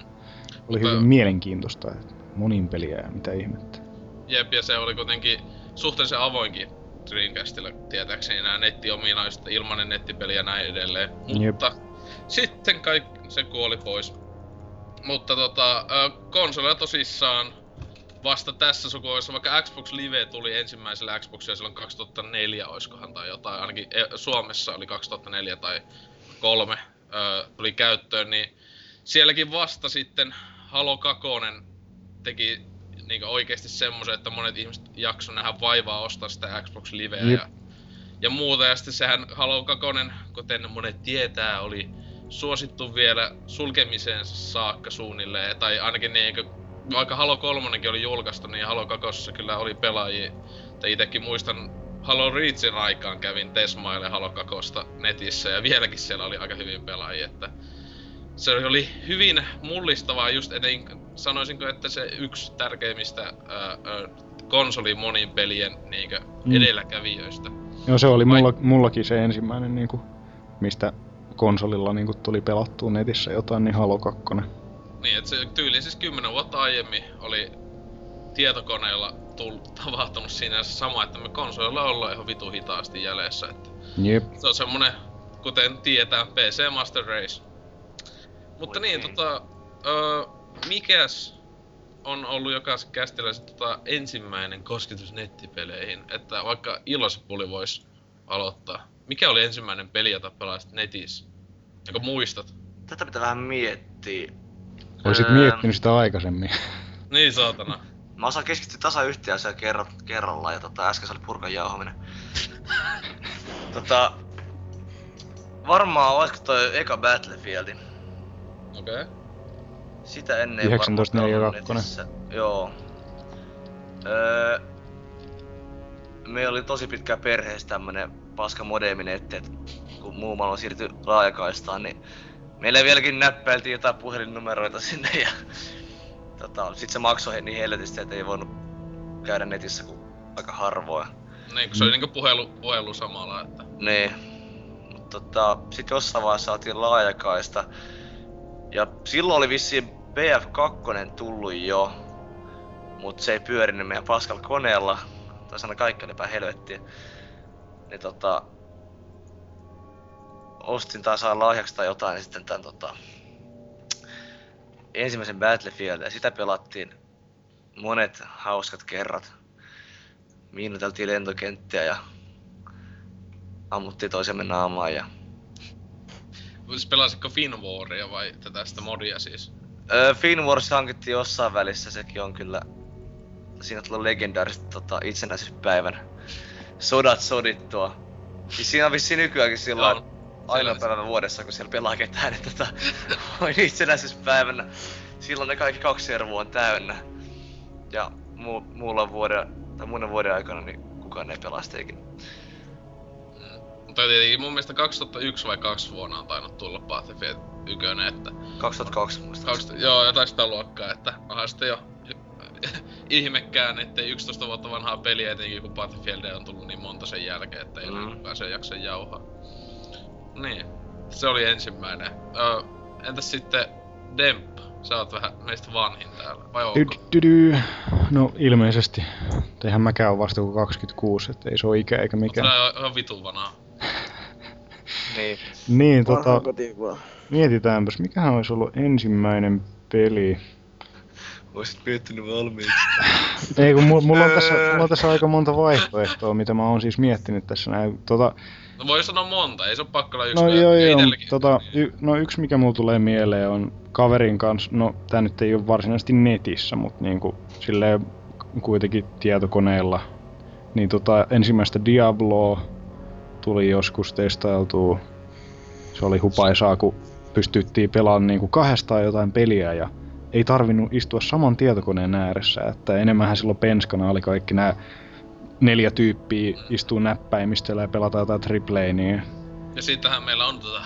Speaker 2: Mutta-
Speaker 4: hyvin mielenkiintoista, että monin peliä ja mitä ihmettä.
Speaker 2: Jep, ja se oli kuitenkin suhteellisen avoinkin Dreamcastilla, tietääkseni nämä nettiominaisuudet, ilmanen nettipeli ja näin edelleen.
Speaker 4: Jep.
Speaker 2: Mutta sitten kaikki, se kuoli pois. Mutta tota, ö, konsoleilla tosissaan vasta tässä sukupolvessa, vaikka Xbox Live tuli ensimmäisellä Xboxilla silloin 2004, oiskohan tai jotain, ainakin e- Suomessa oli 2004 tai 3 ö, tuli käyttöön, niin sielläkin vasta sitten Halo 2 teki niin oikeasti semmoisen, että monet ihmiset jakso nähdä vaivaa ostaa sitä Xbox Liveä
Speaker 4: Jep.
Speaker 2: ja, ja muuta. Ja sitten sehän Halo 2, kuten monet tietää, oli suosittu vielä sulkemiseensa saakka suunnilleen. Tai ainakin niin, vaikka Halo 3 oli julkaistu, niin Halo 2 kyllä oli pelaajia. Tai itekin muistan Halo Reachin aikaan kävin Tesmaille Halo 2 netissä ja vieläkin siellä oli aika hyvin pelaajia, että se oli hyvin mullistavaa just eten, sanoisinko, että se yksi tärkeimmistä ää, monin pelien niinkö
Speaker 4: Mm.
Speaker 2: edelläkävijöistä.
Speaker 4: Joo, se oli
Speaker 2: Vai-
Speaker 4: mulla, mullakin se ensimmäinen, niin kuin, mistä konsolilla niin kuin, tuli pelattua netissä jotain, niin Halo 2.
Speaker 2: Niin, että se tyyli siis 10 vuotta aiemmin oli tietokoneella tullut, tapahtunut siinä sama, että me konsolilla ollaan ihan vitu hitaasti jäljessä. Että
Speaker 4: Jep.
Speaker 2: se on semmonen, kuten tietää, PC Master Race. Mutta niin,
Speaker 3: Oikein.
Speaker 2: tota, öö, mikäs on ollut jokaisen kästillä se tota, ensimmäinen kosketus nettipeleihin, että vaikka Ilosipuli vois aloittaa. Mikä oli ensimmäinen peli, jota pelasit netissä? Joko muistat?
Speaker 3: Tätä pitää vähän miettiä.
Speaker 4: Olisit
Speaker 3: Öö,
Speaker 4: miettinyt sitä aikaisemmin.
Speaker 2: Niin saatana.
Speaker 3: Mä osaan keskittyä tasa yhteen asiaan kerro, kerrallaan ja tota, äsken se oli purkan jauhaminen. tota, varmaan olisiko toi eka Battlefield.
Speaker 2: Okei. Okay.
Speaker 3: Sitä ennen ei
Speaker 4: 1942.
Speaker 3: varmaan netissä. Joo. Öö, me oli tosi pitkä perheessä tämmönen paska modeminetti, että kun muu maailma siirtyi laajakaistaan, niin meillä vieläkin näppäiltiin jotain puhelinnumeroita sinne ja tota, sit se maksoi niin helvetisti, että ei voinut käydä netissä kuin aika harvoin.
Speaker 2: Niin, kun se oli niinku puhelu, puhelu samalla, että...
Speaker 3: Niin. Mut tota, sit jossain vaiheessa saatiin laajakaista. Ja silloin oli vissiin BF2 tullut jo. Mut se ei pyörinyt meidän paskalla koneella. Tai sana kaikki oli päin helvettiä. Niin tota... Ostin taas saa lahjaksi tai jotain, niin sitten tän tota... Ensimmäisen Battlefield ja sitä pelattiin monet hauskat kerrat. Miinoteltiin lentokenttiä ja ammuttiin toisemme naamaan ja...
Speaker 2: Siis pelasitko Finwaria vai tätä sitä modia siis?
Speaker 3: Öö, Finwars hankittiin jossain välissä, sekin on kyllä... Siinä tulee legendaariset tota, itsenäisyyspäivän sodat sodittua. Siis siinä on vissiin nykyäänkin sillä
Speaker 2: Joo,
Speaker 3: ainoa
Speaker 2: sellaista.
Speaker 3: päivä vuodessa, kun siellä pelaa ketään, niin tota, on itsenäisyyspäivänä. Silloin ne kaikki kaksi servua on täynnä. Ja muu, muulla vuoden, tai muuna vuoden aikana, niin kukaan ei pelaa sitä ikinä.
Speaker 2: Mutta tietenkin mun mielestä 2001 vai 2 vuonna on tainnut tulla Battlefield 1, että...
Speaker 3: 2002 muistaakseni.
Speaker 2: 20, joo, jotain sitä luokkaa, että onhan sitten jo ihmekään, ettei 11 vuotta vanhaa peliä etenkin kun Battlefield on tullut niin monta sen jälkeen, että ei
Speaker 3: Mm.
Speaker 2: kukaan sen jaksa jauhaa. Niin, se oli ensimmäinen. Ö, entäs sitten Demp? Sä oot vähän meistä vanhin täällä, vai onko?
Speaker 4: Dydydy. No ilmeisesti. Eihän mäkään ole vasta kuin 26, että ei se ole ikä eikä
Speaker 2: Mutta
Speaker 4: mikään.
Speaker 2: oot ihan vitun vanhaa.
Speaker 3: Niin.
Speaker 4: Niin, tota, mietitäänpäs, mikähän olisi ollut ensimmäinen peli.
Speaker 3: Oisit miettinyt valmiiksi.
Speaker 4: Ei kun mulla, mulla, on tässä, mulla on tässä aika monta vaihtoehtoa, mitä mä oon siis miettinyt tässä näin. Tota,
Speaker 2: No voi sanoa monta, ei se oo pakko olla yksi.
Speaker 4: no joo joo, tota, y, no yksi mikä mulla tulee mieleen on kaverin kanssa, no tää nyt ei ole varsinaisesti netissä, mutta niinku silleen kuitenkin tietokoneella. Niin tota ensimmäistä Diabloa tuli joskus testailtua. Se oli hupaisaa, kun pystyttiin pelaamaan niinku kahdestaan jotain peliä ja ei tarvinnut istua saman tietokoneen ääressä, että enemmänhän silloin penskana oli kaikki nämä neljä tyyppiä istuu näppäimistöllä ja pelataan jotain triplea, niin
Speaker 2: Ja sittenhän meillä on tota,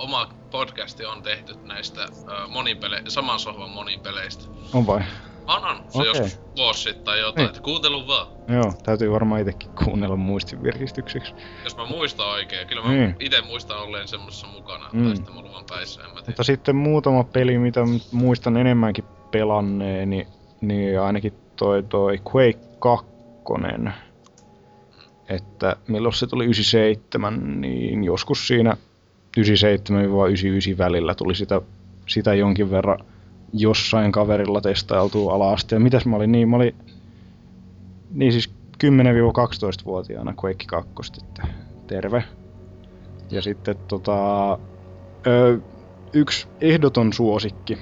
Speaker 2: oma podcasti on tehty näistä monipele- saman sohvan monipeleistä.
Speaker 4: on vai?
Speaker 2: On, on. Se
Speaker 4: Okei.
Speaker 2: joskus vuosi sitten tai jotain,
Speaker 4: Niin.
Speaker 2: että kuuntelu vaan.
Speaker 4: Joo, täytyy varmaan itsekin kuunnella muistin virkistykseksi.
Speaker 2: Jos mä muistan oikein. Kyllä mä
Speaker 4: Niin.
Speaker 2: ite muistan olleen semmosessa mukana.
Speaker 4: Mm.
Speaker 2: Tai sitten mulla vaan päissä, en mä tiedä.
Speaker 4: Mutta sitten muutama peli, mitä muistan enemmänkin pelanneeni, niin ainakin toi, toi Quake 2. Että milloin se tuli 97, niin joskus siinä 97-99 välillä tuli sitä, sitä jonkin verran jossain kaverilla testailtua ala-aste. Ja mitäs mä olin, niin mä olin niin siis 10-12-vuotiaana Quake 2, että terve. Ja sitten tota, ö, yksi ehdoton suosikki,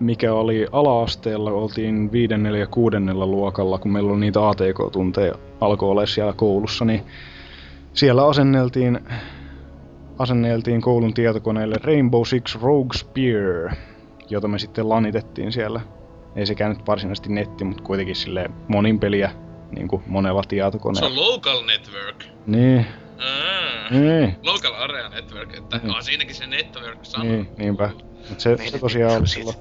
Speaker 4: mikä oli ala-asteella, oltiin viidennellä ja kuudennella luokalla, kun meillä oli niitä ATK-tunteja, alkoi olla siellä koulussa, niin siellä asenneltiin, asenneltiin koulun tietokoneelle Rainbow Six Rogue Spear, jota me sitten lanitettiin siellä. Ei sekään nyt varsinaisesti netti, mutta kuitenkin sille monin peliä niin kuin monella
Speaker 2: Se
Speaker 4: tietokoneella.
Speaker 2: on Local Network.
Speaker 4: Niin,
Speaker 2: Aa,
Speaker 4: niin,
Speaker 2: Local Area Network, että
Speaker 4: Mm.
Speaker 2: mm. siinäkin se network sana.
Speaker 4: niin, niinpä. Mut se, se tosiaan oli silloin,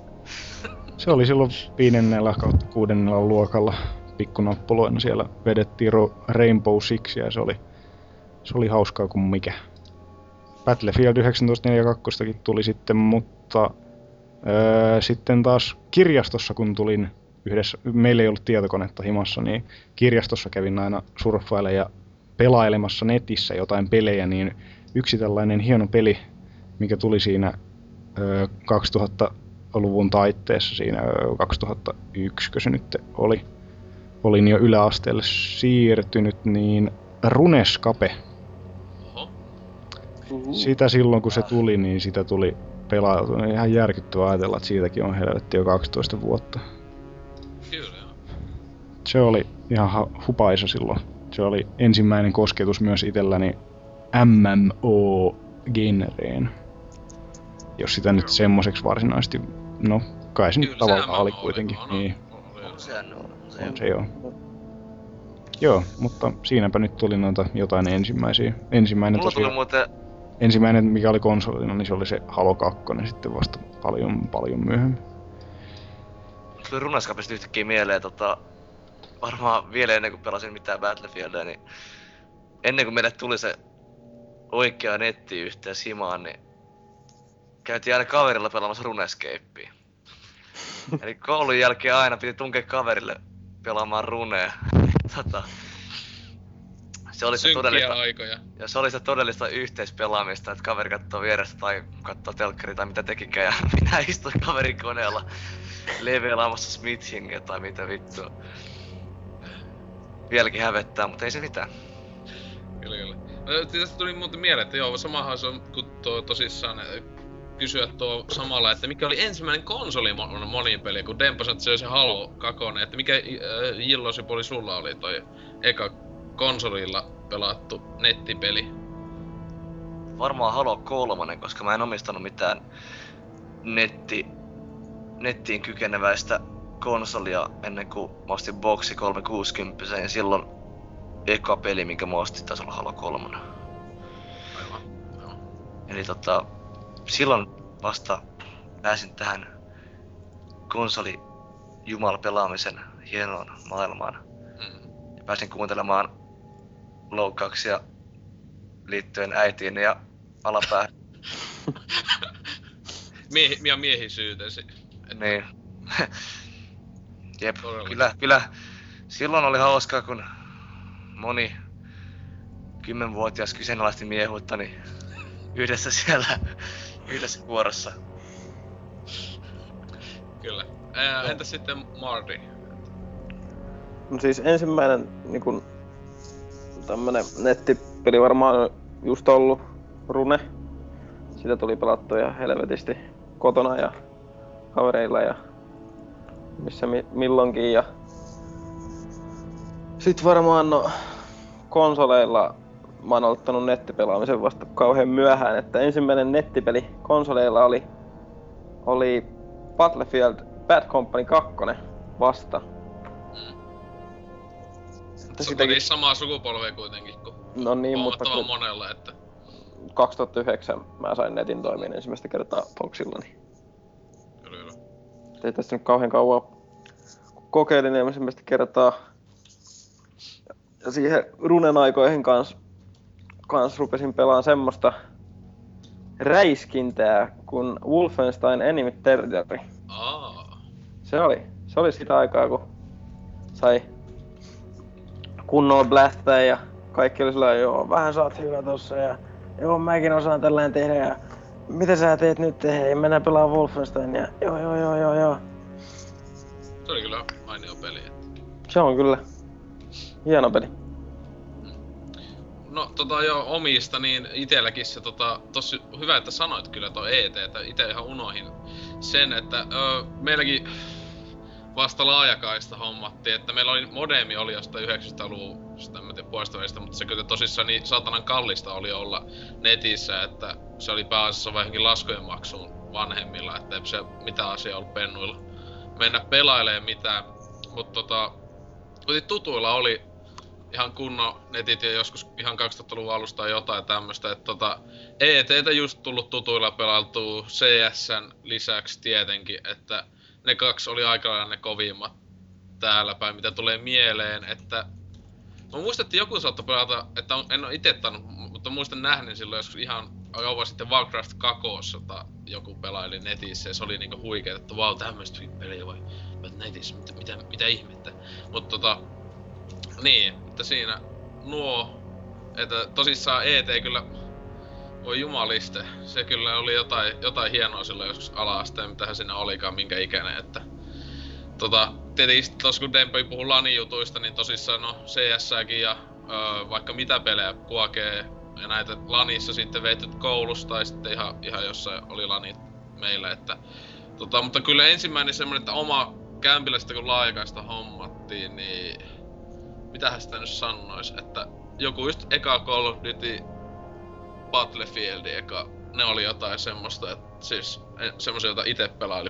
Speaker 4: se oli silloin viidennellä kautta kuudennella luokalla pikkunappuloina siellä vedettiin Rainbow Six ja se oli, se oli hauskaa kuin mikä. Battlefield 1942 tuli sitten, mutta öö, sitten taas kirjastossa kun tulin yhdessä, meillä ei ollut tietokonetta himassa, niin kirjastossa kävin aina surffailla ja pelailemassa netissä jotain pelejä, niin yksi tällainen hieno peli, mikä tuli siinä öö, 2000-luvun taitteessa, siinä öö, 2001, kun se nyt oli, olin jo yläasteelle siirtynyt, niin Runescape
Speaker 2: Oho.
Speaker 5: Uhu.
Speaker 4: sitä silloin kun se tuli, niin sitä tuli pelailtu. Niin Ihan järkyttävää ajatella, että siitäkin on helvetti jo 12 vuotta.
Speaker 2: Kyllä.
Speaker 4: Se oli ihan ha- hupaisa silloin. Se oli ensimmäinen kosketus myös itselläni MMO-genreen. Jos sitä nyt semmoiseksi varsinaisesti, no kai se nyt tavallaan oli kuitenkin.
Speaker 2: on,
Speaker 4: niin,
Speaker 2: oli, oli.
Speaker 3: Sehän on. Se
Speaker 4: on
Speaker 3: on.
Speaker 4: se joo. Joo, mutta siinäpä nyt tuli noita jotain ensimmäisiä. Ensimmäinen
Speaker 3: Mulla tuli
Speaker 4: tosiaan,
Speaker 3: muuten,
Speaker 4: ensimmäinen mikä oli konsolina, niin se oli se Halo 2 sitten vasta paljon, paljon myöhemmin.
Speaker 3: tuli Runescapista yhtäkkiä mieleen tota, varmaan vielä ennen kuin pelasin mitään Battlefieldia, niin ennen kuin meille tuli se oikea nettiyhteys himaan, niin käytiin aina kaverilla pelaamassa Runescapea. Eli koulun jälkeen aina piti tunkea kaverille pelaamaan runea. tota, se oli se
Speaker 2: Synkkiä
Speaker 3: todellista,
Speaker 2: aikoja.
Speaker 3: ja se oli se todellista yhteispelaamista, että kaveri katsoo vierestä tai katsoo telkkari tai mitä tekikään ja minä istuin kaverin koneella levelaamassa Smithingia tai mitä vittua. Vieläkin hävettää, mutta ei se mitään.
Speaker 2: Kyllä, kyllä. Tästä tuli muuten mieleen, että joo, samahan se on, kun tuo tosissaan kysyä tuo samalla, että mikä oli ensimmäinen konsoli mo- monipeli, kun Dempo sanoi, että se oli se Halo 2, että mikä äh, Jillosipoli sulla oli toi eka konsolilla pelattu nettipeli?
Speaker 3: Varmaan Halo 3, koska mä en omistanut mitään netti, nettiin kykeneväistä konsolia ennen kuin mä ostin Boxi 360 ja silloin eka peli, minkä mä ostin, taisi olla Halo 3.
Speaker 2: Aivan. Joo.
Speaker 3: Eli tota, silloin vasta pääsin tähän konsoli Jumal pelaamisen hienoon maailmaan.
Speaker 2: Mm.
Speaker 3: Ja pääsin kuuntelemaan loukkauksia liittyen äitiin ja alapäähän.
Speaker 2: Miehi, ja miehisyytesi.
Speaker 3: niin. Jep,
Speaker 2: Todella.
Speaker 3: kyllä, kyllä. Silloin oli hauskaa, kun moni kymmenvuotias kyseenalaisti miehuuttani yhdessä siellä, yhdessä kuorossa.
Speaker 2: Kyllä. Ää, entäs sitten Marty?
Speaker 5: No siis ensimmäinen niin kun, tämmönen nettipeli varmaan just ollut Rune. Sitä tuli pelattua ja helvetisti kotona ja kavereilla ja missä mi- milloinkin. Ja sitten varmaan no, konsoleilla mä oon aloittanut nettipelaamisen vasta kauhean myöhään, että ensimmäinen nettipeli konsoleilla oli, oli Battlefield Bad Company 2 vasta.
Speaker 2: Mm.
Speaker 5: Että
Speaker 2: Se
Speaker 5: sitäkin-
Speaker 2: samaa sukupolvea kuitenkin kuin
Speaker 5: No niin, mutta kun
Speaker 2: monella, että
Speaker 5: 2009 mä sain netin toimiin ensimmäistä kertaa Boxilla, niin
Speaker 2: kyllä, kyllä.
Speaker 5: ei tästä nyt kauhean kauan kokeilin ensimmäistä kertaa. Ja siihen runen aikoihin kans, kans rupesin pelaamaan semmoista räiskintää kuin Wolfenstein Enemy Territory.
Speaker 2: Aa.
Speaker 5: Se oli, se oli sitä aikaa, kun sai kunnolla blästää ja kaikki oli sillä joo, vähän sä oot hyvä tossa ja joo, mäkin osaan tällainen tehdä ja mitä sä teet nyt ja mennään pelaa Wolfenstein ja joo, joo, joo, joo, joo.
Speaker 2: Se oli kyllä mainio peli.
Speaker 5: Se on kyllä hieno peli.
Speaker 2: No tota jo omista, niin itelläkin se tota, tosi hyvä, että sanoit kyllä tuo ET, että itse ihan unohin sen, että ö, meilläkin vasta laajakaista hommattiin, että meillä oli modemi oli jostain 900-luvun, sitä en mä tiedä puolesta välistä, mutta se kyllä tosissaan niin saatanan kallista oli olla netissä, että se oli pääasiassa vain johonkin laskujen maksuun vanhemmilla, että ei se mitään asiaa ollut pennuilla mennä pelailemaan mitään. Mutta tota, tutuilla oli ihan kunnon netit ja joskus ihan 2000-luvun alusta tai jotain tämmöstä, että tota, ETtä just tullut tutuilla pelailtua CSn lisäksi tietenkin, että ne kaksi oli aika lailla ne kovimmat täällä päin, mitä tulee mieleen, että Mä muistan, että joku saattoi pelata, että on, en oo ite tannut, mutta muistan nähnyt silloin joskus ihan kauan sitten Warcraft 2, jota joku pelaili netissä ja se oli niinku huikeeta, että vau, tämmöistä peliä voi voi netissä, mitä, mitä, mitä ihmettä. Mutta tota, niin, että siinä nuo, että tosissaan ET kyllä, voi jumaliste, se kyllä oli jotain, jotain hienoa silloin joskus ala-asteen, mitähän siinä olikaan, minkä ikäinen, että tota, sit tos kun Dempoi puhuu LAN-jutuista, niin tosissaan no CS-kin ja öö, vaikka mitä pelejä kuokee ja näitä LANissa sitten veityt koulusta tai sitten ihan, ihan jossain oli LANit meillä, että tota, mutta kyllä ensimmäinen semmonen, että oma kämpilästä kun laajakaista hommattiin, niin mitähän sitä nyt sanois, että joku just eka Call of Duty Battlefield eka ne oli jotain semmoista, että siis e, semmoisia, joita itse pelaili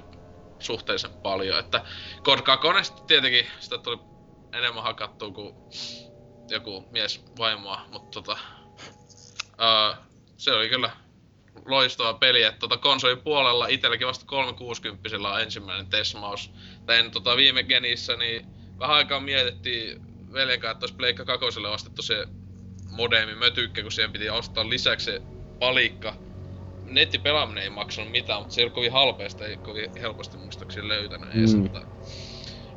Speaker 2: suhteellisen paljon, että Code 2 tietenkin sitä tuli enemmän hakattua kuin joku mies vaimoa, mutta tota, uh, se oli kyllä loistava peli, että tota konsolin puolella itselläkin vasta 360 on ensimmäinen tesmaus. Tein tota viime genissä, niin vähän aikaa mietittiin veljen kanssa, että olisi Pleikka kakoselle ostettu se modemi mötykkä, kun siihen piti ostaa lisäksi se palikka. Nettipelaaminen ei maksanut mitään, mutta se ei ollut kovin halpeasta, ei kovin helposti muistaakseni löytänyt edes,
Speaker 4: Mm.
Speaker 2: mutta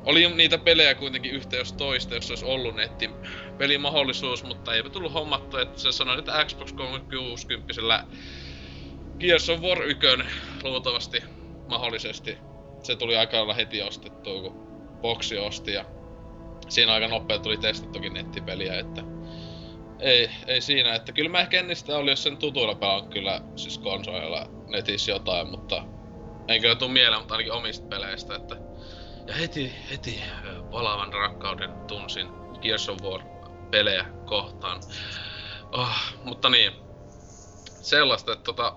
Speaker 2: oli niitä pelejä kuitenkin yhtä jos toista, jos olisi ollut netti pelimahdollisuus, mutta eipä tullut hommattua, että se sanoi, että Xbox 360 Gears of War 1 luultavasti mahdollisesti. Se tuli aika lailla heti ostettua, kun boksi osti ja siinä aika nopea tuli testattukin nettipeliä, että ei, ei siinä, että kyllä mä ehkä ennen sitä oli, jos sen tutuilla pelannut kyllä siis konsoleilla netissä jotain, mutta ei kyllä tuu mieleen, mutta ainakin omista peleistä, että ja heti, heti ö, palavan rakkauden tunsin Gears of War pelejä kohtaan. Oh, mutta niin, sellaista, että tota...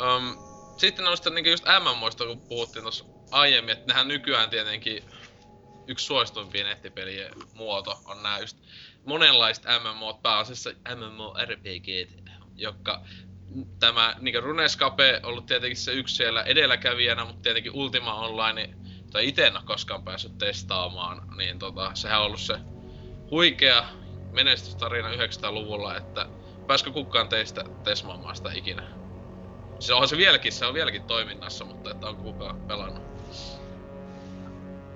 Speaker 2: Um, sitten noista niinku just MMOista, kun puhuttiin tuossa aiemmin, että nehän nykyään tietenkin yksi suosituimpia nettipelien muoto on nämä just monenlaiset MMO, pääasiassa MMORPG, jotka tämä niin Runescape ollut tietenkin se yksi siellä edelläkävijänä, mutta tietenkin Ultima Online, tai itse en ole koskaan päässyt testaamaan, niin tota, sehän on ollut se huikea menestystarina 900-luvulla, että pääskö kukaan teistä tesmaamaan sitä ikinä? Se on se vieläkin, se on vieläkin toiminnassa, mutta että onko kukaan pelannut?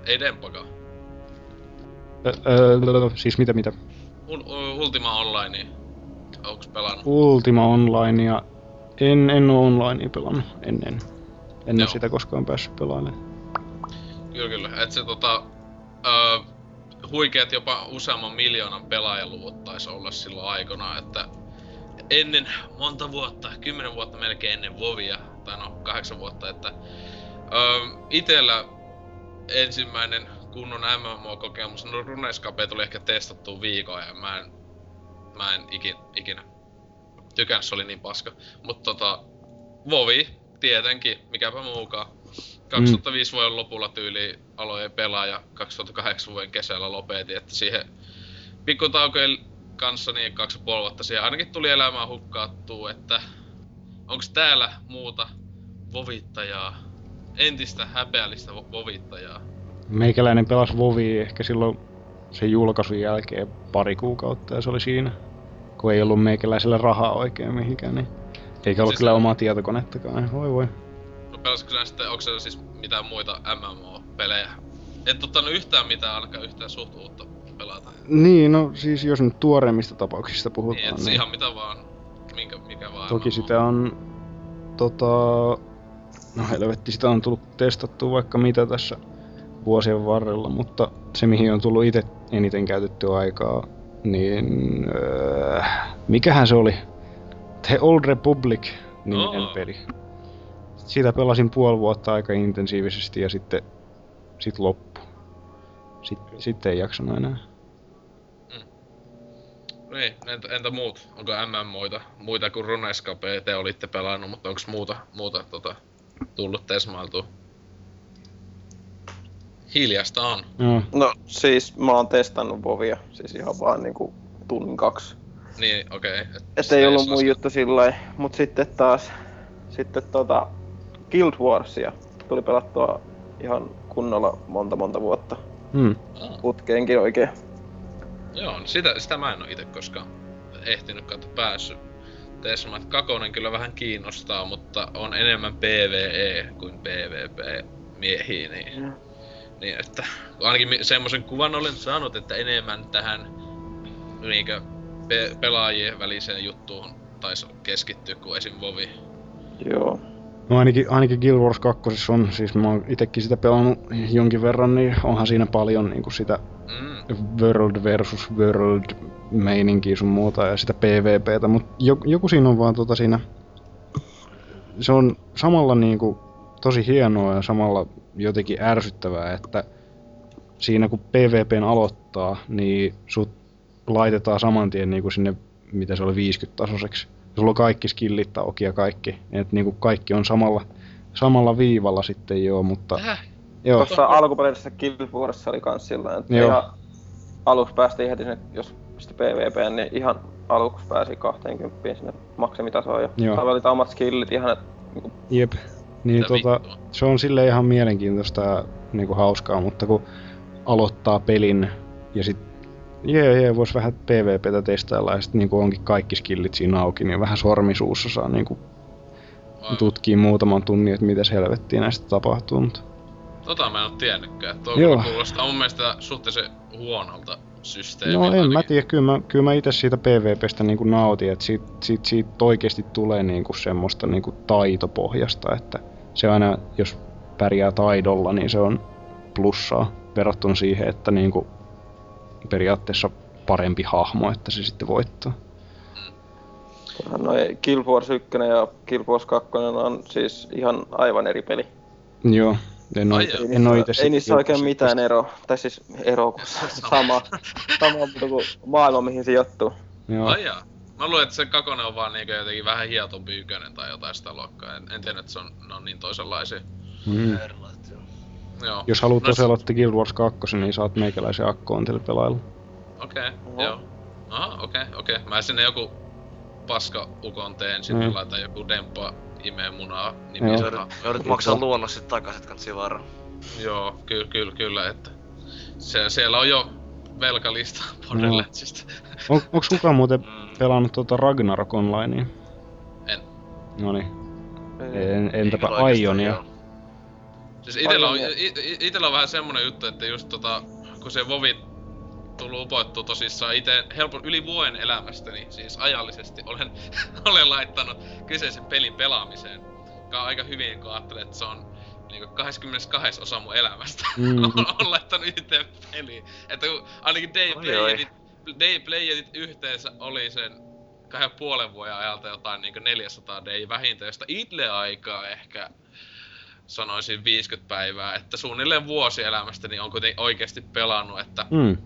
Speaker 2: Ei Dempakaan.
Speaker 4: Ö, ö, siis mitä mitä?
Speaker 2: Ultima Online, onks pelannut?
Speaker 4: Ultima Onlinea. En, en oo onlinea pelannut ennen. En oo sitä koskaan päässyt pelailemaan.
Speaker 2: Kyllä, kyllä. Et se tota... Öö, huikeat jopa useamman miljoonan pelaajaluvut taisi olla silloin aikana, että ennen monta vuotta, kymmenen vuotta melkein ennen Vovia, tai no kahdeksan vuotta, että öö, itellä ensimmäinen kunnon MMO-kokemus, no Runescape tuli ehkä testattu viikon ja mä en, mä en ikin, ikinä tykännyt, se oli niin paska. Mutta tota, Vovi, tietenkin, mikäpä muukaan. 2005 mm. vuoden lopulla tyyli aloin pelaa ja 2008 vuoden kesällä lopetin, että siihen pikkutaukojen kanssa niin kaksi ja puoli vuotta siihen ainakin tuli elämää hukkaattua, että onks täällä muuta vovittajaa, entistä häpeällistä vo- vovittajaa?
Speaker 4: Meikäläinen pelasi Vovia ehkä silloin sen julkaisun jälkeen pari kuukautta ja se oli siinä. Kun ei ollut meikäläisellä rahaa oikein mihinkään, niin eikä ollut
Speaker 2: Siis-
Speaker 4: kyllä omaa tietokonettakaan. Voi voi.
Speaker 2: No pelasitko sinä sitten, onko se siis mitään muita MMO-pelejä? Et ottanut yhtään mitään, ainakaan yhtään suht uutta pelata.
Speaker 4: Niin, no siis jos nyt tuoreimmista tapauksista
Speaker 2: Niin,
Speaker 4: puhutaan,
Speaker 2: et
Speaker 4: niin,
Speaker 2: ihan mitä vaan, minkä, mikä vaan
Speaker 4: toki
Speaker 2: MMO.
Speaker 4: sitä on tota... No helvetti, sitä on tullut testattua vaikka mitä tässä vuosien varrella, mutta se mihin on tullut itse eniten käytettyä aikaa, niin... Öö, mikähän se oli? The Old Republic niminen
Speaker 2: Oo.
Speaker 4: peli. Sitä pelasin puoli vuotta aika intensiivisesti ja sitten sit loppu. Sitten, sitten ei jaksanut enää.
Speaker 2: Niin, entä, entä muut? Onko MMOita? Muita kuin Runescape te olitte pelannut, mutta onko muuta, muuta tota, tullut tesmailtua? Hiljasta on.
Speaker 4: Joo.
Speaker 5: No siis mä oon testannut Vovia, siis ihan vaan niinku tunnin kaksi.
Speaker 2: Niin, okei. Okay.
Speaker 5: Et ei ollut mun juttu sillä mut sitten taas, sitten tota Guild Warsia tuli pelattua ihan kunnolla monta monta vuotta.
Speaker 4: Hmm.
Speaker 2: Ah,
Speaker 5: Putkeenkin oikein.
Speaker 2: joo, niin sitä, sitä mä en oo ite koskaan ehtinyt katsoa päässyt. Tesma, että Kakonen kyllä vähän kiinnostaa, mutta on enemmän PvE kuin PvP miehiä, niin,
Speaker 5: Mm.
Speaker 2: Niin että ainakin semmoisen kuvan olen saanut, että enemmän tähän niinkö pe- pelaajien väliseen juttuun taisi keskittyä kuin esim. Vovi.
Speaker 5: Joo.
Speaker 4: No ainakin, ainakin Guild Wars 2 on, siis mä oon itekin sitä pelannut jonkin verran, niin onhan siinä paljon niin sitä
Speaker 2: Mm,
Speaker 4: world versus world meininkiä sun muuta ja sitä PvPtä, mutta joku siinä on vaan tota siinä, se on samalla niinku tosi hienoa ja samalla jotenkin ärsyttävää, että siinä kun PvPn aloittaa, niin sut laitetaan saman tien niinku sinne, mitä se oli 50 tasoiseksi sulla on kaikki skillit auki ja kaikki. Että niinku kaikki on samalla, samalla viivalla sitten joo, mutta
Speaker 2: Täh?
Speaker 4: joo.
Speaker 5: Tuossa alkuperäisessä Guild Warsissa oli kans sillä että
Speaker 4: Joo.
Speaker 5: ihan aluksi päästiin heti sinne, jos pisti PvP, niin ihan aluksi pääsi 20 sinne maksimitasoon ja
Speaker 4: Joo.
Speaker 5: omat skillit ihan, että niinku,
Speaker 4: Jep. Niin
Speaker 2: Mitä
Speaker 4: tota,
Speaker 2: vittua?
Speaker 4: se on sille ihan mielenkiintoista ja niinku hauskaa, mutta kun aloittaa pelin ja sit jee, jee, vois vähän PvPtä testailla ja sit niinku onkin kaikki skillit siinä auki, niin vähän sormisuussa saa niinku tutkii muutaman tunnin, että mitä helvettiä näistä tapahtuu. Mutta
Speaker 2: Tota mä en oo tiennytkään. Tuo
Speaker 4: Joo.
Speaker 2: kuulostaa mun mielestä suhteellisen huonolta systeemiltä.
Speaker 4: no en mä tiedä, kyllä mä, kyllä mä itse siitä PvPstä niinku nautin, että siitä, siitä, siitä oikeesti tulee niinku semmoista niinku taitopohjasta, että se aina, jos pärjää taidolla, niin se on plussaa verrattuna siihen, että niinku periaatteessa parempi hahmo, että se sitten voittaa.
Speaker 5: Kyllähän noi Guild Wars 1 ja Guild Wars 2 on siis ihan aivan eri peli.
Speaker 4: Joo, en oo,
Speaker 2: Ai joo.
Speaker 4: en oo
Speaker 5: Ei
Speaker 4: itse
Speaker 5: niissä, ei niissä oikein mitään eroa. Tai siis eroa, kun se on sama, sama mutta kuin maailma, mihin se sijoittuu.
Speaker 4: Joo,
Speaker 2: Ai jaa. Mä luulen, että se kakonen on vaan niinkö jotenkin vähän hietompi ykönen tai jotain sitä luokkaa. En, en tiedä, että se on, ne on niin toisenlaisia.
Speaker 4: mm.
Speaker 3: Joo.
Speaker 2: Joo.
Speaker 4: Jos haluat
Speaker 2: No s-
Speaker 4: Oselotti Guild Wars 2, niin saat meikäläisen akkoon pelailla.
Speaker 2: Okei,
Speaker 5: Oho.
Speaker 2: joo. Aha, okei, okei. Mä sinne joku paska ukon teen, sinne
Speaker 4: Mm.
Speaker 2: laitan joku demppa imee munaa
Speaker 4: Joo.
Speaker 2: nimi.
Speaker 3: Joudut, maksaa luonnos sit takas, et kannattaa varaa.
Speaker 2: Joo, kyllä, kyllä, kyllä, että se, siellä on jo velkalista Borderlandsista.
Speaker 4: On, onks kukaan muuten
Speaker 3: Mm.
Speaker 4: Pelannut tuota Ragnarok Onlinea?
Speaker 2: En.
Speaker 4: No niin. En, entäpä
Speaker 3: Ei kyllä oikeastaan,
Speaker 4: Ionia?
Speaker 3: joo.
Speaker 2: Siis itellä on,
Speaker 5: Aivan,
Speaker 2: i- i- itellä on vähän semmonen juttu, että just tota, kun se Vovi tullut upoittua tosissaan itse helpon yli vuoden elämästäni, siis ajallisesti olen, olen laittanut kyseisen pelin pelaamiseen. Joka on aika hyvin, kun ajattelee, että se on niinku 22 osa mun elämästä.
Speaker 4: Mhm.
Speaker 2: on laittanut yhteen peliin. Että kun ainakin day playerit, day playerit yhteensä oli sen kahden puolen vuoden ajalta jotain niinku 400 day vähintään, josta itse aikaa ehkä sanoisin 50 päivää, että suunnilleen vuosi elämästäni on kuitenkin oikeasti pelannut, että,
Speaker 4: Mm.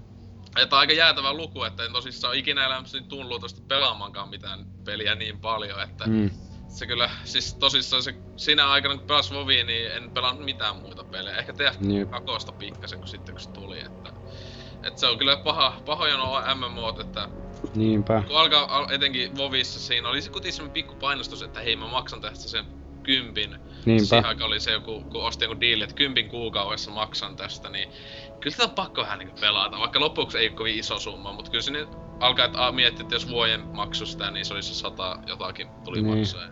Speaker 2: että aika jäätävä luku, että en tosissaan ikinä elämässäni tullut tosta pelaamaankaan mitään peliä niin paljon, että
Speaker 4: Mm.
Speaker 2: se kyllä, siis tosissaan se, siinä aikana kun pelas Vovia, niin en pelannut mitään muita pelejä. Ehkä TF
Speaker 4: Jep.
Speaker 2: kakosta pikkasen, kun sitten kun se tuli, että... että se on kyllä paha, pahoja nuo MMOt, että
Speaker 4: Niinpä.
Speaker 2: kun alkaa al- etenkin Vovissa siinä oli se kuitenkin semmonen pikku painostus, että hei mä maksan tästä sen kympin.
Speaker 4: Niinpä.
Speaker 2: Siihen aikaan oli se joku, kun ostin joku diili, että kympin kuukaudessa maksan tästä, niin kyllä sitä on pakko vähän niinku pelata, vaikka loppuksi ei ole kovin iso summa, mutta kyllä sinne alkaa että a, miettiä, että jos vuoden maksu sitä, niin se olisi se sata jotakin tuli
Speaker 4: Niin.
Speaker 2: maksaa.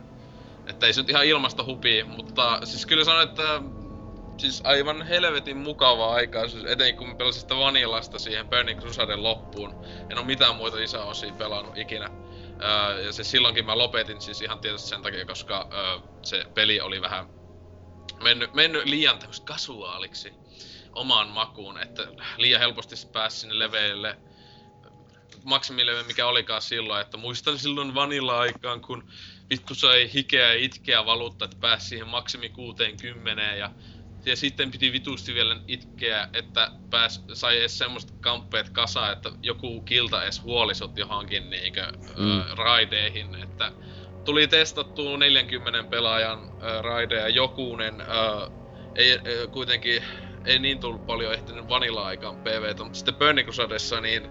Speaker 2: Että ei se nyt ihan ilmasta hupii, mutta siis kyllä sanon, että siis aivan helvetin mukavaa aikaa, siis etenkin kun pelasin sitä Vanillasta siihen Burning Crusaden loppuun. En oo mitään muita lisäosia pelannut ikinä. Öö, ja se silloinkin mä lopetin siis ihan tietysti sen takia, koska öö, se peli oli vähän mennyt, mennyt liian tämmöistä kasuaaliksi omaan makuun, että liian helposti pääsi sinne leveille maksimileve mikä olikaan silloin, että muistan silloin vanilla-aikaan, kun vittu sai hikeä ja itkeä valutta, että pääsi siihen maksimi 60 ja, ja sitten piti vitusti vielä itkeä, että pääs, sai edes semmoista kamppeet kasaan, että joku kilta edes huolisot johonkin niinkö mm. ö, raideihin, että tuli testattua 40 pelaajan ö, raideja jokunen, ö, ei ö, kuitenkin ei niin tullut paljon ehtinyt vanilla-aikaan PVtä, mutta sitten Burning Crusadessa niin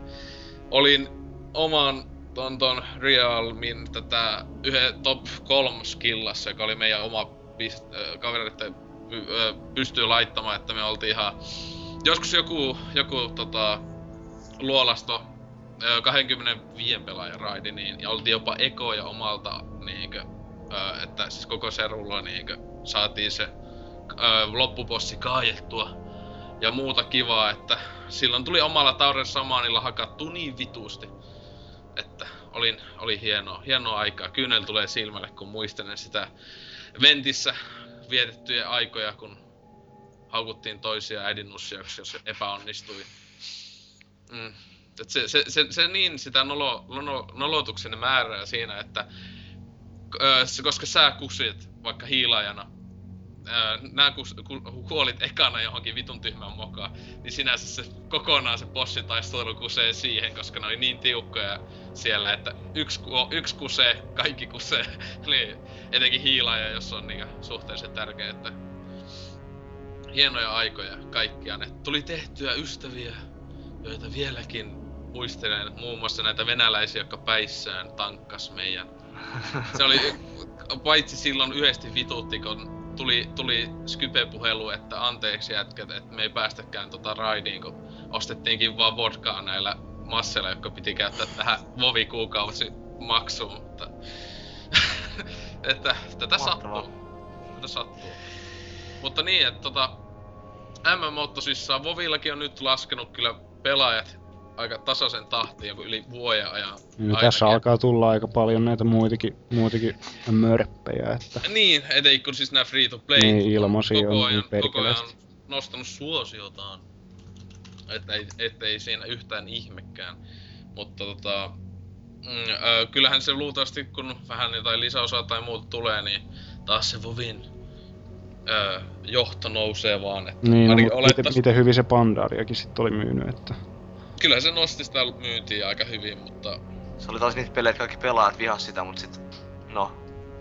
Speaker 2: olin oman ton, ton Realmin tätä yhden top 3 skillassa, joka oli meidän oma pist- ö, pystyy laittamaan, että me oltiin ihan... Joskus joku, joku tota, luolasto ö, 25 pelaajan raidi, niin ja oltiin jopa ekoja omalta niinkö, ö, että siis koko serulla niinkö saatiin se loppupossi kaajettua ja muuta kivaa, että silloin tuli omalla Tauren Samanilla hakattu niin vitusti, että olin, oli hienoa, hienoa aikaa. Kyynel tulee silmälle, kun muistelen sitä Ventissä vietettyjä aikoja, kun haukuttiin toisia äidinussia, jos epäonnistui. Mm. Et se, se, se, se, niin sitä nolo, nolo, nolotuksen määrää siinä, että ö, se, koska sä kusit vaikka hiilaajana ää, nää kun, kuolit ekana johonkin vitun tyhmän mokaan, niin sinänsä se kokonaan se bossin taistelu kusee siihen, koska ne oli niin tiukkoja siellä, että yksi, yksi kusee, kaikki kusee. niin etenkin hiilaaja, jos on niin suhteellisen tärkeä, että hienoja aikoja kaikkia. Ne tuli tehtyä ystäviä, joita vieläkin muistelen, muun muassa näitä venäläisiä, jotka päissään tankkas meidän. Se oli, paitsi silloin yhdesti vitutti, kun tuli, tuli Skype-puhelu, että anteeksi jätkät, että me ei päästäkään tota raidiin, kun ostettiinkin vaan vodkaa näillä masseilla, jotka piti käyttää tähän vovi kuukausi maksuun, mutta että tätä
Speaker 3: Mahtavaa.
Speaker 2: sattuu. Tätä sattuu. Mutta niin, että tota, MMO tosissaan, Vovillakin on nyt laskenut kyllä pelaajat aika tasaisen tahtiin, joku yli vuoden ajan.
Speaker 4: No, tässä alkaa tulla aika paljon näitä muitakin, muitakin mörppejä, että
Speaker 2: Niin, etenkin kun siis nämä free to play
Speaker 4: Niin, ilmaisia
Speaker 2: koko
Speaker 4: on
Speaker 2: ajan,
Speaker 4: niin
Speaker 2: koko ajan nostanut suosiotaan. Että ei, ettei siinä yhtään ihmekään. Mutta tota, mm, ö, kyllähän se luultavasti kun vähän jotain lisäosaa tai muuta tulee, niin taas se Vovin ö, johto nousee vaan. Että
Speaker 4: niin, no, miten,
Speaker 2: olettais-
Speaker 4: miten hyvin se Pandariakin sitten oli myynyt, että
Speaker 2: Kyllä se nosti sitä myyntiä aika hyvin, mutta
Speaker 3: Se oli taas niitä pelejä, että kaikki pelaajat vihas sitä, mut sit... No,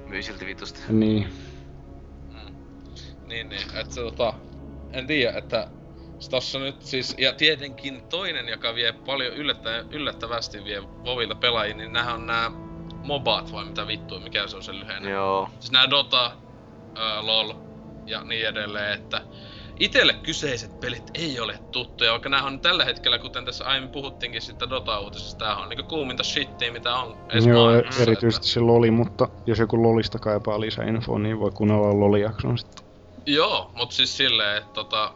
Speaker 3: myi silti vitusti.
Speaker 4: niin,
Speaker 2: Mm. Niin, niin, että se tota, en tiedä, että tossa nyt siis, ja tietenkin toinen, joka vie paljon yllättä, yllättävästi vie Vovilta pelaajia, niin nämähän on nämä mobat vai mitä vittua, mikä se on se lyhenne.
Speaker 3: Joo.
Speaker 2: Siis nämä Dota, ää, LOL ja niin edelleen, että itelle kyseiset pelit ei ole tuttuja, vaikka nämä on tällä hetkellä, kuten tässä aiemmin puhuttiinkin siitä Dota-uutisesta, tää on niinku kuuminta shittiä, mitä on edes
Speaker 4: joo,
Speaker 2: maailmassa,
Speaker 4: erityisesti se Loli, mutta jos joku Lolista kaipaa lisäinfoa, niin voi kuunnella Loli-jakson sitten.
Speaker 2: Joo, mut siis silleen, että tota,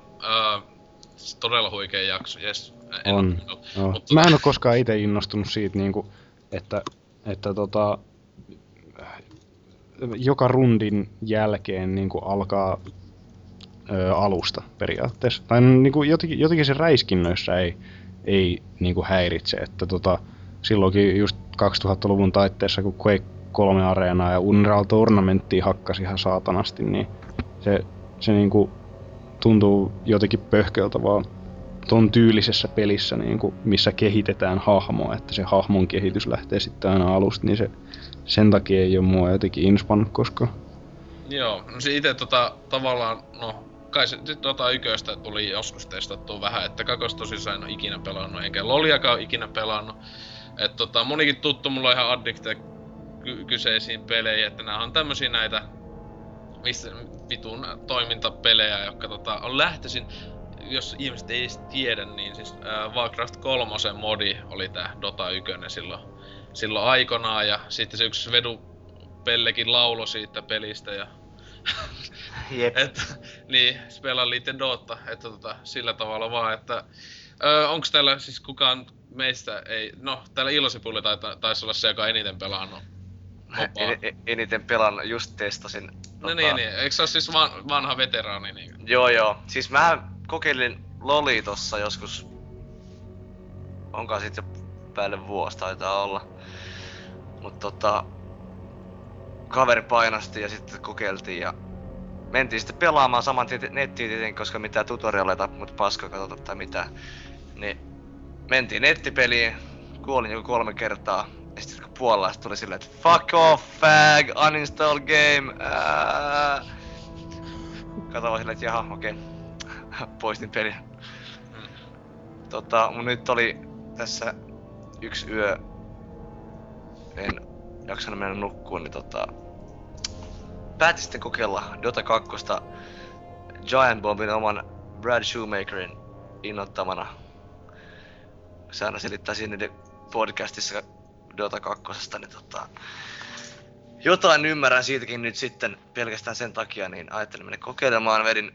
Speaker 2: s- todella huikea jakso, jes. En
Speaker 4: On. Joo.
Speaker 2: Mutta-
Speaker 4: Mä en oo koskaan itse innostunut siitä, niinku, että, että tota, joka rundin jälkeen niinku alkaa ö, alusta periaatteessa. Tai niinku, jotenkin, jotenkin se räiskinnöissä ei, ei niinku häiritse, että tota, silloinkin just 2000-luvun taitteessa, kun Quake 3 areenaa ja Unreal Tournamenttia hakkasi ihan saatanasti, niin se, se niinku tuntuu jotenkin pöhköltä vaan ton tyylisessä pelissä, niin kuin, missä kehitetään hahmoa, että se hahmon kehitys lähtee sitten aina alusta, niin se, sen takia ei ole mua jotenkin inspannut koskaan.
Speaker 2: Joo, no se ite tota tavallaan, no kai se sit Dota yköstä tuli joskus testattua vähän, että kakos tosissaan en oo ikinä pelannut, eikä Loliakaan oo ikinä pelannut. Et tota, monikin tuttu mulla on ihan addikte ky- kyseisiin peleihin, että nämä on tämmösiä näitä missä vitun toimintapelejä, jotka tota, on lähtöisin, jos ihmiset ei edes tiedä, niin siis äh, Warcraft 3 modi oli tää Dota 1 silloin, silloin aikanaan, ja sitten se yksi vedu Pellekin laulo siitä pelistä, ja
Speaker 3: Jep.
Speaker 2: että, niin, Spela liitte Dota, että tota, sillä tavalla vaan, että öö, onks täällä siis kukaan meistä ei, no täällä Ilosipulli taita, taisi olla se, joka eniten pelannut.
Speaker 3: En, en, eniten pelannut, just testasin.
Speaker 2: No niin, niin, eikö se ole siis van, vanha veteraani niin?
Speaker 3: Joo joo. Siis mä kokeilin Loli tossa joskus. Onkaan sit jo päälle vuosi taitaa olla. Mut tota... Kaveri painosti ja sitten kokeiltiin ja mentiin sitten pelaamaan saman tien nettiin tietenkin, koska mitään tutorialeita mut paska katsota tai mitään. Niin mentiin nettipeliin, kuolin joku kolme kertaa. Ja sitten kun puolalaista tuli silleen, että fuck off, fag, uninstall game, ää. Vaan silleen, että jaha, okei. Poistin pelin. Tota, mun nyt oli tässä yksi yö. En jaksanut mennä nukkuun, niin tota... Päätin sitten kokeilla Dota 2 Giant Bombin oman Brad Shoemakerin innoittamana. Se aina selittää siinä podcastissa Dota 2, niin tota... Jotain ymmärrän siitäkin nyt sitten pelkästään sen takia, niin ajattelin mennä kokeilemaan, vedin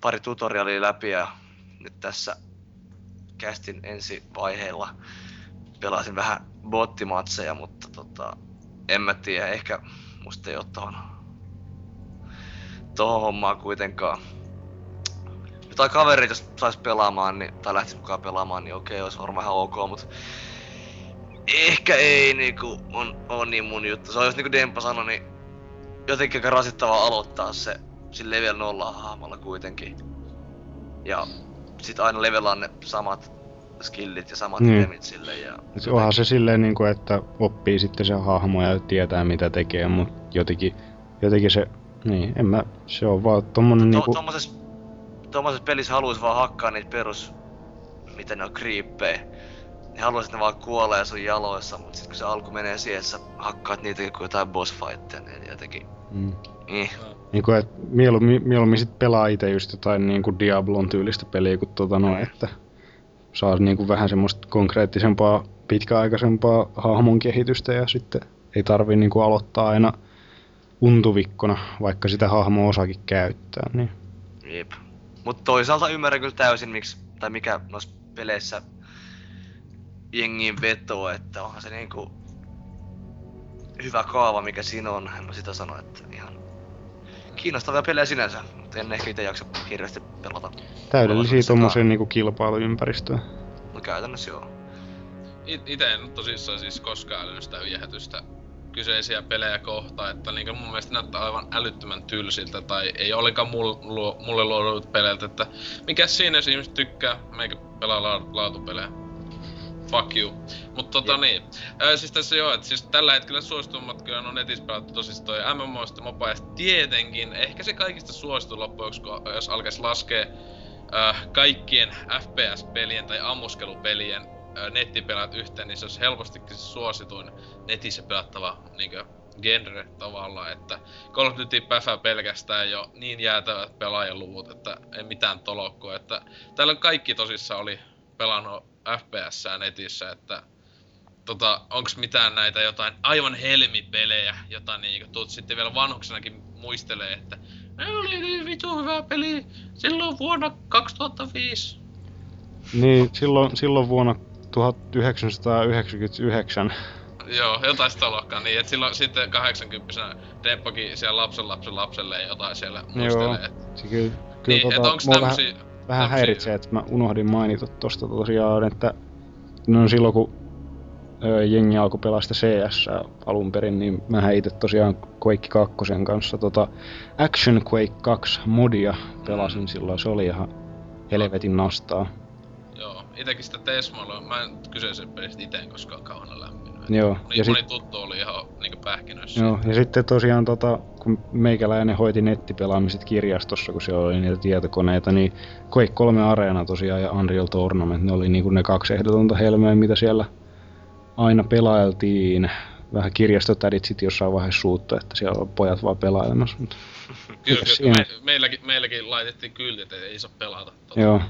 Speaker 3: pari tutorialia läpi ja nyt tässä kästin ensi vaiheilla pelasin vähän bottimatseja, mutta tota, en mä tiedä, ehkä musta ei oo tohon, tohon hommaan kuitenkaan. Jotain kavereita jos sais pelaamaan, niin, tai lähtis mukaan pelaamaan, niin okei, olisi varmaan ihan ok, mut ehkä ei niinku on, on niin mun juttu. Se on just niinku Dempa sanoi, niin jotenkin aika rasittavaa aloittaa se sillä level 0 hahmolla kuitenkin. Ja sit aina levellaan ne samat skillit ja samat
Speaker 4: Niin.
Speaker 3: itemit sille ja...
Speaker 4: Et onhan se silleen niinku, että oppii sitten se hahmo ja tietää mitä tekee, mut jotenkin, jotenkin se, niin, en mä, se on vaan tommonen
Speaker 3: To,
Speaker 4: niinku,
Speaker 3: tommosessa, tommosessa pelissä haluais vaan hakkaa niitä perus... Miten ne on kriippejä. Ne haluais, että ne vaan kuolee sun jaloissa, mut sit kun se alku menee siihen, että sä hakkaat niitä kuin jotain boss fightteja, niin jotenkin...
Speaker 4: mm,
Speaker 3: Niin.
Speaker 4: niinku, et mieluummin, mieluummin sit pelaa ite just jotain niinku Diablon tyylistä peliä kuin tota no, että saa niinku vähän semmoista konkreettisempaa, pitkäaikaisempaa hahmon kehitystä ja sitten ei tarvii niinku aloittaa aina untuvikkona, vaikka sitä hahmoa osakin käyttää, niin.
Speaker 3: Jep. Mut toisaalta ymmärrän kyllä täysin miksi, tai mikä noissa peleissä jengiin vetoo, että onhan se niinku hyvä kaava mikä siinä on, en mä sitä sano, että ihan kiinnostavia pelejä sinänsä, mutta en ehkä itse jaksa hirveästi pelata.
Speaker 4: täydellisiä tommoseen niinku kilpailuympäristöön.
Speaker 3: No käytännössä joo.
Speaker 2: It, ite en tosissaan siis koskaan älynyt sitä viehätystä kyseisiä pelejä kohtaan, että niin mun mielestä näyttää aivan älyttömän tylsiltä tai ei ollenkaan luo, mulle luodut peleiltä, että mikä siinä jos ihmiset tykkää, meikä pelaa la, laatupelejä. Fuck you. Mut tota
Speaker 3: Jep.
Speaker 2: niin, ää, siis tässä joo, että siis tällä hetkellä suositummat kyllä on netissä pelattu tosissaan toi MMO sitten mobileista tietenkin, ehkä se kaikista suosituin loppujen jos alkaisi laskea äh, kaikkien FPS-pelien tai ammuskelupelien äh, nettipelat yhteen, niin se olisi helpostikin se suosituin netissä pelattava niinkö, genre tavallaan, että Call of Duty päfää pelkästään jo niin jäätävät pelaajaluvut, että ei mitään tolokkoa, että täällä kaikki tosissaan oli pelannut fps netissä, että tota, onks mitään näitä jotain aivan helmipelejä, jota niinku tuut sitten vielä vanhuksenakin muistelee, että ne oli niin vitu hyvä peli silloin vuonna 2005.
Speaker 4: Niin, silloin, silloin vuonna 1999.
Speaker 2: Joo, jotain sitä luokkaa niin, että silloin sitten 80 Demppokin siellä lapsen lapsen lapselle jotain siellä muistelee. Et,
Speaker 4: Se kyllä, kyllä
Speaker 2: niin, et
Speaker 4: tota,
Speaker 2: onks
Speaker 4: mua
Speaker 2: tämmösiä...
Speaker 4: vähän, vähän
Speaker 2: tämmösiä-
Speaker 4: häiritsee, että mä unohdin mainita tosta tosiaan, että no silloin kun ö, jengi alkoi pelaa sitä CS alun perin, niin mä itse tosiaan Quake 2 kanssa tota Action Quake 2 modia pelasin
Speaker 2: Mm.
Speaker 4: silloin, se oli ihan helvetin nastaa.
Speaker 2: Joo, itekin sitä Tesmoilla, mä en kyseisen pelistä ite en koskaan kauan lämminnyt.
Speaker 4: Joo,
Speaker 2: Niin
Speaker 4: ja
Speaker 2: moni
Speaker 4: sit-
Speaker 2: tuttu oli ihan niinku pähkinöissä.
Speaker 4: Joo, ja sitten tosiaan tota, kun meikäläinen hoiti nettipelaamiset kirjastossa, kun siellä oli niitä tietokoneita, niin Quake 3 Arena tosiaan ja Unreal Tournament, ne oli niinku ne kaksi ehdotonta helmeä, mitä siellä aina pelailtiin. Vähän kirjastotädit sit jossain vaiheessa suuttu, että siellä on pojat vaan pelailemassa. Mutta,
Speaker 2: Kyllä, kyllä
Speaker 4: siinä?
Speaker 2: me, meilläkin, meilläkin laitettiin kyltit, että ei saa pelata. Tota,
Speaker 4: joo,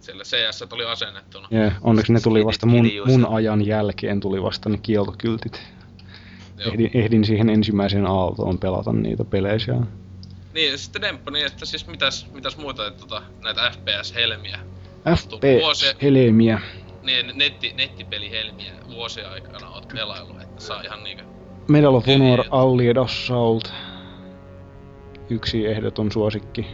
Speaker 2: Siellä CS oli asennettuna.
Speaker 4: ja onneksi ne tuli vasta mun, mun ajan jälkeen tuli vasta ne kieltokyltit. Ehdin, ehdin siihen ensimmäiseen aaltoon pelata niitä pelejä siellä.
Speaker 2: Niin, ja sitten Demppo, niin että siis mitäs, mitäs muuta, että tota, näitä FPS-helmiä,
Speaker 4: FPS-helmiä.
Speaker 2: niin netti, nettipelihelmiä vuosien aikana oot pelaillut, että saa ihan niinkö...
Speaker 4: Medal of Honor Allied Assault. Yksi ehdoton suosikki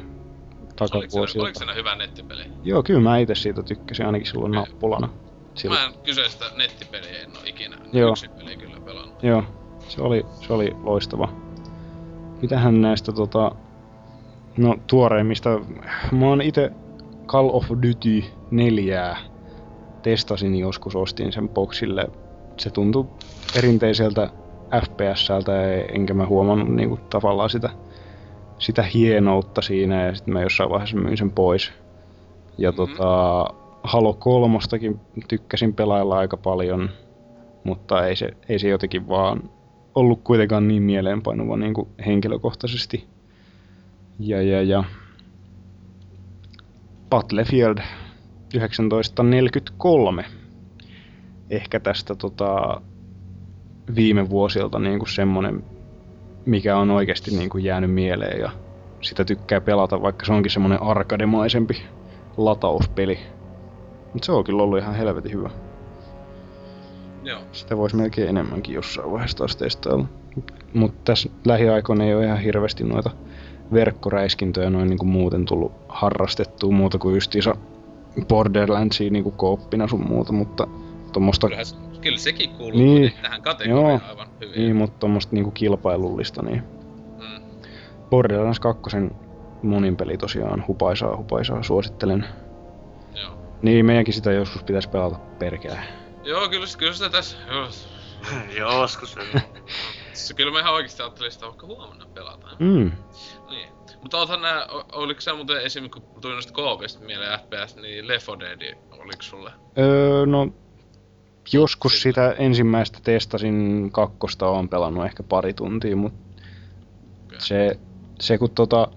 Speaker 4: takavuosilta.
Speaker 2: oliko se hyvä nettipeli?
Speaker 4: Joo, kyllä mä itse siitä tykkäsin ainakin silloin
Speaker 2: Okei.
Speaker 4: nappulana. Silloin.
Speaker 2: Mä en kyseistä nettipeliä en oo ikinä
Speaker 4: Joo.
Speaker 2: yksi peli kyllä pelannut.
Speaker 4: Joo, se oli, se oli loistava. Mitähän näistä tota... No tuoreimmista... Mä oon itse Call of Duty 4 testasin joskus, ostin sen boxille. Se tuntui perinteiseltä FPSltä, enkä mä huomannut niinku tavallaan sitä, sitä hienoutta siinä ja sitten mä jossain vaiheessa myin sen pois. Ja
Speaker 2: Mhm.
Speaker 4: tota, Halo kolmostakin tykkäsin pelailla aika paljon, mutta ei se, ei se jotenkin vaan ollut kuitenkaan niin mieleenpainuva niin kuin henkilökohtaisesti. Ja, ja, ja Battlefield 1943. Ehkä tästä tota, viime vuosilta niin kuin semmonen, mikä on oikeasti niin kuin jäänyt mieleen ja sitä tykkää pelata, vaikka se onkin semmonen arkademaisempi latauspeli. Mutta se on kyllä ollut ihan helvetin hyvä.
Speaker 2: Joo.
Speaker 4: Sitä voisi melkein enemmänkin jossain vaiheessa taas testailla. Mutta tässä lähiaikoina ei ole ihan hirveästi noita verkkoräiskintöjä noin niin kuin muuten tullut harrastettua muuta kuin justiinsa Borderlandsia niin kuin kooppina sun muuta, mutta tuommoista
Speaker 2: Kyllähän, kyllä sekin kuuluu
Speaker 4: Niin.
Speaker 2: tähän kategoriaan
Speaker 4: Joo.
Speaker 2: aivan hyvin.
Speaker 4: niin, mutta tuommoista niin kuin kilpailullista, niin
Speaker 2: Mm.
Speaker 4: Borderlands 2 monin peli tosiaan hupaisaa, hupaisaa, suosittelen.
Speaker 2: Joo.
Speaker 4: Niin, meidänkin sitä joskus pitäisi pelata perkele.
Speaker 2: Joo, kyllä, kyllä sitä tässä... Joo.
Speaker 3: Joskus.
Speaker 2: Se kyllä mä ihan oikeesti ajattelin sitä vaikka huomenna pelataan.
Speaker 4: Mm.
Speaker 2: Niin. Mutta oothan nää, oliko sä muuten esim. kun tuli noista koopista mieleen FPS, niin Left 4 Dead, oliko sulle?
Speaker 4: Öö, no, joskus sitä ensimmäistä testasin, kakkosta on pelannut ehkä pari tuntia, mutta
Speaker 2: Okei.
Speaker 4: se, se kun tota,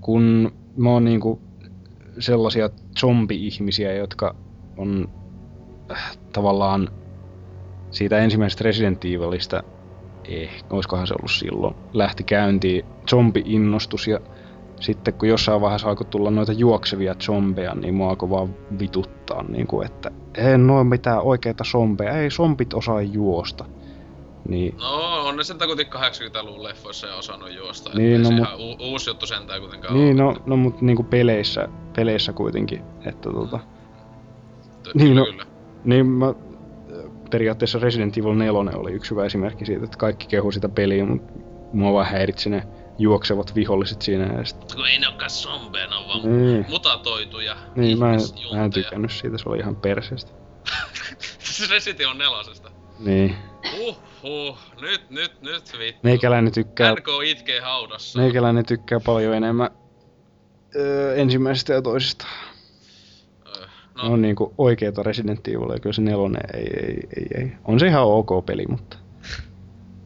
Speaker 4: kun mä oon niinku sellaisia zombi-ihmisiä, jotka on tavallaan siitä ensimmäisestä Resident Evilistä, eh, oiskohan se ollut silloin, lähti käyntiin zombi-innostus ja sitten kun jossain vaiheessa alkoi tulla noita juoksevia zombeja, niin mua alkoi vaan vituttaa, niin kuin, että en oo mitään oikeita zombeja, ei zombit osaa juosta. Niin,
Speaker 2: No, on ne sentään kuitenkin 80-luvun leffoissa ja osannut juosta.
Speaker 4: Niin,
Speaker 2: Niin,
Speaker 4: no,
Speaker 2: se
Speaker 4: mut-
Speaker 2: ihan u- uusi juttu sentään kuitenkaan
Speaker 4: niin
Speaker 2: ole.
Speaker 4: no, no mut niinku peleissä, peleissä kuitenkin, että tota,
Speaker 2: Mutta
Speaker 4: niin,
Speaker 2: kyllä,
Speaker 4: no. Niin mä, periaatteessa Resident Evil 4 oli yksi hyvä esimerkki siitä, että kaikki kehu sitä peliä, mutta mua vaan häiritsi ne juoksevat viholliset siinä ja sit,
Speaker 2: Kun ei ne ookaan zombeja, ne on vaan
Speaker 4: niin,
Speaker 2: mutatoituja
Speaker 4: niin mä, en, mä en tykännyt siitä, se oli ihan perseestä.
Speaker 2: Siis Resident Evil nelosesta.
Speaker 4: Niin,
Speaker 2: Uhuh, nyt, nyt, nyt vittu.
Speaker 4: meikäläinen tykkää
Speaker 2: NK itkee haudassa.
Speaker 4: Meikäläinen tykkää paljon enemmän öö, ensimmäisestä ja toisesta. No. On niinku oikeeta Resident Evil, ja kyllä se nelonen ei, ei, ei, ei. On se ihan ok peli, mutta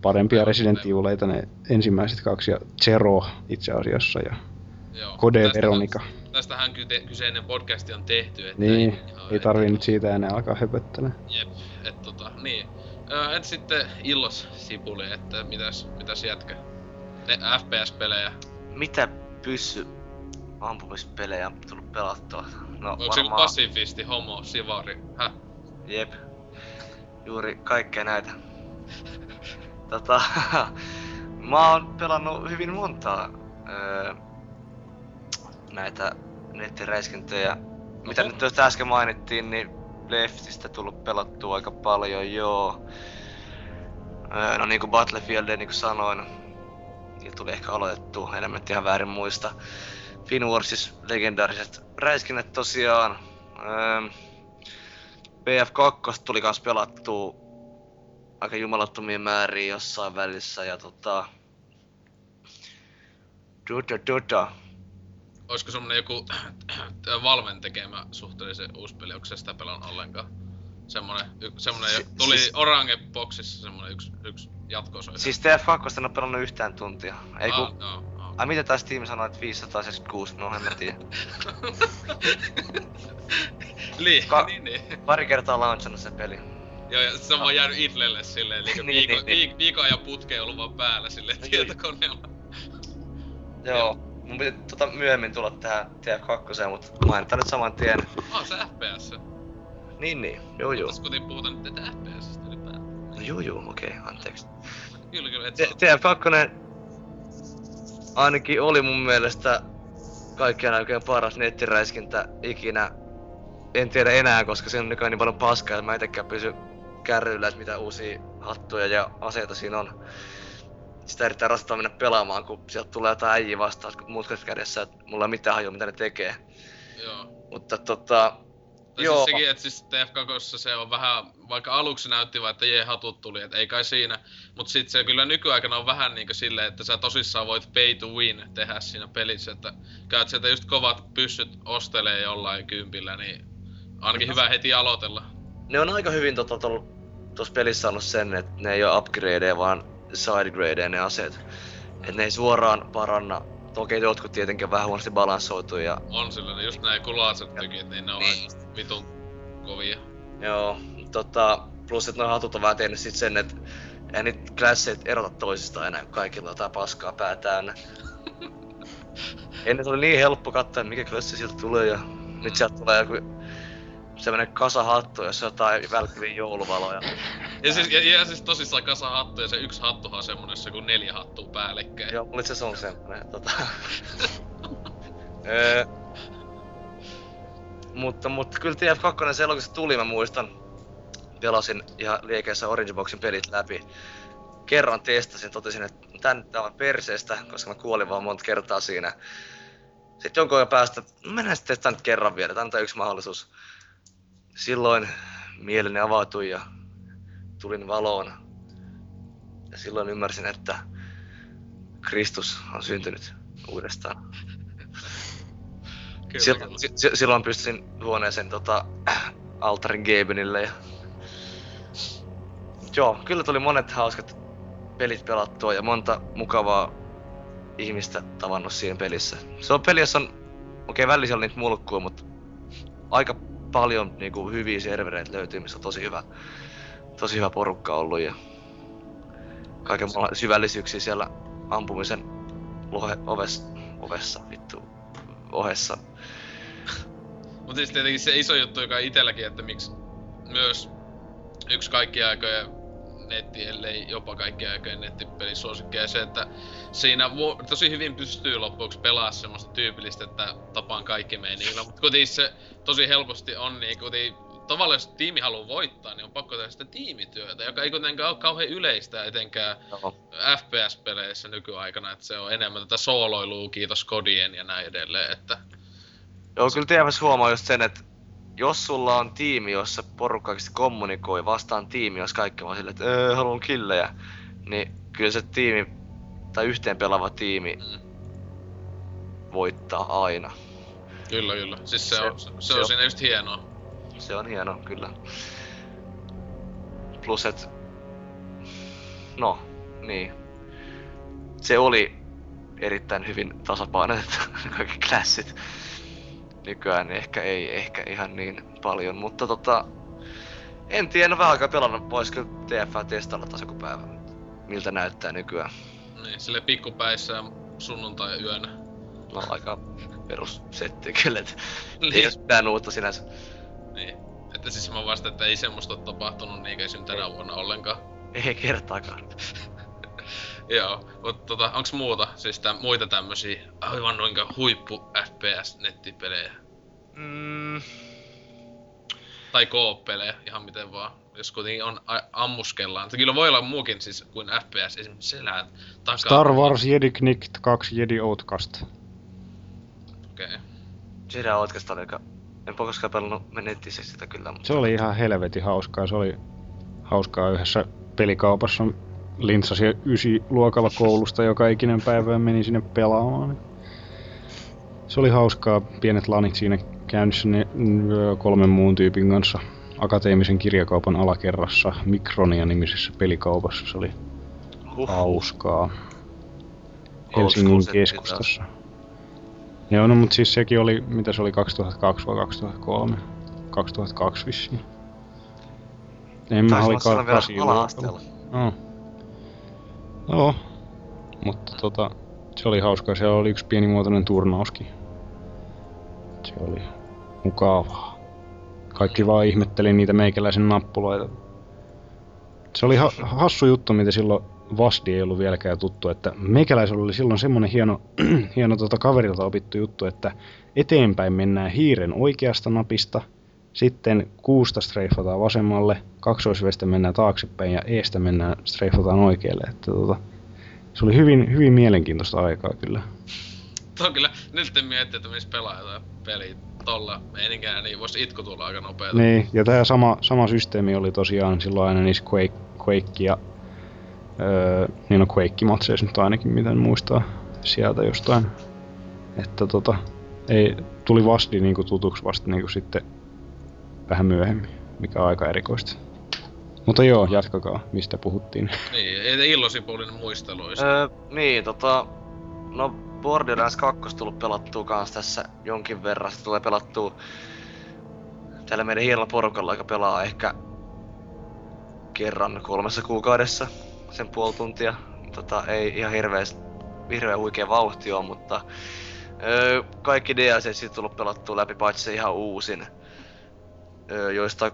Speaker 4: parempia Resident
Speaker 2: joo.
Speaker 4: Evileitä ne ensimmäiset kaksi, ja Zero itse asiassa, ja
Speaker 2: joo.
Speaker 4: Code
Speaker 2: Tästähän-
Speaker 4: Veronica.
Speaker 2: Tästähän kyte, kyseinen podcasti on tehty, että
Speaker 4: Niin,
Speaker 2: joo,
Speaker 4: ei
Speaker 2: et-
Speaker 4: tarvii nyt siitä enää alkaa höpöttää.
Speaker 2: Jep, et tota, niin. Öö, et sitten Illos Sipuli, että mitäs, mitäs jätkä? Ne FPS-pelejä.
Speaker 3: Mitä pyssy ampumispelejä on tullut pelattua? No
Speaker 2: Onko se
Speaker 3: varmaan,
Speaker 2: pasifisti, homo, sivari? Häh?
Speaker 3: jep. Juuri kaikkea näitä. Tota, mä oon pelannut hyvin montaa öö, näitä nettiräiskintöjä. Mitä
Speaker 2: Oho.
Speaker 3: nyt tuosta äsken mainittiin, niin Leftistä tullut pelattua aika paljon, joo. Öö, no niinku Battlefieldia niinku sanoin, niillä tuli ehkä aloitettua, enemmän nyt ihan väärin muista. Finwarsis legendaariset räiskinnät tosiaan. Öö, BF2 tuli kans pelattua aika jumalattomia määriä jossain välissä ja tota... Duda duda.
Speaker 2: Olisiko semmonen joku Valven tekemä suhteellisen uusi peli, onko se sitä pelannut ollenkaan? Semmonen, y, semmonen,
Speaker 3: Si-
Speaker 2: tuli
Speaker 3: siis-
Speaker 2: Orange Boxissa semmonen yksi, yksi jatko-osa.
Speaker 3: Siis TF2 en oo pelannut yhtään tuntia. Ei.
Speaker 2: Ah, joo, joo.
Speaker 3: Ai mitä taas Steam sanoi, että 576? No en mä tiedä.
Speaker 2: Niin,
Speaker 3: Ka-
Speaker 2: niin, niin.
Speaker 3: Pari kertaa launchannut se peli.
Speaker 2: Joo, ja se on vaan jäänyt idlelle silleen, eli
Speaker 3: Niin,
Speaker 2: viikon,
Speaker 3: niin, niin.
Speaker 2: viik- viikon ajan putkeen ollut vaan päällä silleen
Speaker 3: No
Speaker 2: tietokoneella.
Speaker 3: Joo. Mun piti tota myöhemmin tulla tähän TF2, mutta mainitaan nyt saman tien.
Speaker 2: Ah, se FPS.
Speaker 3: Niin niin, joo joo.
Speaker 2: Tässä kuitenkin puhutaan nyt tätä FPSstä ylipäätään.
Speaker 3: No joo joo, okei, okay, anteeksi.
Speaker 2: Kyllä, kyllä, et sä...
Speaker 3: TF2 ainakin oli mun mielestä kaikkien aikojen paras nettiräiskintä ikinä. En tiedä enää, koska siinä on nykyään niin paljon paskaa, että mä itekään pysy kärryillä, että mitä uusia hattuja ja aseita siinä on. Sitä erittäin rasittavaa mennä pelaamaan, kun sieltä tulee jotain äijiä vastaan, kun mutkat kädessä, että mulla ei mitään hajua, mitä ne tekee.
Speaker 2: Joo.
Speaker 3: Mutta tota,
Speaker 2: Tai
Speaker 3: Joo.
Speaker 2: siis sekin, että siis TF2 se on vähän, vaikka aluksi näytti vaan, että jee hatut tuli, että ei kai siinä. Mut sit se kyllä nykyaikana on vähän niinkö silleen, että sä tosissaan voit pay to win tehdä siinä pelissä, että käyt sieltä just kovat pyssyt ostelee jollain kympillä, niin ainakin hyvä heti aloitella.
Speaker 3: ne on aika hyvin tota, tuossa pelissä ollut sen, että ne ei ole upgradeja, vaan sidegradeja ne aseet. Et ne ei suoraan paranna. Toki jotkut tietenkin vähän huonosti balanssoitu ja
Speaker 2: On sillä ne just näin kulaiset tykit, niin ne on
Speaker 3: Niin.
Speaker 2: niin. vitun kovia.
Speaker 3: joo, tota, plus että noin hatut on vähän tehnyt sit sen, että ei niitä klasseet erota toisistaan enää, kun kaikilla on jotain paskaa pää täynnä. Ennen se oli niin helppo katsoa, mikä klassi sieltä tulee ja nyt sieltä tulee joku semmonen kasa hattu, jossa on jotain välkkyviä jouluvaloja.
Speaker 2: Ja siis, ja, ja siis tosissaan kasa hattu ja se yksi hattuhan on semmonen, kun neljä hattua päällekkäin.
Speaker 3: Joo, itse asiassa on semmonen, tota... Öö, mutta, mutta kyllä TF2 silloin kun se tuli, mä muistan, pelasin ihan liikeessä Orange Boxin pelit läpi. kerran testasin, totesin, että tän tää on perseestä, koska mä kuolin vaan monta kertaa siinä. Sitten jonkun ajan päästä, no mennään sitten testaan nyt kerran vielä, tää on yksi mahdollisuus. Silloin mieleni avautui ja tulin valoon. Ja silloin ymmärsin, että Kristus on syntynyt uudestaan.
Speaker 2: Kyllä,
Speaker 3: Silloin,
Speaker 2: kyllä.
Speaker 3: si- silloin pystyin huoneeseen tota, altarin Gabenille ja... Joo, kyllä tuli monet hauskat pelit pelattua ja monta mukavaa ihmistä tavannut siinä pelissä. Se on peli, jossa on, okei okay, välissä oli niitä mulkkuja, mutta aika paljon niinku, hyviä servereitä löytyy, missä on tosi hyvä, tosi hyvä porukka ollut ja kaiken maailman syvällisyyksiä siellä ampumisen lohe, oves, ovessa, vittu, ohessa.
Speaker 2: Mutta siis tietenkin se iso juttu, joka itselläkin, että miksi myös yksi kaikkien aikojen netti, ellei jopa kaikkien aikojen nettipelisuosikkeja, se, että siinä tosi hyvin pystyy loppuksi pelaamaan semmoista tyypillistä, että tapaan kaikki meiningillä, mutta kuitenkin se tosi helposti on niin kuitenkin tavallaan jos tiimi haluaa voittaa, niin on pakko tehdä sitä tiimityötä, joka ei kuitenkaan ole kauhean yleistä etenkään. FPS-peleissä nykyaikana, että se on enemmän tätä sooloilua, kiitos kodien ja näin edelleen, että
Speaker 3: Joo, kyllä TFS huomaa just sen, että jos sulla on tiimi, jossa porukka kommunikoi vastaan tiimi, jos kaikki vaan silleen, että öö, haluan killejä, niin kyllä se tiimi, tai yhteen pelaava tiimi
Speaker 2: Mm.
Speaker 3: voittaa aina.
Speaker 2: Kyllä, kyllä. Siis se,
Speaker 3: Se-
Speaker 2: on, se, se, on
Speaker 3: on-
Speaker 2: siinä just hienoa.
Speaker 3: Se on hieno, kyllä. Plus, et... No, niin. Se oli erittäin hyvin tasapainotettu kaikki klassit. Nykyään ehkä ei ehkä ihan niin paljon, mutta tota... En tiedä, vähän aikaa pelannut, vois kyllä TF testailla taas joku päivä. Miltä näyttää nykyään.
Speaker 2: Niin, sille pikkupäissä ja sunnuntai yönä.
Speaker 3: No aika perussetti kyllä, et ei
Speaker 2: Niin,
Speaker 3: ole mitään uutta sinänsä.
Speaker 2: niin. Että siis mä vasta, että ei semmoista ole tapahtunut niin esimerkiksi tänä vuonna ollenkaan.
Speaker 3: Ei kertaakaan.
Speaker 2: Joo, mutta tota, onks muuta? Siis tä, muita tämmösiä aivan noinka huippu FPS-nettipelejä?
Speaker 3: Mm,
Speaker 2: Tai koop-pelejä, ihan miten vaan. Jos kuitenkin on a- ammuskellaan. Kyllä voi olla muukin siis kuin FPS, esimerkiksi selät takaa.
Speaker 4: Star Wars Jedi Knight 2 Jedi Outcast.
Speaker 2: Okei. Okay.
Speaker 3: Jedi Outcast oli aika... En koskaan pelannut sitä kyllä, mutta...
Speaker 4: Se oli ihan helvetin hauskaa. Se oli hauskaa yhdessä pelikaupassa. Lintsasi ysi luokalla koulusta joka ikinen päivä ja meni sinne pelaamaan. Se oli hauskaa. Pienet lanit siinä käynnissä ne, kolmen muun tyypin kanssa akateemisen kirjakaupan alakerrassa Mikronia nimisessä pelikaupassa. Se oli
Speaker 3: Huh.
Speaker 4: hauskaa. Helsingin keskustassa. Joo, no mut siis sekin oli, mitä se oli, 2002 vai 2003? 2002 vissiin. En mä
Speaker 3: Taisi
Speaker 4: oli
Speaker 3: vielä ala-asteella.
Speaker 4: Joo. Joo. Mutta tota, se oli hauskaa. Siellä oli yksi pienimuotoinen turnauskin. Se oli mukavaa. Kaikki vaan ihmetteli niitä meikäläisen nappuloita. Se oli ha- hassu juttu, mitä silloin Vasti ei ollut vieläkään tuttu, että meikäläisellä oli silloin semmonen hieno, hieno tota kaverilta opittu juttu, että eteenpäin mennään hiiren oikeasta napista, sitten kuusta streifataan vasemmalle, kaksoisvestä mennään taaksepäin ja eestä mennään streifataan oikealle. Että tota, se oli hyvin, hyvin mielenkiintoista aikaa kyllä.
Speaker 2: Tuo on kyllä, nyt miettii, että missä pelaa jotain peliä tolla meininkinä, niin voisi itku tulla aika nopeeta.
Speaker 4: Niin, ja tämä sama, sama systeemi oli tosiaan silloin aina niissä Quake, Quake ja öö, niin on Quake-matseissa nyt ainakin, miten muistaa sieltä jostain. Että tota, ei, tuli vasti niinku tutuksi vasta niinku sitten vähän myöhemmin, mikä on aika erikoista. Mutta joo, jatkakaa, mistä puhuttiin.
Speaker 2: Niin, ei illosipulinen muisteluista.
Speaker 3: Öö, niin, tota... No, Borderlands 2 tullut pelattua kans tässä jonkin verran. Se tulee pelattua tällä meidän hienolla porukalla, joka pelaa ehkä kerran kolmessa kuukaudessa sen puoli tuntia. Tota, ei ihan hirveästi, hirveän huikea vauhti on, mutta öö, kaikki DLC siitä tullut pelattua läpi, paitsi se ihan uusin. Joista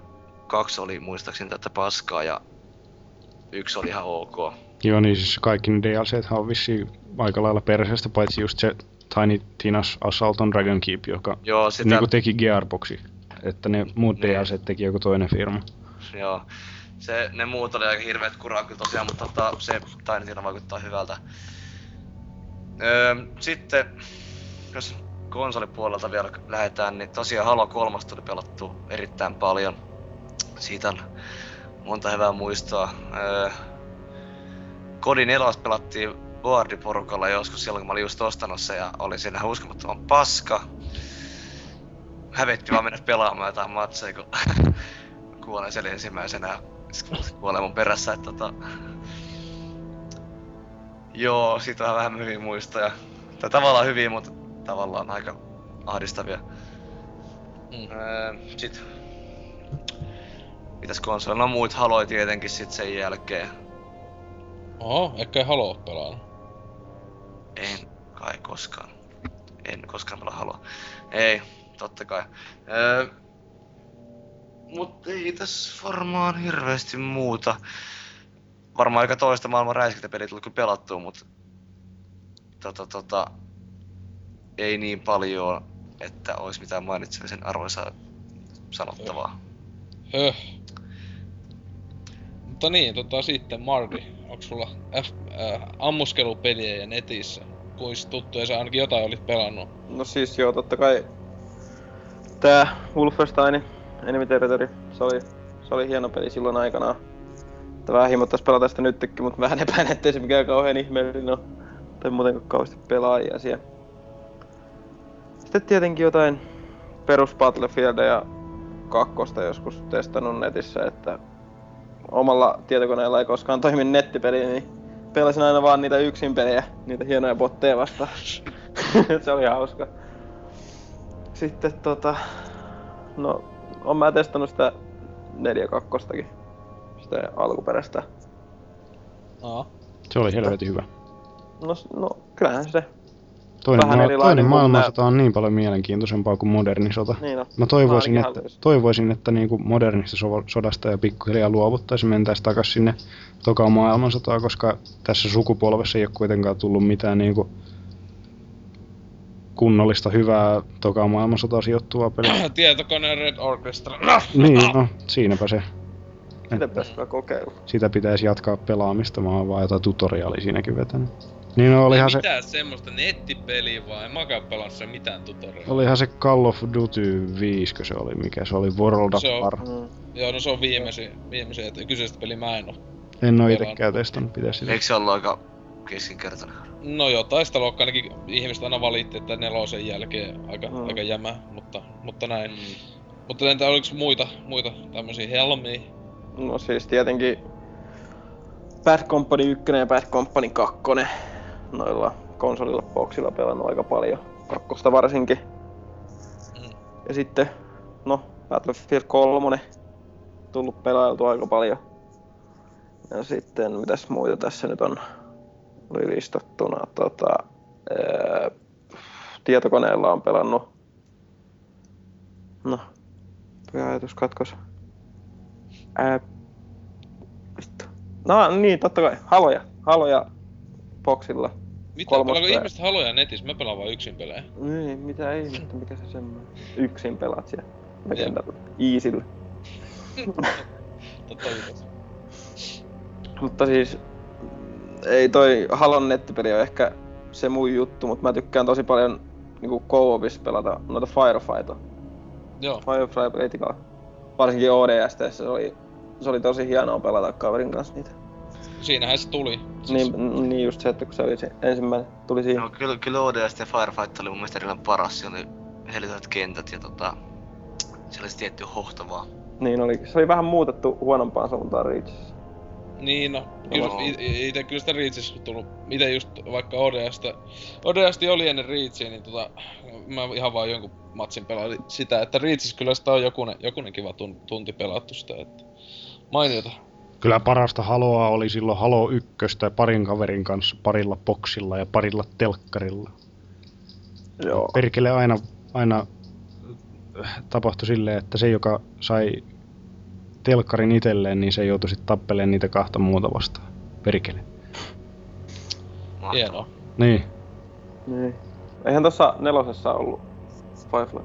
Speaker 3: kaksi oli muistaakseni tätä paskaa ja yksi oli ihan ok.
Speaker 4: Joo, niin siis kaikki ne DLCthän on vissiin aika lailla perseestä, paitsi just se Tiny Tina's Assault on Dragon Keep, joka
Speaker 3: Joo, sitä,
Speaker 4: niinku teki Gearboxi. Että ne muut
Speaker 3: Niin.
Speaker 4: DLC teki joku toinen firma.
Speaker 3: joo. se, ne muut oli aika hirveet kuraa kyllä tosiaan, mutta tota, se Tiny Tina vaikuttaa hyvältä. Öö, sitten, jos konsolipuolelta vielä lähdetään, niin tosiaan Halo 3 tuli pelattu erittäin paljon. Siitä on monta hyvää muistoa. Öö, Kodin 4 pelattiin boardiporukalla joskus silloin, kun mä olin just ostanut se ja oli siinä uskomattoman paska. Hävetti vaan mennä pelaamaan jotain matseja, kun kuolen siellä ensimmäisenä kuolee mun perässä, että tota... Joo, siitä on vähän hyviä muistoja. Tai tavallaan hyviä, mutta tavallaan aika ahdistavia.
Speaker 2: Mm.
Speaker 3: Öö, sit... Mitäs konsoli? No muut haloi tietenkin sit sen jälkeen.
Speaker 2: Oho, ehkä ei haloo pelannut.
Speaker 3: En kai koskaan. En koskaan pelaa halua. Ei, totta kai. Öö, mut ei tässä varmaan hirveästi muuta. Varmaan aika toista maailman räiskintäpeliä tullut kyllä pelattua, mut tota, tota, ei niin paljon, että olisi mitään mainitsemisen arvoisaa sanottavaa.
Speaker 2: Höh. Mutta niin, tota sitten Mardi, onks sulla F, äh, ammuskelupeliä ja netissä? Kuis tuttuja sä ainakin jotain olit pelannut?
Speaker 5: No siis joo, totta kai tää Wolfenstein Enemy Territory, se oli, se oli hieno peli silloin aikanaan. Että vähän himottais pelata sitä nytkin, mutta vähän epäin, ettei se mikään kauhean ihmeellinen ole. Tai muutenkaan kauheasti pelaajia siellä. Sitten tietenkin jotain perus Battlefieldia ja kakkosta joskus testannut netissä, että omalla tietokoneella ei koskaan toimi nettipeli, niin pelasin aina vaan niitä yksin pelejä, niitä hienoja botteja vastaan. se oli hauska. Sitten tota, no, on mä testannut sitä 4.2. Sitä alkuperäistä.
Speaker 2: Aa.
Speaker 4: Se oli helvetin hyvä.
Speaker 5: No, no kyllähän se.
Speaker 4: Toinen,
Speaker 5: Vähän
Speaker 4: ma- toinen maailmansota on niin paljon mielenkiintoisempaa kuin moderni sota.
Speaker 5: Niin on.
Speaker 4: Mä toivoisin,
Speaker 5: Mä
Speaker 4: että,
Speaker 5: haluaisin.
Speaker 4: toivoisin, että niin kuin modernista so- sodasta ja pikkuhiljaa luovuttaisiin mentäisiin takaisin sinne tokaan maailmansotaan, koska tässä sukupolvessa ei ole kuitenkaan tullut mitään niin kuin kunnollista, hyvää tokaan maailmansotaan sijoittuvaa peliä.
Speaker 2: Tietokoneen Red Orchestra.
Speaker 4: niin, no, siinäpä se.
Speaker 5: Sitä pitäisi kokeilla.
Speaker 4: Sitä pitäisi jatkaa pelaamista, mä oon vaan jotain tutoriaalia siinäkin vetänyt. Niin no, olihan se,
Speaker 2: mitään semmoista nettipeliä vaan, en mäkään sen mitään tutoriaalia.
Speaker 4: olihan se Call of Duty 5, se oli, mikä se oli, World of War.
Speaker 5: Mm.
Speaker 2: Joo, no se on viimeisin, viimeisin, että kyseistä peliä mä en oo.
Speaker 4: En oo itekään testannut, pitäisi sitä.
Speaker 3: Eikö se ollut aika keskinkertainen?
Speaker 2: No jotain sitä luokkaa ainakin ihmiset aina valitti, että nelosen jälkeen aika,
Speaker 5: Mm.
Speaker 2: aika jämä, mutta, mutta näin.
Speaker 3: Mm.
Speaker 2: Mutta entä oliks muita, muita tämmösiä helmiä?
Speaker 5: No siis tietenkin Bad Company 1 ja Bad Company 2 noilla konsolilla boxilla pelannut aika paljon. Kakkosta varsinkin.
Speaker 2: Mm.
Speaker 5: Ja sitten, no, Battlefield 3 tullut pelailtu aika paljon. Ja sitten, mitäs muita tässä nyt on, oli listattuna, tota, ää, tietokoneella on pelannut, no, tuo ajatus katkos. Ää, vittu. No niin, totta kai, haloja, haloja boxilla.
Speaker 2: Mitä? Pelaako ihmiset haloja netissä? Mä pelaan vaan yksin pelejä.
Speaker 5: Niin, mitä ei, mutta mikä se semmoinen. Yksin pelaat siellä.
Speaker 2: Jep.
Speaker 5: Legendalla. Easyllä.
Speaker 2: Totta.
Speaker 5: Mutta siis ei toi Halon nettipeli ole ehkä se mun juttu, mutta mä tykkään tosi paljon niinku co-opissa pelata noita Firefighter.
Speaker 2: Joo.
Speaker 5: Firefighter Varsinkin ODST se oli, se oli tosi hienoa pelata kaverin kanssa niitä.
Speaker 2: Siinähän se tuli. Siis,
Speaker 5: Niin, niin just se, että kun se oli se ensimmäinen, tuli siihen.
Speaker 3: No kyllä, kyllä ODS ja Firefight oli mun mielestä erilainen paras. Siinä oli hellität kentät ja tota... Siellä oli se tietty hohtavaa.
Speaker 5: Niin oli, se oli vähän muutettu huonompaan suuntaan Reachissä.
Speaker 2: Niin no, kyllä, i- ite kyllä sitä Reachissä tullut, ite just vaikka ODStä, ODStä oli ennen Reachia, niin tota, mä ihan vaan jonkun matsin pelailin sitä, että Reachissä kyllä sitä on jokunen, jokunen kiva tun, tunti pelattu sitä, että mainiota.
Speaker 4: Kyllä parasta Haloa oli silloin Halo 1 parin kaverin kanssa parilla boksilla ja parilla telkkarilla.
Speaker 5: Joo.
Speaker 4: Perkele aina, aina tapahtui silleen, että se joka sai telkkarin itselleen, niin se joutui sitten tappeleen niitä kahta muuta vastaan. Perkele.
Speaker 3: Mahtavaa.
Speaker 2: Hienoa.
Speaker 4: Niin.
Speaker 5: Niin. Eihän tossa nelosessa ollut Firefly.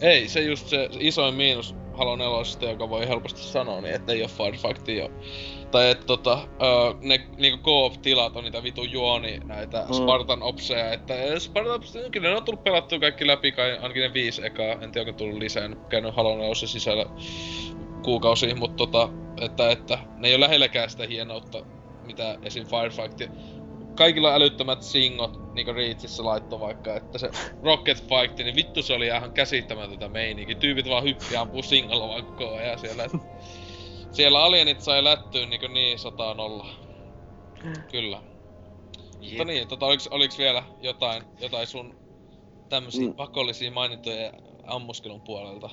Speaker 2: Ei, se just se isoin miinus Halo 4, joka voi helposti sanoa, niin että ei oo Firefightia jo. Tai että tota, ne niinku co-op-tilat on niitä vitu juoni, näitä mm. Spartan Opseja, että Spartan Opseja, kyllä ne on tullut pelattua kaikki läpi, kai ainakin ne viisi ekaa, en tiedä onko tullut lisää, en käynyt Halo 4 sisällä kuukausiin, mutta tota, että, että ne ei ole lähelläkään sitä hienoutta, mitä esim. Firefight kaikilla älyttömät singot, niinku Reachissä laitto vaikka, että se Rocket Fight, niin vittu se oli ihan käsittämätöntä meininki. Tyypit vaan hyppi ampuu singolla vaan koko ajan siellä. siellä alienit sai lättyyn niinku niin sata nolla. Kyllä. Jep. Mutta niin, tota, oliks, oliks vielä jotain, jotain sun tämmösiä mm. pakollisia mainintoja ammuskelun puolelta?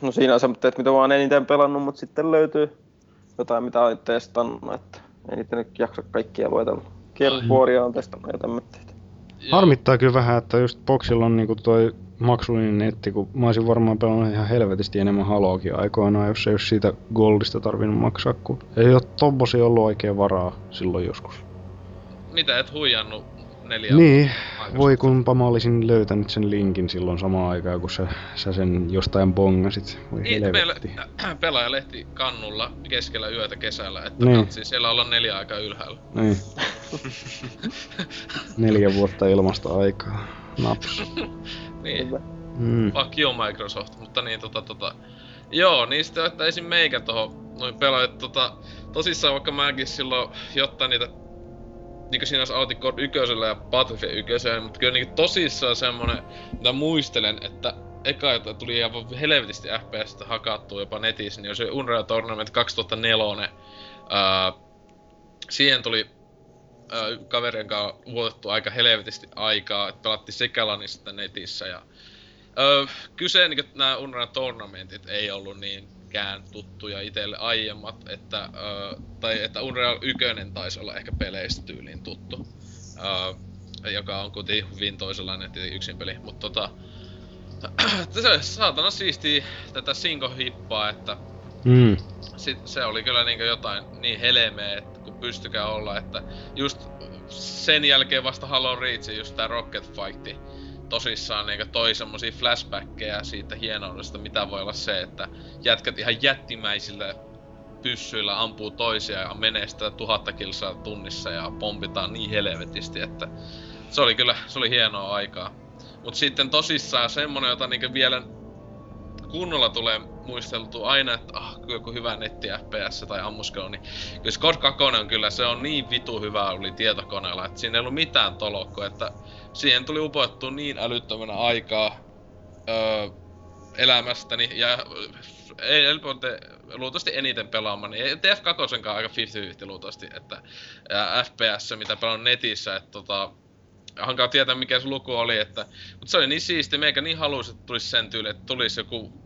Speaker 5: No siinä on se, että mitä mä oon eniten pelannut, mutta sitten löytyy jotain, mitä olen testannut, että ei niitä nyt jaksa kaikkia luetella. Gearboardia on testannut ja tämmöitä.
Speaker 4: Harmittaa kyllä vähän, että just Boxilla on niinku toi maksullinen netti, kun mä olisin varmaan pelannut ihan helvetisti enemmän Haloakin aikoinaan, jos ei olisi siitä Goldista tarvinnut maksaa, kun ei ole tommosia ollut oikein varaa silloin joskus.
Speaker 2: Mitä et huijannut neljä
Speaker 4: Niin, voi kunpa mä olisin löytänyt sen linkin silloin samaan aikaan, kun sä, sä sen jostain bongasit. Voi
Speaker 2: niin,
Speaker 4: helvetti.
Speaker 2: Meillä, pelaajalehti kannulla keskellä yötä kesällä, että niin. katsi, siellä ollaan neljä aikaa ylhäällä.
Speaker 4: Niin. Neljä vuotta ilmasta aikaa. Naps.
Speaker 2: niin. Mm. Fuck you Microsoft, mutta niin tota tota... Joo, niin sitten että esim. meikä tohon noin pelaajat tota... Tosissaan vaikka mäkin silloin jotta niitä niinku siinä aloitin God 1 ja Battlefield 1, mutta kyllä niinku tosissaan semmonen, mitä muistelen, että eka, jota tuli ihan helvetisti FPS hakattua jopa netissä, niin se Unreal Tournament 2004. Ää, siihen tuli ää, kaverien kanssa vuotettu aika helvetisti aikaa, että pelattiin Sekalanista netissä ja ää, kyse niin nämä Unreal Tournamentit ei ollut niin mitkään tuttuja itselle aiemmat, että, äh, tai että Unreal 1 taisi olla ehkä peleistä tyyliin tuttu. Äh, joka on kuitenkin hyvin toisenlainen yksin peli, mutta tota, se saatana siisti tätä sinko-hippaa, että mm. sit, se oli kyllä niinku jotain niin helmeä, että kun pystykää olla, että just sen jälkeen vasta Halo Reach, just tää Rocket Fight, tosissaan niinku toi semmosia flashbackkejä siitä hienoudesta, mitä voi olla se, että jätkät ihan jättimäisillä pyssyillä ampuu toisia ja menee sitä tuhatta kilsaa tunnissa ja pompitaan niin helvetisti, että se oli kyllä, se oli hienoa aikaa. Mut sitten tosissaan semmonen, jota niinku vielä kunnolla tulee muisteltu aina, että ah, joku hyvä netti FPS tai ammuskelu, niin kyllä Scott 2 on kyllä, se on niin vitu hyvä oli tietokoneella, että siinä ei ollut mitään tolokkoa, että siihen tuli upoettu niin älyttömänä aikaa öö, elämästäni ja ei te, luultavasti eniten pelaamani. Ei TF2 aika 50-50 luultavasti, että ja FPS, mitä pelaan netissä, että tota, hankala tietää mikä se luku oli, että, mutta se oli niin siisti, meikä niin halusi, että tulisi sen tyyli, että tulisi joku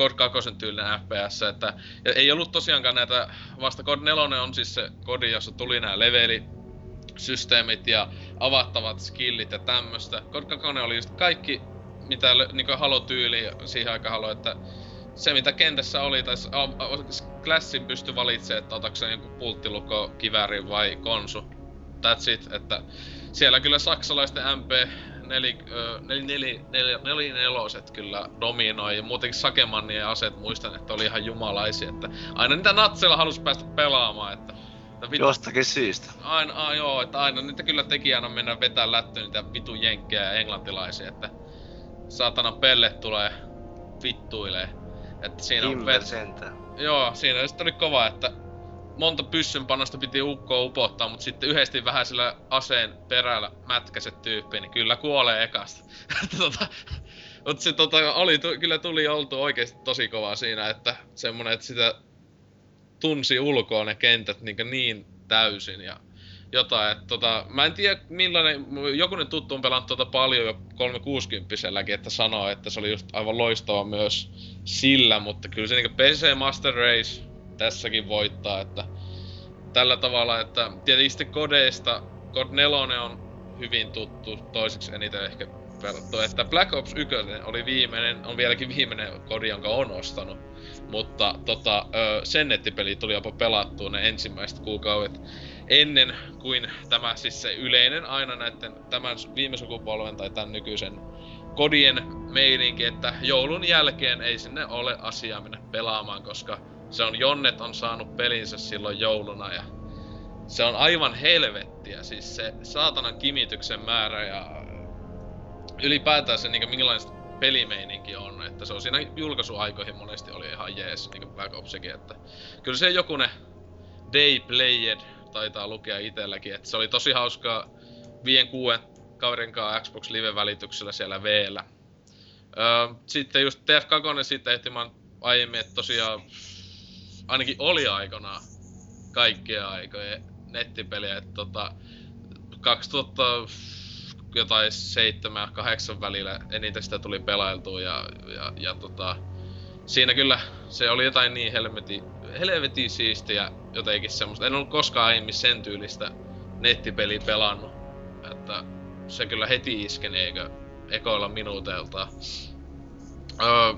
Speaker 2: Code 2 tyylinen FPS, että ei ollut tosiaankaan näitä, vasta Code 4 on siis se kodi, jossa tuli nämä leveli, systeemit ja avattavat skillit ja tämmöstä. 2 oli just kaikki, mitä niinku Halo-tyyli siihen aikaan Halo, että se mitä kentässä oli, tai klassin pysty valitsemaan, että otatko joku pulttiluko, kivääri vai konsu. That's it, että siellä kyllä saksalaisten MP neli, neli, neli, neli, neli neloset kyllä dominoi ja muutenkin Sakemannien aseet muistan, että oli ihan jumalaisia, että aina niitä natseilla halusi päästä pelaamaan, että
Speaker 3: Vitu... Jostakin syystä.
Speaker 2: Aina, a, joo, että aina niitä kyllä tekijänä mennä vetää lättyä niitä vitu jenkkejä ja englantilaisia, että saatana pelle tulee vittuilee. Että siinä
Speaker 3: on vet...
Speaker 2: Joo, siinä sitten oli kova, että monta pyssyn panosta piti ukkoa upottaa, mutta sitten yhdesti vähän sillä aseen perällä mätkäset tyyppi, niin kyllä kuolee ekasta. tota, mutta se tota, oli, kyllä tuli oltu oikeasti tosi kovaa siinä, että semmonen, että sitä tunsi ulkoa ne kentät niin, niin täysin ja jotain. Että tota, mä en tiedä millainen, jokunen tuttu on pelannut tota paljon jo 360 että sanoo, että se oli just aivan loistava myös sillä, mutta kyllä se niin PC Master Race tässäkin voittaa, että tällä tavalla, että tietysti kodeista, Code 4 on hyvin tuttu, toiseksi eniten ehkä verrattu, että Black Ops 1 oli viimeinen, on vieläkin viimeinen kodi, jonka on ostanut. Mutta tota, sen nettipeli tuli jopa pelattua ne ensimmäiset kuukaudet ennen kuin tämä siis se yleinen aina näiden tämän viime sukupolven tai tämän nykyisen kodien meininki, että joulun jälkeen ei sinne ole asiaa mennä pelaamaan, koska se on Jonnet on saanut pelinsä silloin jouluna ja se on aivan helvettiä, siis se saatanan kimityksen määrä ja ylipäätään se niin minkälainen pelimeininki on, että se on siinä julkaisuaikoihin monesti oli ihan jees, niin kuin Black Opsikin, että kyllä se joku ne Day Played taitaa lukea itelläkin, että se oli tosi hauskaa vien kuuden kaverin kanssa Xbox Live-välityksellä siellä veellä. Öö, sitten just TF2 sitten ehtimään aiemmin, että tosiaan ainakin oli aikanaan kaikkia aikoja nettipeliä, että tota 2000 jotain 7 8 välillä eniten sitä tuli pelailtua ja, ja, ja tota, siinä kyllä se oli jotain niin helveti, helveti siistiä jotenkin semmoista. En ollut koskaan aiemmin sen tyylistä nettipeliä pelannut. Että se kyllä heti iskenee eikö ekoilla minuuteilta. Öö,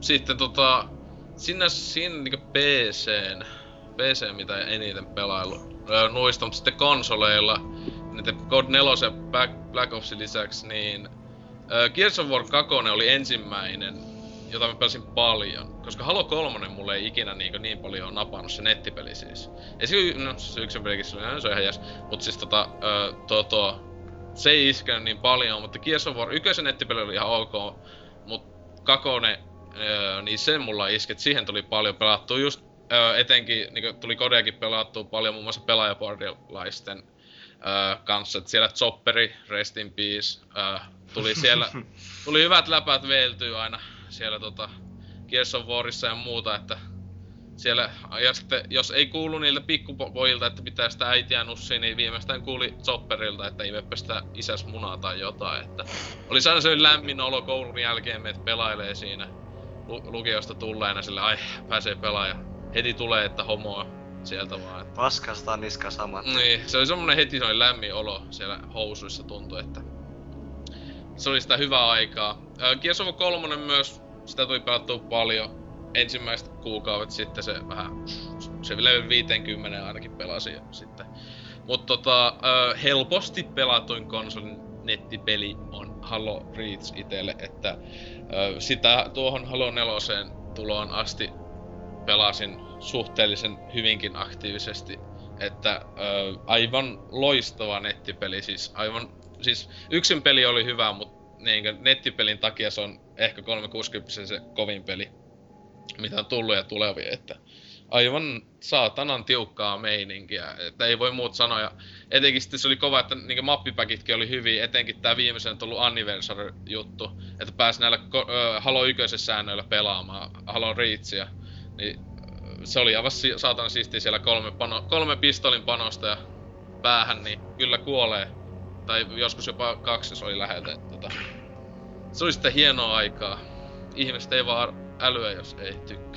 Speaker 2: sitten tota, sinne, siinä niinku PCn, PC mitä eniten pelailu. Öö, nuista, mutta sitten konsoleilla, niiden God 4 ja Black, Black Opsin lisäksi, niin öö, Gears of War 2 oli ensimmäinen, jota mä pelasin paljon. Koska Halo 3 mulle ei ikinä niin, niin paljon napannut se nettipeli siis. Ei se, no, se yksin pelikin oli, se on ihan jäs. Mut siis tota, öö, to, to, se ei iskenyt niin paljon, mutta Gears of War 1 nettipeli oli ihan ok. Mut kakone, öö, niin sen mulla isket, siihen tuli paljon pelattua just öö, etenkin niin tuli kodeakin pelattua paljon muun muassa pelaajapordilaisten öö, kanssa. Et siellä Chopperi, Rest in Peace, öö, tuli siellä, tuli hyvät läpät veiltyy aina siellä tota Gears of Warissa ja muuta, että siellä, ja sitten jos ei kuulu niiltä pikkupojilta, että pitää sitä äitiä nussia, niin viimeistään kuuli Chopperilta, että imeppä sitä isäs munaa tai jotain, että oli aina se lämmin olo koulun jälkeen, että pelailee siinä lukiosta tulleena sille, ai pääsee pelaaja. Heti tulee, että homoa sieltä vaan. Että...
Speaker 3: Paskasta niska samat.
Speaker 2: Niin, se oli semmonen heti semmonen lämmin olo siellä housuissa tuntui, että se oli sitä hyvää aikaa. Gears of 3 myös, sitä tuli pelattua paljon. Ensimmäiset kuukaudet sitten se vähän, se level 50 ainakin pelasi sitten. Mutta tota, helposti pelatuin konsolin nettipeli on Halo Reach itelle, että sitä tuohon Halo 4 tuloon asti pelasin suhteellisen hyvinkin aktiivisesti. Että aivan loistava nettipeli, siis aivan siis yksin peli oli hyvä, mutta niin, nettipelin takia se on ehkä 360 se kovin peli, mitä on tullut ja tulevia, että aivan saatanan tiukkaa meininkiä, että ei voi muut sanoa. Ja etenkin sitten se oli kova, että niin mappipäkitkin oli hyviä, etenkin tämä viimeisen tullut anniversary-juttu, että pääsi näillä äh, Halo 1 säännöillä pelaamaan Halo Reachia. Niin se oli aivan si- saatana siistiä siellä kolme, pano- kolme pistolin panosta ja päähän, niin kyllä kuolee tai joskus jopa kaksi, jos oli läheltä. Tota, se oli sitten hienoa aikaa. Ihmiset ei vaan älyä, jos ei tykkää.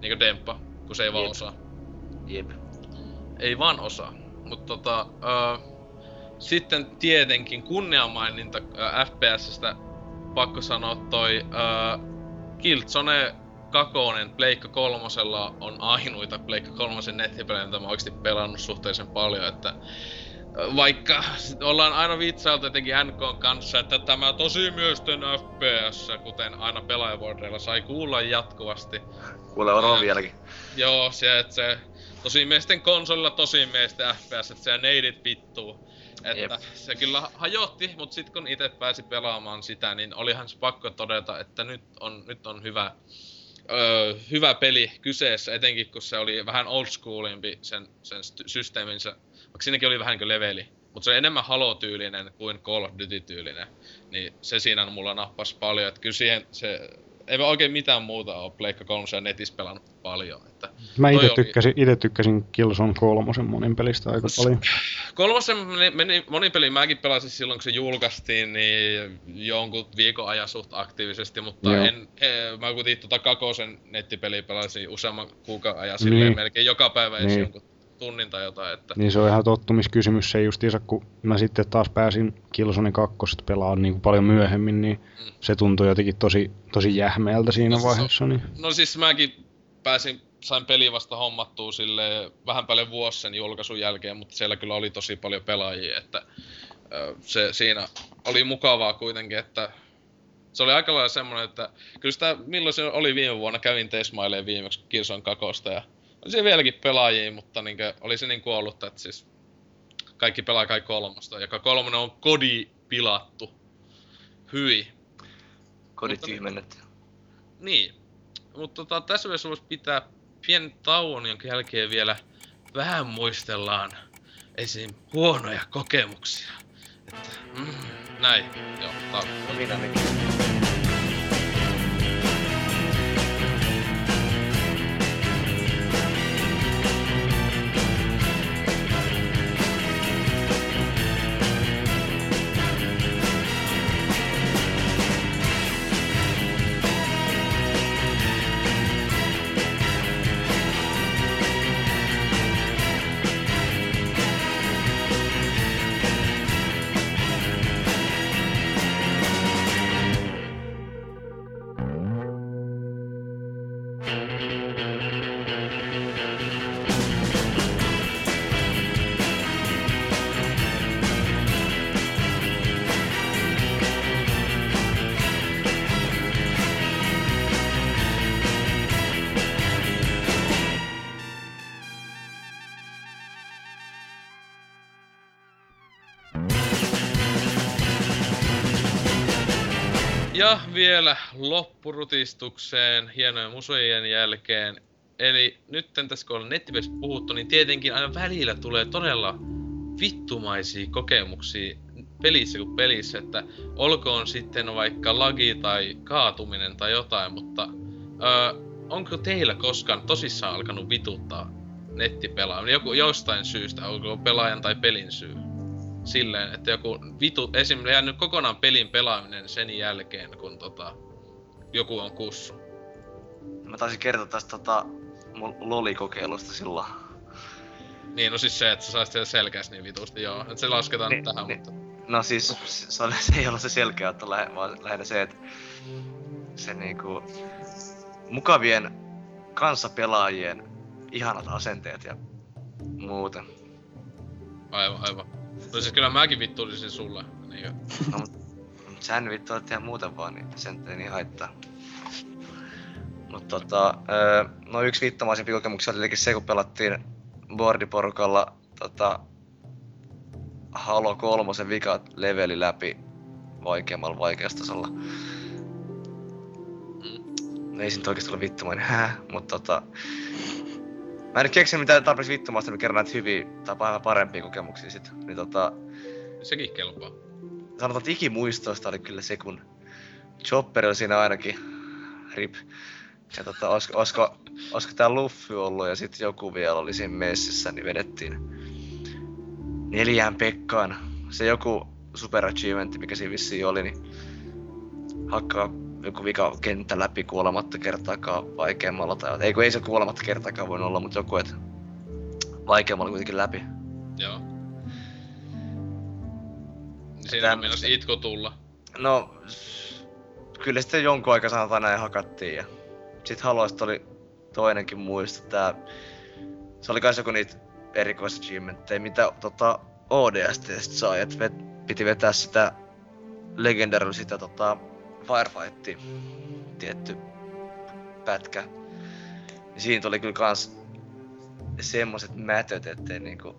Speaker 2: Niinkö Demppa, kun se ei vaan Jep. osaa.
Speaker 3: Jep.
Speaker 2: Ei vaan osaa. Mutta tota, ö, sitten tietenkin kunniamaininta FPSstä pakko sanoa toi ö, Killzone kakonen Pleikka kolmosella on ainuita Pleikka kolmosen nettipelejä, mitä mä oikeasti pelannut suhteellisen paljon, että vaikka ollaan aina vitsailtu etenkin NK kanssa, että tämä tosi miesten FPS, kuten aina pelaajavuodella sai kuulla jatkuvasti.
Speaker 3: Kuule on vieläkin.
Speaker 2: Joo, se, että se tosi miesten konsolilla tosi miesten FPS, että se neidit pittuu. Että Jep. se kyllä hajotti, mutta sitten kun itse pääsi pelaamaan sitä, niin olihan se pakko todeta, että nyt on, nyt on hyvä, öö, hyvä peli kyseessä, etenkin kun se oli vähän old schoolimpi sen, sen systeeminsä vaikka siinäkin oli vähän niin kuin leveli, mutta se on enemmän Halo-tyylinen kuin Call of Duty-tyylinen. Niin se siinä mulla nappasi paljon, että kyllä siihen se ei oikein mitään muuta ole Pleikka 3 ja netissä pelannut paljon. Että
Speaker 4: Mä itse tykkäsin, oli... ite tykkäsin Killzone kolmosen monin pelistä aika paljon.
Speaker 2: Kolmosen monin peli mäkin pelasin silloin, kun se julkaistiin, niin jonkun viikon ajan suht aktiivisesti, mutta Joo. en, en, mä kuitenkin tota kakosen nettipeliä pelasin useamman kuukauden ajan silleen niin. melkein joka päivä niin. jonkun tunnin tai jotain. Että...
Speaker 4: Niin se on ihan tottumiskysymys se justiinsa, kun mä sitten taas pääsin Killzone 2 pelaamaan niin kuin paljon myöhemmin, niin mm. se tuntui jotenkin tosi, tosi jähmeältä siinä no, vaiheessa. Niin...
Speaker 2: No siis mäkin pääsin, sain peli vasta hommattua sille vähän paljon vuosi sen julkaisun jälkeen, mutta siellä kyllä oli tosi paljon pelaajia, että se siinä oli mukavaa kuitenkin, että se oli aika lailla semmonen, että kyllä sitä, milloin se oli viime vuonna, kävin Tesmaileen viimeksi Kirson kakosta ja oli siellä vieläkin pelaajia, mutta niinkö, oli se niin kuollut, että siis kaikki pelaa kai kolmosta, joka kolmonen on kodi pilattu. Hyi.
Speaker 3: Kodit tyhmennetty.
Speaker 2: Niin. Mutta tota, tässä vaiheessa voisi pitää pienen tauon, jonka jälkeen vielä vähän muistellaan esim. huonoja kokemuksia. Että, mm, näin. Joo, tää
Speaker 3: No minä
Speaker 2: vielä loppurutistukseen hienojen musojen jälkeen. Eli nyt tässä kun on nettipelissä puhuttu, niin tietenkin aina välillä tulee todella vittumaisia kokemuksia pelissä kuin pelissä, että olkoon sitten vaikka lagi tai kaatuminen tai jotain, mutta öö, onko teillä koskaan tosissaan alkanut vituttaa nettipelaaminen joku jostain syystä, onko pelaajan tai pelin syy? Silleen, että joku vitu, esim. jäänyt kokonaan pelin pelaaminen sen jälkeen, kun tota, joku on kussu.
Speaker 3: Mä taisin kertoa tästä tota, mun lolikokeilusta silloin.
Speaker 2: Niin, no siis se, että sä saisit siellä selkeästi niin vitusti, joo. Et se lasketaan
Speaker 3: Niin,
Speaker 2: tähän,
Speaker 3: niin.
Speaker 2: mutta...
Speaker 3: No siis, se, oli, se ei ollut se selkeä, että lähe, vaan lähinnä se, että se niinku mukavien kanssapelaajien ihanat asenteet ja muuten.
Speaker 2: Aivan, aivan. No siis kyllä mäkin vittuilisin sulle. Niin,
Speaker 3: No, mut, mut vittu olet ihan muuten vaan, niin sen ei niin haittaa. Mut tota, no yksi vittomaisempi kokemuksia oli tietenkin se, kun pelattiin boardiporukalla tota, Halo 3 vika leveli läpi vaikeammalla vaikeustasolla. No ei nyt oikeesti ole vittumainen, hää, mutta tota... Mä en nyt keksinyt mitään tarpeeksi vittumaista, niin näitä hyviä tai vähän parempia kokemuksia sit. Niin tota,
Speaker 2: sekin kelpaa.
Speaker 3: sanotaan, että ikimuistoista oli kyllä se, kun Chopper oli siinä ainakin. Rip. Ja tota, olisiko, olisiko, olisiko tää Luffy ollut ja sitten joku vielä oli siinä messissä, niin vedettiin neljään Pekkaan. Se joku super achievement, mikä siinä vissiin oli, niin hakkaa joku vika kenttä läpi kuolematta kertaakaan vaikeammalla. Tai, ei kun ei se kuolematta kertaakaan voinut olla, mutta joku, et vaikeammalla kuitenkin läpi.
Speaker 2: Joo. Niin siinä on menossa itku tulla.
Speaker 3: No, kyllä sitten jonkun aikaa sanotaan näin hakattiin ja sit Haloista oli toinenkin muisto, tää... Se oli kans joku niitä erikoisachievementteja, mitä tota ODST sai, et vet, piti vetää sitä Legendary sitä tota Firefightia, tietty pätkä. Ja siinä tuli kyllä kans semmoset mätöt, ettei niinku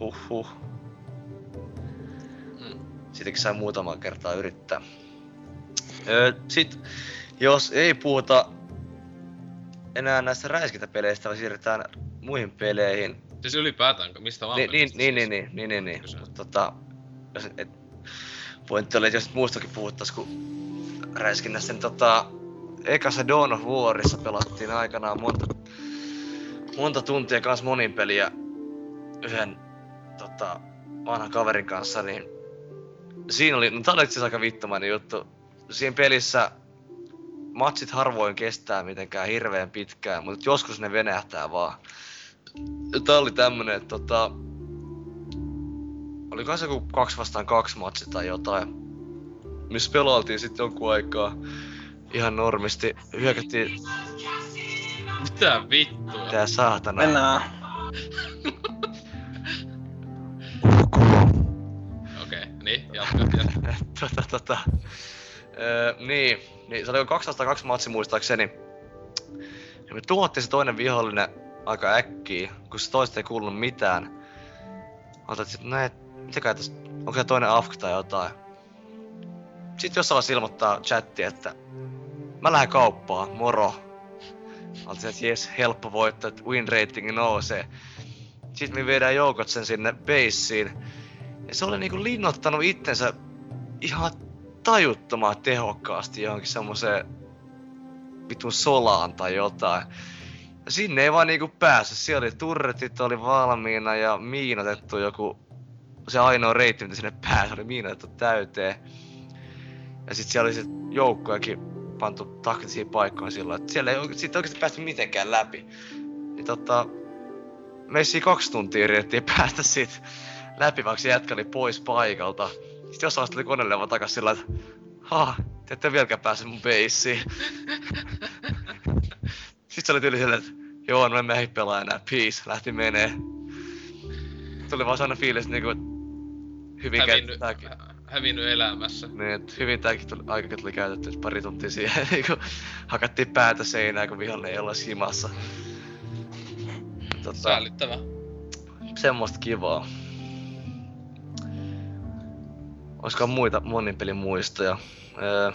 Speaker 3: huh huh.
Speaker 2: Mm.
Speaker 3: Siitäkin sai muutaman kertaa yrittää. Öö, sit, jos ei puhuta enää näistä räiskintäpeleistä, vaan siirrytään muihin peleihin.
Speaker 2: Siis ylipäätään, mistä vaan
Speaker 3: Niin, niin,
Speaker 2: pelistä
Speaker 3: niin,
Speaker 2: siis.
Speaker 3: niin, niin, niin, niin, niin.
Speaker 2: Kyse.
Speaker 3: Mutta tota, jos, et, pointti oli, että jos nyt muustakin puhuttais kuin räiskinnästä, niin tota, ekassa Dawn of Warissa pelattiin aikanaan monta, monta tuntia kans monin peliä yhden tota, vanhan kaverin kanssa, niin siinä oli, no tää oli asiassa aika vittumainen juttu. Siinä pelissä matsit harvoin kestää mitenkään hirveän pitkään, mutta joskus ne venähtää vaan. Tää oli tämmönen, että tota... Oli se joku kaksi vastaan kaksi matsi tai jotain. Missä pelailtiin sitten jonkun aikaa ihan normisti. Hyökättiin
Speaker 2: Mitä vittua?
Speaker 3: tää saatana.
Speaker 5: Mennään.
Speaker 2: Okei. jatka, jatka.
Speaker 3: tota, tota, öö, niin, niin, se oli 1202 matsi muistaakseni. Ja me tuhottiin se toinen vihollinen aika äkkiä, kun se toista ei kuulunut mitään. Otat että no et, mitäkään tästä, onko se toinen AFK tai jotain. Sitten jossain vaiheessa ilmoittaa chatti, että mä lähden kauppaan, moro. Oltiin, että jes, helppo voittaa, että win rating nousee. Sitten me viedään joukot sen sinne baseen. Ja se oli niinku linnottanut itsensä ihan tajuttoman tehokkaasti johonkin semmoiseen vitun solaan tai jotain. Ja sinne ei vaan niinku päässyt. Siellä oli turretit oli valmiina ja miinotettu joku... Se ainoa reitti, mitä sinne pääsi, oli miinotettu täyteen. Ja sit siellä oli sit joukkojakin pantu taktisiin paikkoihin silloin, että siellä ei oike- sit oikeesti päästy mitenkään läpi. Niin tota... Meissä kaksi tuntia yritettiin päästä siitä läpi, vaikka se jätkä oli pois paikalta. Sitten jossain tuli koneelle vaan takas sillä että ha, te ette vieläkään pääse mun beissiin. Sitten se oli tyyli silleen, että joo, no emme pelaa enää, peace, lähti menee. Tuli vaan sellainen fiilis, niinku, hyvin käytetty
Speaker 2: hävinnyt elämässä.
Speaker 3: niin, että hyvin tääkin tuli, aikakin tuli käytetty, että pari tuntia siihen niinku, hakattiin päätä seinään, kun vihollinen ei olla himassa. Tota,
Speaker 2: Säällittävä.
Speaker 3: semmoista kivaa. Olisikohan muita monin pelin muistoja? Öö,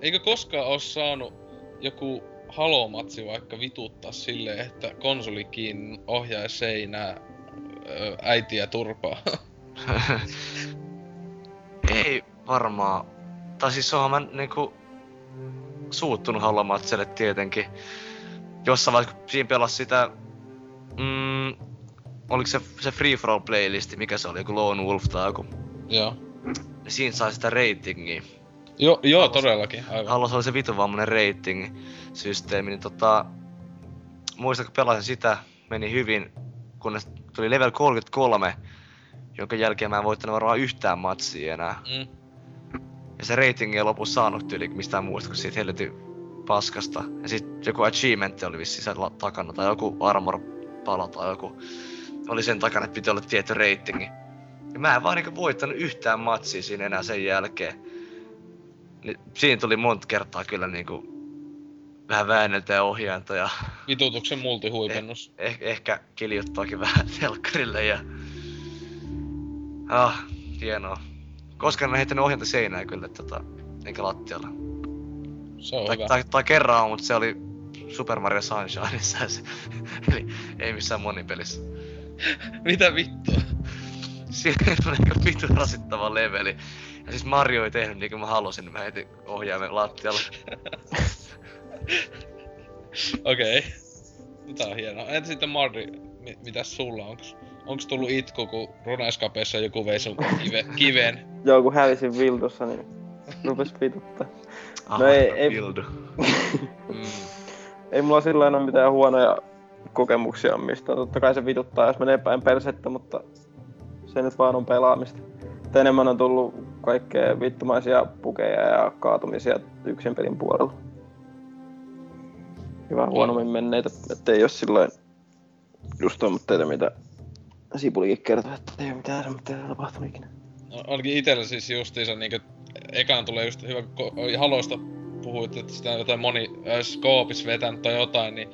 Speaker 2: Eikö koskaan oo saanut joku halomatsi vaikka vituttaa silleen, että konsolikin ohjaa seinää ö, äitiä turpaa?
Speaker 3: ei varmaan. Tai siis onhan mä niinku suuttunut Halomatselle tietenkin. Jossain vaiheessa kun siinä pelasi sitä... Mm, oliko se, se Free For All playlisti, mikä se oli, joku Lone Wolf tai joku.
Speaker 2: joo.
Speaker 3: Siinä sai sitä ratingia.
Speaker 2: Jo, joo,
Speaker 3: Halos-
Speaker 2: todellakin. Aivan.
Speaker 3: Halos oli se vitun vammainen rating-systeemi, niin tota... Muistan, kun pelasin sitä, meni hyvin, kunnes tuli level 33, jonka jälkeen mä en voittanut varmaan yhtään matsia enää.
Speaker 2: Mm.
Speaker 3: Ja se rating ei lopussa saanut yli mistään muusta kuin siitä helvetin paskasta. Ja sit joku achievement oli vissi sen la- takana, tai joku armor pala tai joku oli sen takana, että piti olla tietty ratingi. Ja mä en vaan niinku voittanut yhtään matsia siinä enää sen jälkeen. Niin siinä tuli monta kertaa kyllä niinku vähän väänneltä ja ohjainta ja
Speaker 2: Vitutuksen multihuipennus.
Speaker 3: eh- ehkä kiljuttaakin vähän telkkarille ja... Ah, hienoa. Koskaan en heittänyt ohjanta seinään kyllä, tota, enkä lattialla.
Speaker 2: Se on
Speaker 3: Tai,
Speaker 2: hyvä.
Speaker 3: tai, tai kerran on, mutta se oli Super Mario Sunshineissa eli ei missään monipelissä.
Speaker 2: Mitä vittua?
Speaker 3: Siinä tuli niinku vittu rasittava leveli. Ja siis Mario ei tehnyt niin kuin mä halusin, mä heitin ohjaimen lattialle.
Speaker 2: Okei. Okay. Tää on hienoa. Entä sitten Mardi, mi- mitäs sulla onks? Onks tullut itku, kun Runescapeissa joku vei sun kive, kiven?
Speaker 5: Joo, kun hävisin viltussa, niin rupes vituttaa.
Speaker 3: Aha,
Speaker 5: ei- ei-
Speaker 3: Bildu.
Speaker 2: Mm.
Speaker 5: Ei mulla sillä ole mitään huonoja kokemuksia mistä. Totta kai se vituttaa, jos menee päin persettä, mutta se nyt vaan on pelaamista. Et enemmän on tullut kaikkea vittumaisia pukeja ja kaatumisia yksin pelin puolella. Hyvä huonommin menneitä, ettei jos silloin just tommoitteita, mitä Sipulikin kertoi, että ei ole mitään semmoitteita tapahtunut ikinä.
Speaker 2: No, ainakin itellä siis justiinsa niinku, ekana tulee just hyvä, kun haloista puhuit, että sitä on jotain moni äh, skoopis vetänyt tai jotain, niin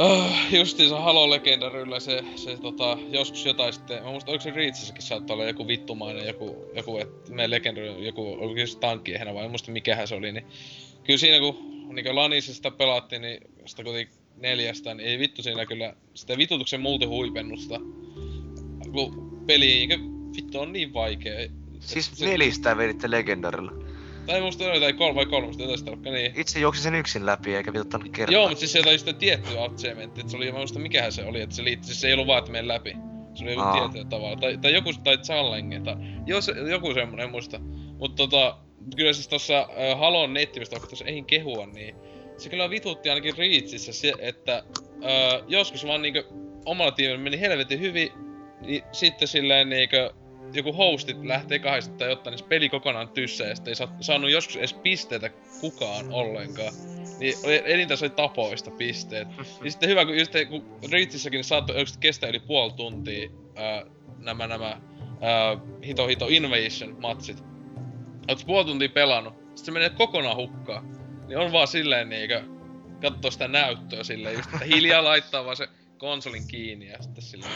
Speaker 2: Uh, justiinsa Halo Legendaryllä se, se tota, joskus jotain sitten, mä muistan, oliko se Reachessäkin saattaa olla joku vittumainen, joku, joku että meidän Legendary, joku, oliko se tankkiehenä vai en muista mikähän se oli, niin kyllä siinä kun niin Lanisesta pelattiin, niin sitä kuitenkin neljästä, niin ei vittu siinä kyllä sitä vitutuksen multihuipennusta, kun peli vittu on niin vaikea.
Speaker 3: Siis
Speaker 2: se,
Speaker 3: nelistä veditte Legendarilla.
Speaker 2: Tai musta oli jotain kolme vai kolmesta, jotain sitä alkaa, niin.
Speaker 3: Itse juoksin sen yksin läpi eikä vituttanut kertaa.
Speaker 2: Joo, mutta siis sieltä oli sitä tiettyä achievementti, että se oli, mä muista mikähän se oli, että se liittyi, siis se ei ollut vaan, että mene läpi. Se oli joku
Speaker 3: Aa.
Speaker 2: tietyllä tavalla, tai, tai joku, tai challenge, tai joo, se, joku semmonen, en muista. Mutta tota, kyllä siis tossa äh, Halon nettimistä, vaikka tuossa eihin kehua, niin se kyllä vitutti ainakin Reachissä se, että äh, joskus vaan niinkö omalla tiimillä meni helvetin hyvin, niin sitten silleen niinkö joku hostit lähtee kahdesta tai jotain, niin se peli kokonaan tyssä ja sitten ei sa- saanut joskus edes pisteitä kukaan ollenkaan. Niin oli- enintään se oli tapoista pisteet. Ja sitten hyvä, kun just kun Reachissäkin saattoi kestää yli puoli tuntia ää, nämä, nämä ää, hito hito invasion matsit. Oot puoli tuntia pelannut, sit se menee kokonaan hukkaan. Niin on vaan silleen niinkö, katsoo sitä näyttöä silleen just, että hiljaa laittaa vaan se konsolin kiinni ja sitten silleen,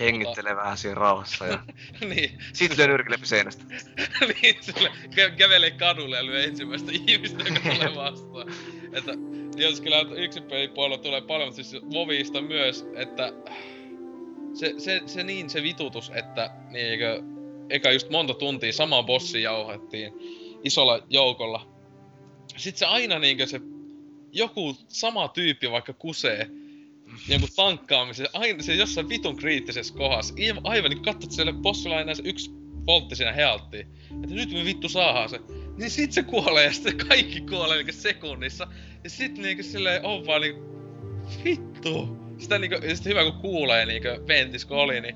Speaker 3: Hengittelee vähän siinä rauhassa ja
Speaker 2: niin,
Speaker 3: sit lyö nyrkille seinästä.
Speaker 2: niin sille kä- kävelee kadulle ja lyö ensimmäistä ihmistä, joka tulee vastaan. Että jos kyllä yksin pelipuolella tulee paljon, mutta siis Vovista myös, että se, se, se niin se vitutus, että niinkö, eka just monta tuntia samaa bossia jauhettiin isolla joukolla. Sitten se aina niinkö se joku sama tyyppi vaikka kusee jonkun tankkaamisen, aina se jossain vitun kriittisessä kohdassa. Aivan, aivan niin katsot siellä bossilla aina se yksi voltti siinä healttiin. Että nyt me vittu saadaan se. Niin sit se kuolee ja sitten kaikki kuolee niinku sekunnissa. Ja sit niinku silleen on vaan niinku... Vittu! Sitä niinku, ja sit hyvä kun kuulee niinku ventis kun oli, niin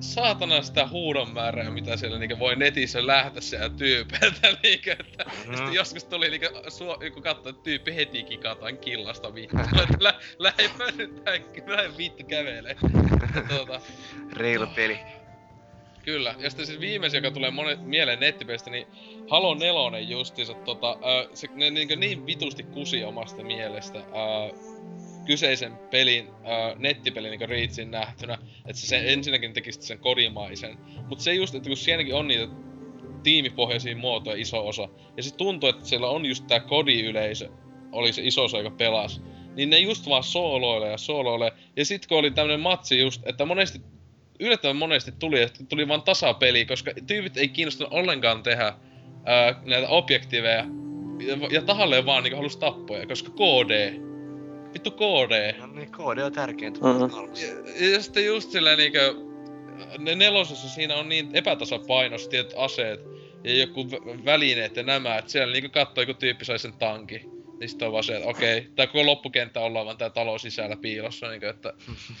Speaker 2: saatana sitä huudon määrää, mitä siellä niinku voi netissä lähteä siellä tyypeiltä niinku, että mm. sitten joskus tuli niinku, suo, kun katsoi, että tyyppi heti kikataan killasta vittu, että lä, lähdepä nyt lähde vittu kävelee. Tuota,
Speaker 3: Reilu peli.
Speaker 2: Kyllä, ja sitten siis viimeisin, joka tulee monet, mieleen nettipelistä, niin Halo 4 justiinsa tota, se, ne niin, niin vitusti kusi omasta mielestä kyseisen pelin, ö, nettipelin niin Reachin nähtynä, että se sen, ensinnäkin tekisi sen kodimaisen. Mutta se just, että kun sielläkin on niitä tiimipohjaisia muotoja iso osa, ja se tuntuu, että siellä on just tää kodiyleisö, oli se iso osa, joka pelasi, niin ne just vaan sooloilee ja sooloilee. Ja sit kun oli tämmönen matsi just, että monesti yllättävän monesti tuli, että tuli vaan tasapeli, koska tyypit ei kiinnostunut ollenkaan tehdä ää, näitä objektiiveja. Ja, ja tahalleen vaan niinku halus tappoja, koska KD. Vittu KD.
Speaker 3: No niin, koodi on tärkeintä
Speaker 5: Mhm.
Speaker 3: mm-hmm.
Speaker 2: Ja, ja sitten just silleen niinkö... Ne nelosessa siinä on niin epätasapainos tietyt aseet ja joku vä- välineet ja nämä, että siellä niinku katsoo joku tyyppi sai sen tankin. Niin sit on vaan se, että okei, okay, tää koko loppukenttä ollaan vaan tää talo sisällä piilossa, niinku että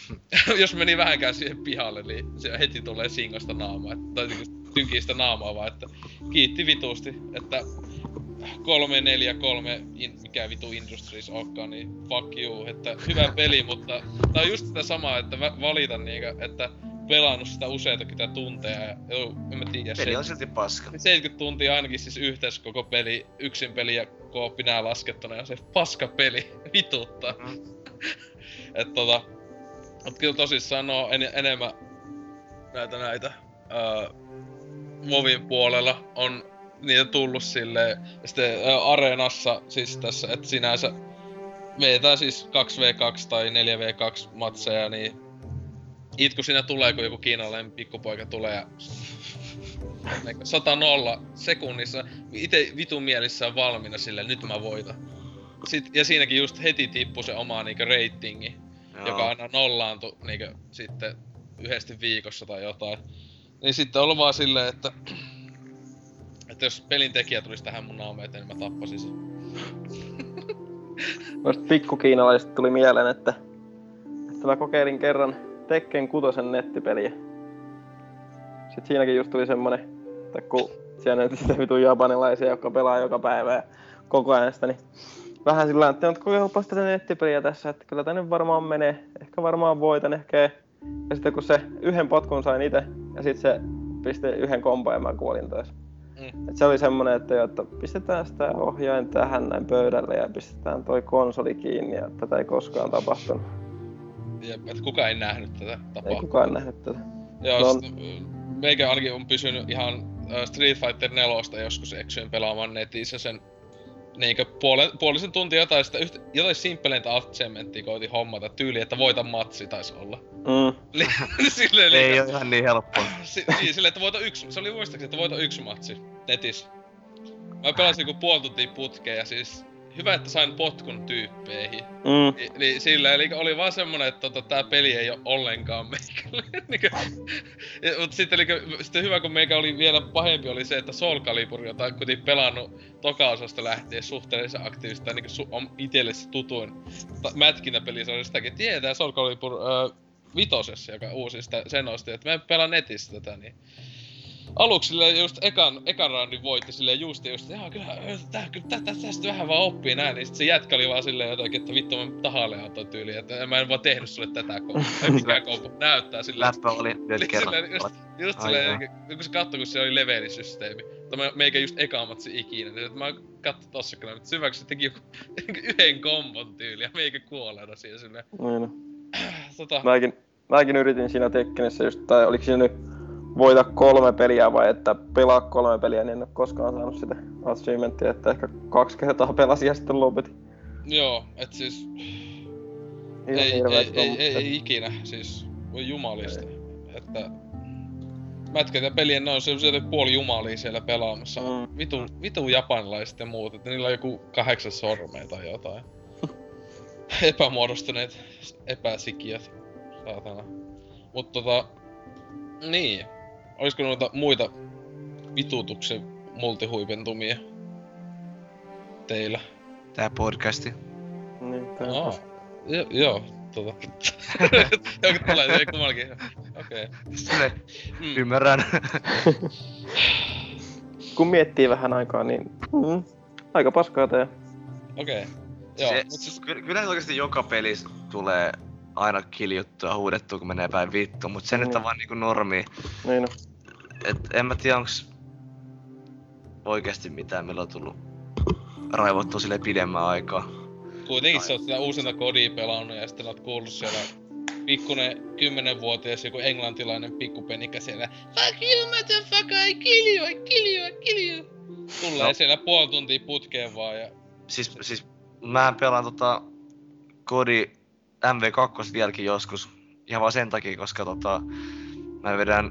Speaker 2: jos meni vähänkään siihen pihalle, niin se heti tulee singosta naamaa, että, tai niinku tynkii sitä naamaa vaan, että kiitti vitusti, että 343, in, mikä vitu Industries onkaan, niin fuck you, että hyvä peli, mutta tää on just sitä samaa, että vä- valita niinkö, että pelannut sitä useita kytä tunteja ja joo, en mä tiedä,
Speaker 3: Peli on
Speaker 2: se,
Speaker 3: silti paska.
Speaker 2: 70 tuntia ainakin siis yhteensä koko peli, yksin peli ja kooppi nää laskettuna ja se paska peli vituttaa.
Speaker 3: Mm.
Speaker 2: Et tota, mut kyllä tosissaan no en, enemmän näitä näitä öö, Movin puolella on niitä tullut silleen, ja sitten Areenassa siis tässä, että sinänsä vetää siis 2v2 tai 4v2 matseja, niin itku siinä tulee, kun joku kiinalainen pikkupoika tulee ja 100 nolla sekunnissa itse vitun mielissään valmiina sille nyt mä voitan. Sit, ja siinäkin just heti tippui se oma niinku ratingi,
Speaker 3: Joo.
Speaker 2: joka aina nollaantui niinku sitten yhdesti viikossa tai jotain. Niin sitten on ollut vaan silleen, että, että jos pelin tekijä tulisi tähän mun naama eteen, niin mä tappasin sen.
Speaker 5: Noista pikkukiinalaisista tuli mieleen, että, että mä kokeilin kerran Tekken kutosen nettipeliä. Sitten siinäkin just tuli semmonen, että kun siellä nyt sitä vitun japanilaisia, jotka pelaa joka päivä ja koko ajan sitä, niin vähän sillä tavalla, että kokeilpas tätä nettipeliä tässä, että kyllä tänne varmaan menee, ehkä varmaan voitan, ehkä. Ja sitten kun se yhden potkun sain itse, ja sitten se pisti yhden kompan ja mä kuolin taas.
Speaker 2: Mm.
Speaker 5: Et se oli semmonen, että, jo, että pistetään sitä ohjain tähän näin pöydälle ja pistetään toi konsoli kiinni ja tätä ei koskaan tapahtunut.
Speaker 2: Jep, et kukaan ei nähnyt tätä
Speaker 5: Ei
Speaker 2: tapahtumaa.
Speaker 5: kukaan nähnyt tätä.
Speaker 2: Joo,
Speaker 5: No.
Speaker 2: no. meikä ainakin on pysynyt ihan Street Fighter 4 joskus eksyin pelaamaan netissä sen niinkö puolen, puolisen tuntia jotain sitä yhtä, jotain simppeleintä achievementtia koitin hommata tyyli, että voita matsi taisi olla.
Speaker 5: Mm.
Speaker 2: Li- silleen
Speaker 3: Ei
Speaker 2: liikaa-
Speaker 3: oo ihan niin helppoa.
Speaker 2: si- niin, silleen, että voita yksi, se oli muistaakseni, että voita yksi matsi netissä. Mä pelasin joku puoli tuntia putkeen ja siis hyvä, että sain potkun tyyppeihin.
Speaker 5: Mm.
Speaker 2: Ni- Niin sillä, eli oli vaan semmonen, että tota, tää peli ei oo ollenkaan meikälle. Ja, Mut sitten, eli, sitten hyvä, kun meikä oli vielä pahempi, oli se, että Soul Calibur, jota kuitenkin pelannut toka-osasta lähtien suhteellisen aktiivisesti, tai niinku su- on itelle se tutuin ta- mätkinä peli, se oli sitäkin, että jee, tää Soul Calibur öö, vitosessa, joka uusi sitä, sen osti, että mä pelaan netissä tätä, niin aluksi silleen just ekan, ekan roundin voitti silleen just just, että kyllä, tää, kyllä tä, tä, tästä vähän vaan oppii näin, niin sit se jätkä oli vaan silleen jotenkin, että vittu mä tahalle otan tyyliin, että mä en vaan tehnyt sulle tätä komboa, mikä kombo näyttää silleen.
Speaker 3: Läppä oli nyt
Speaker 2: Niin
Speaker 3: kerran.
Speaker 2: silleen, just, just silleen, kun se katsoi, kun se oli levelisysteemi. Tämä meikä just eka matsi ikinä, niin että mä katsoin tossa kyllä, mutta syväksi se teki joku yhden kombon tyyli ja meikä kuolleena siihen silleen.
Speaker 5: Niin.
Speaker 2: Tota,
Speaker 5: Mäkin, mäkin yritin siinä Tekkenissä just, tai oliko siinä nyt voita kolme peliä vai että pelaa kolme peliä, niin en ole koskaan saanut sitä achievementtia, että ehkä kaksi kertaa pelasin ja sitten lopetin.
Speaker 2: joo, et siis
Speaker 5: Ihan
Speaker 2: ei, ei, ei, ei, ei, ikinä, siis voi jumalista. Että mätkät ja pelien, ne on sellaisia puoli jumalia siellä pelaamassa.
Speaker 5: Mm.
Speaker 2: Vitu, vitu japanilaiset ja muut, että niillä on joku kahdeksan sormea tai jotain. Epämuodostuneet epäsikiöt, saatana. Mut tota, niin. Olisiko noita muita vitutuksen multihuipentumia teillä?
Speaker 3: Tää podcasti.
Speaker 5: Niin, tää tossa.
Speaker 2: jo, joo, tota. Joku tulee, ei kummallakin. Okei. Okay.
Speaker 3: Sille,
Speaker 2: Mm.
Speaker 3: ymmärrän.
Speaker 5: Kun miettii vähän aikaa, niin mm, aika paskaa tää.
Speaker 2: Okei. Okay. Joo,
Speaker 3: se,
Speaker 2: mut siis,
Speaker 3: ky- kyllä oikeasti joka pelissä tulee aina kiljuttua, huudettua, kun menee päin vittu, mutta se nyt on
Speaker 5: Mm.
Speaker 3: vaan niinku normi.
Speaker 5: Niin no.
Speaker 3: Et en mä tiedä onks oikeasti mitään, meillä on tullut raivottua sille pidemmän aikaa.
Speaker 2: kuitenkin sä oot sitä uusinta kodia pelannut ja sitten oot kuullut siellä pikkunen kymmenenvuotias joku englantilainen pikkupenikka siellä Fuck you motherfucker, I kill you, I kill you, I kill you. Tulee
Speaker 3: No.
Speaker 2: siellä puoli tuntia putkeen vaan ja
Speaker 3: Siis, siis mä pelaan tota kodi MV2 vieläkin joskus. Ihan vaan sen takia, koska tota, mä vedän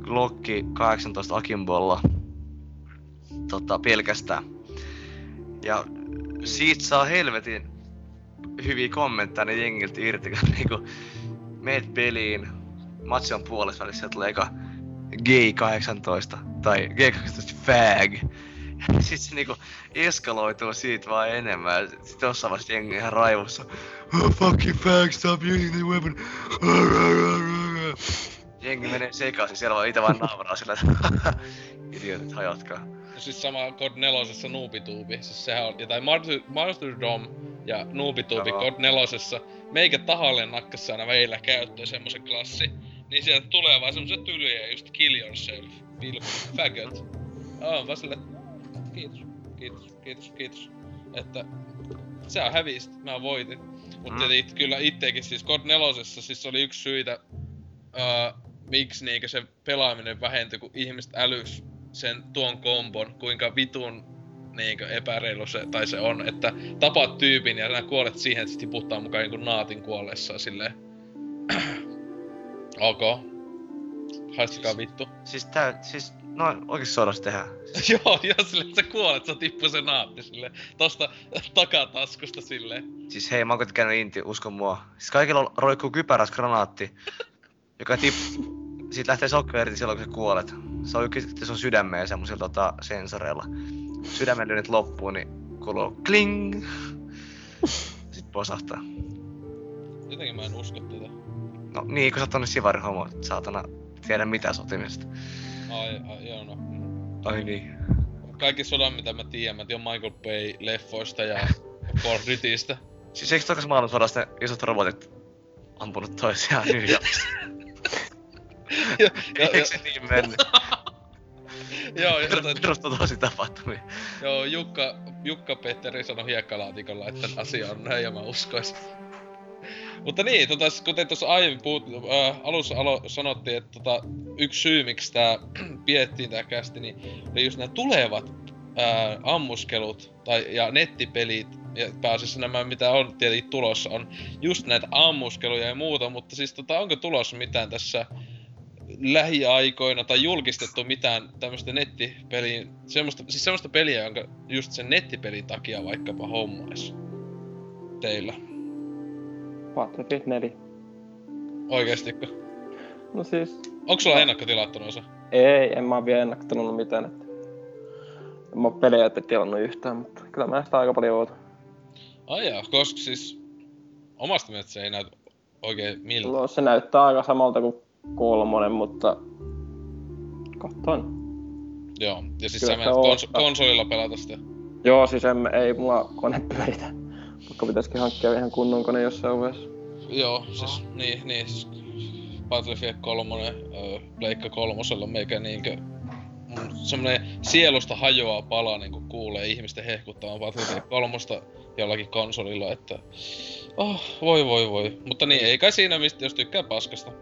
Speaker 3: Glocki 18 Akimbolla tota, pelkästään. Ja siitä saa helvetin hyviä kommentteja ne jengiltä irti, kun niinku meet peliin, matsi on puolessa välissä, tulee eka G18 tai G18 fag. Sitten se niinku eskaloituu siitä vaan enemmän. Sitten jossain vaiheessa jengi ihan raivossa. Oh, fucking fag, stop using the weapon. Jengi menee sekaisin, siellä vaan ite vaan nauraa sillä, että idiotit hajotkaa.
Speaker 2: no siis sama Cod 4 Noobituubi, siis sehän on, ja tai Martyr, Martyrdom ja Noobituubi. Cod 4 meikä tahalle nakkas aina meillä käyttöön semmosen klassi, niin sieltä tulee vaan semmoset tylyjä just kill yourself, vilku, faggot. On vaan sille, kiitos, kiitos, kiitos, kiitos. Että sä hävisit, mä voitin. Mut
Speaker 3: Mm.
Speaker 2: it, kyllä ittekin siis God 4 siis oli yksi syitä, uh, miksi niinkö se pelaaminen vähentyi, kun ihmiset älys sen tuon kombon, kuinka vitun niinkö epäreilu se, tai se on, että tapaat tyypin ja sä kuolet siihen, että se tiputtaa mukaan jonkun naatin kuollessaan silleen. ok. Haistakaa vittu.
Speaker 3: Siis tää, siis noin oikeesti sodassa tehdään.
Speaker 2: joo, joo, silleen, että sä kuolet, sä tippuu se naatti silleen. Tosta takataskusta silleen.
Speaker 3: Siis hei, mä oon käynyt inti, usko mua. Siis kaikilla roikkuu kypäräs granaatti, joka tip... Siitä lähtee sokka irti silloin, kun sä kuolet. Se on kytketty sun sydämeen semmosilla tota, sensoreilla. Sydämen lyönnit loppuu, niin kuuluu kling. Sitten posahtaa.
Speaker 2: Jotenkin mä en usko tätä.
Speaker 3: No niin, kun sä oot tonne sivari homo, saatana tiedä mitä sotimista.
Speaker 2: Ai, ai joo no.
Speaker 3: Ai niin.
Speaker 2: Kaikki sodan mitä mä tiedän, mä tiedän Michael Bay-leffoista ja Call Dutystä.
Speaker 3: Siis eikö tokas maailmansodasta isot robotit ampunut toisiaan New
Speaker 2: ja,
Speaker 3: Eikö se niin mennyt?
Speaker 2: joo, ja
Speaker 3: Perustuu tosi tapahtumia.
Speaker 2: joo, Jukka, Jukka Petteri sanoi hiekkalaatikolla, että asia on näin ja mä uskoisin. Mutta niin, tota, kuten tuossa aiemmin puhut, äh, alussa alo, sanottiin, että tota, yksi syy miksi tää piettiin tää kästi, niin oli just nämä tulevat äh, ammuskelut tai, ja nettipelit, ja pääasiassa nämä mitä on tietenkin tulossa, on just näitä ammuskeluja ja muuta, mutta siis tota, onko tulossa mitään tässä lähiaikoina tai julkistettu mitään tämmöistä nettipeliin, semmoista, siis semmoista peliä, jonka just sen nettipelin takia vaikkapa hommais teillä.
Speaker 5: Battlefield 4.
Speaker 2: Oikeestikö?
Speaker 5: No siis,
Speaker 2: Onko sulla ennakkotilattuna osa?
Speaker 5: ei, en mä oo vielä ennaktanut mitään, että en mä oo pelejä että tilannut yhtään, mutta kyllä mä sitä aika paljon ootan.
Speaker 2: Ai jaa, koska siis omasta mielestä se ei näytä oikein miltä.
Speaker 5: No, se näyttää aika samalta kuin kolmonen, mutta katsoin.
Speaker 2: Joo, ja siis
Speaker 5: Kyllä
Speaker 2: sä
Speaker 5: se
Speaker 2: menet
Speaker 5: on.
Speaker 2: kons- konsolilla pelata sitä.
Speaker 5: Joo, siis en, ei mulla kone pyöritä. Vaikka pitäisikin hankkia ihan kunnon kone jossain vaiheessa.
Speaker 2: Joo, siis niin, niin siis Battlefield 3, öö, Pleikka kolmosella meikä niinkö semmonen sielusta hajoaa pala niinku kuulee ihmisten hehkuttamaan Battlefield 3 jollakin konsolilla, että oh, voi voi voi. Mutta niin, ei kai siinä mistä, jos tykkää paskasta.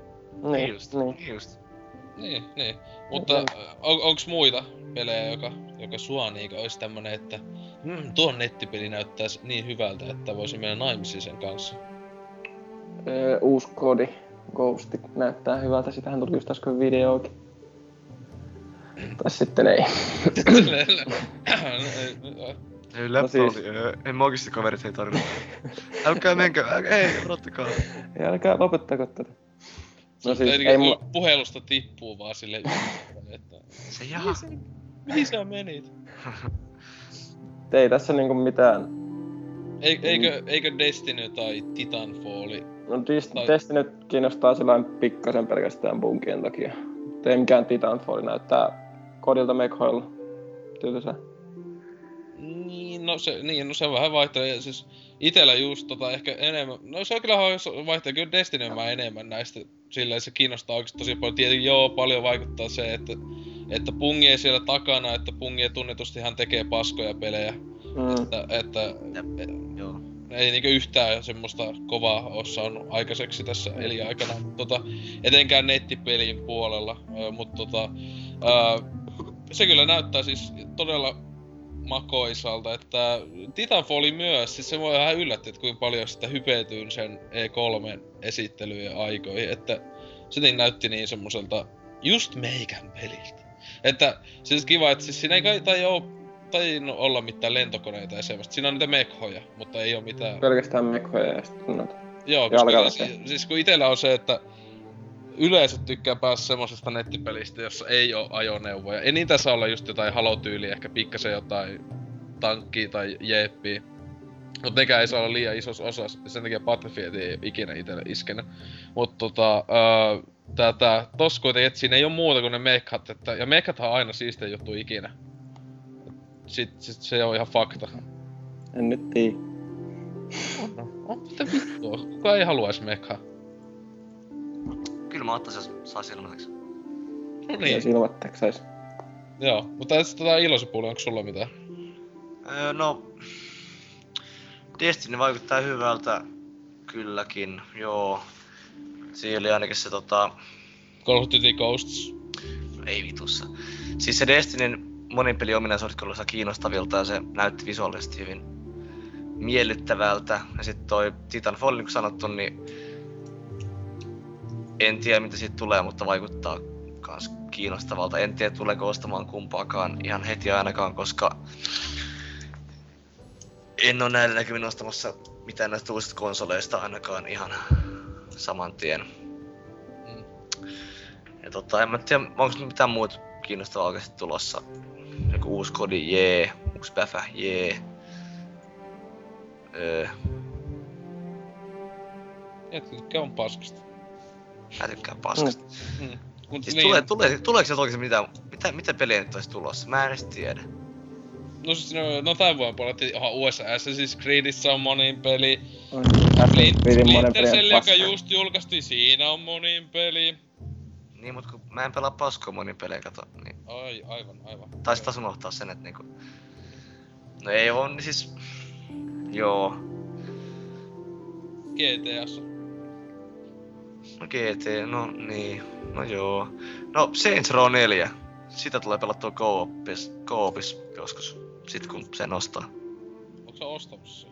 Speaker 5: Niin,
Speaker 3: just,
Speaker 5: niin.
Speaker 3: just.
Speaker 2: Niin, niin. Mutta on, onks muita pelejä, joka, joka sua niinkö ois tämmönen, että mm, tuo nettipeli näyttää s- niin hyvältä, että voisi mennä naimisiin sen kanssa.
Speaker 5: Öö, uusi kodi, Ghost, näyttää hyvältä. Sitähän tuli just äsken videokin. Tai sitten ei.
Speaker 3: Ei
Speaker 5: No
Speaker 3: läppä
Speaker 5: siis-
Speaker 3: oli, en mä oikeesti kaverit ei tarvinnut. Älkää menkö, älkää, ei, odottakaa.
Speaker 5: Ei älkää lopettako tätä. No siis
Speaker 2: ei,
Speaker 5: ei mulla...
Speaker 2: Puhelusta tippuu vaan sille että
Speaker 3: Se jaha.
Speaker 2: mihin sä menit?
Speaker 5: Ei tässä niinku mitään.
Speaker 2: Ei, eikö, eikö Destiny tai Titanfall
Speaker 5: No Dis- Destiny nyt kiinnostaa sellainen pikkasen pelkästään bunkien takia. Ei mikään Titanfall näyttää kodilta mekhoilla. Tylsä.
Speaker 2: Niin, no se, niin, no se vähän vaihtelee. Siis itellä just tota ehkä enemmän, no se on kyllä vaihtelee, kyllä Destiny mä enemmän näistä, silleen se kiinnostaa oikeesti tosi paljon. Tietenkin joo, paljon vaikuttaa se, että, että pungi ei siellä takana, että pungi tunnetusti hän tekee paskoja pelejä.
Speaker 5: Mm.
Speaker 2: Että, että
Speaker 3: Joo.
Speaker 2: Ei niinku yhtään semmoista kovaa oo saanut aikaiseksi tässä elinaikana. Tota, etenkään nettipelin puolella, mutta tota, se kyllä näyttää siis todella makoisalta, että Titanfall myös, siis se voi vähän yllättää, että kuinka paljon sitä hypetyin sen E3 esittelyjen aikoihin, että se niin näytti niin semmoiselta just meikän peliltä. Että siis kiva, että siis siinä ei kai tai oo tainnut olla mitään lentokoneita ja semmoista. Siinä on niitä mekhoja, mutta ei oo mitään...
Speaker 5: Pelkästään mekhoja ja sitten noita.
Speaker 2: Joo, koska siis, siis kun itellä on se, että yleensä tykkää päästä semmosesta nettipelistä, jossa ei oo ajoneuvoja. Ei niitä saa olla just jotain halotyyliä, ehkä pikkasen jotain tankkia tai jeeppiä. Mut nekään ei saa olla liian isossa osassa, sen takia Battlefield ei ikinä itelle iskenyt. Mut tota, öö, tää, tää, tossa kuitenkin, et siinä ei oo muuta kuin ne mekhat, että, ja mekhathan on aina siistä juttu ikinä. Sit, sit se on ihan fakta.
Speaker 5: En nyt.
Speaker 2: No, on mitä vittua, kuka ei haluais mekhaa?
Speaker 3: Kyllä mä ottaisin, jos sais ilmaiseksi.
Speaker 2: No
Speaker 5: Ja
Speaker 2: niin,
Speaker 5: silmatteeksi sais.
Speaker 2: joo. Mutta sitten tota iloisen puoli, onko sulla mitään?
Speaker 3: Öö, no... Destiny vaikuttaa hyvältä. Kylläkin, joo. Siinä oli ainakin se tota...
Speaker 2: Call of Duty Ghosts.
Speaker 3: Ei vitussa. Siis se Destinyn monin peli ominaisuudet kiinnostavilta ja se näytti visuaalisesti hyvin miellyttävältä. Ja sitten toi Titanfall, niin kuin sanottu, niin en tiedä mitä siitä tulee, mutta vaikuttaa kans kiinnostavalta. En tiedä tuleeko ostamaan kumpaakaan ihan heti ainakaan, koska en ole näillä näkymin ostamassa mitään näistä uusista konsoleista ainakaan ihan saman tien.
Speaker 2: Mm.
Speaker 3: Ja tota, en mä tiedä, onko mitään muuta kiinnostavaa oikeasti tulossa. Joku uusi kodi, jee. Uusi päfä, jee. Öö,
Speaker 2: Jätkä on paskasta.
Speaker 3: mä tykkään paskasta.
Speaker 2: Mm. Mut
Speaker 3: Siis
Speaker 2: niin,
Speaker 3: tulee, tulee, tuleeko sieltä oikeesti mitään, mitä, mitä peliä nyt olisi tulossa? Mä en edes tiedä.
Speaker 2: No siis no, no tämän vuoden puolella, että aha, USA Assassin's Creedissä on monin peli.
Speaker 5: On
Speaker 2: Splinter Cell, joka just julkaistiin, siinä on monin peli.
Speaker 3: Niin, mut kun mä en pelaa paskoa monin pelejä, kato. Niin,
Speaker 2: Ai, aivan, aivan.
Speaker 3: taisi taas unohtaa sen, että niinku... No ei oo, niin siis... Joo.
Speaker 2: GTAssa.
Speaker 3: No GT, no niin. No joo. No Saints Row 4. Sitä tulee pelattua co-opis, co-opis joskus. Sit kun se nostaa.
Speaker 2: Onko sä ostamassa sen?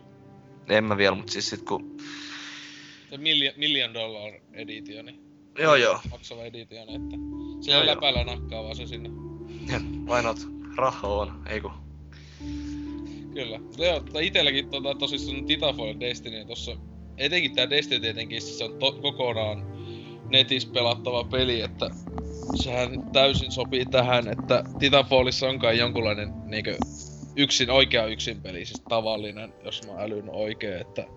Speaker 3: En mä vielä, mut siis sit kun...
Speaker 2: Se million, million dollar editioni.
Speaker 3: Joo joo.
Speaker 2: Maksava editioni, että...
Speaker 3: Joo,
Speaker 2: Sillä
Speaker 3: joo.
Speaker 2: läpällä nakkaa vaan se sinne.
Speaker 3: Why not? Raha on, ei kun.
Speaker 2: Kyllä. Mutta joo, itelläkin tota, tosissaan Titanfall Destiny tossa... Etenkin tää Destiny tietenkin, siis se on to- kokonaan netissä pelattava peli, että sehän täysin sopii tähän, että Titanfallissa on kai jonkunlainen niinkö yksin, oikea yksin peli, siis tavallinen, jos mä älyn oikein, että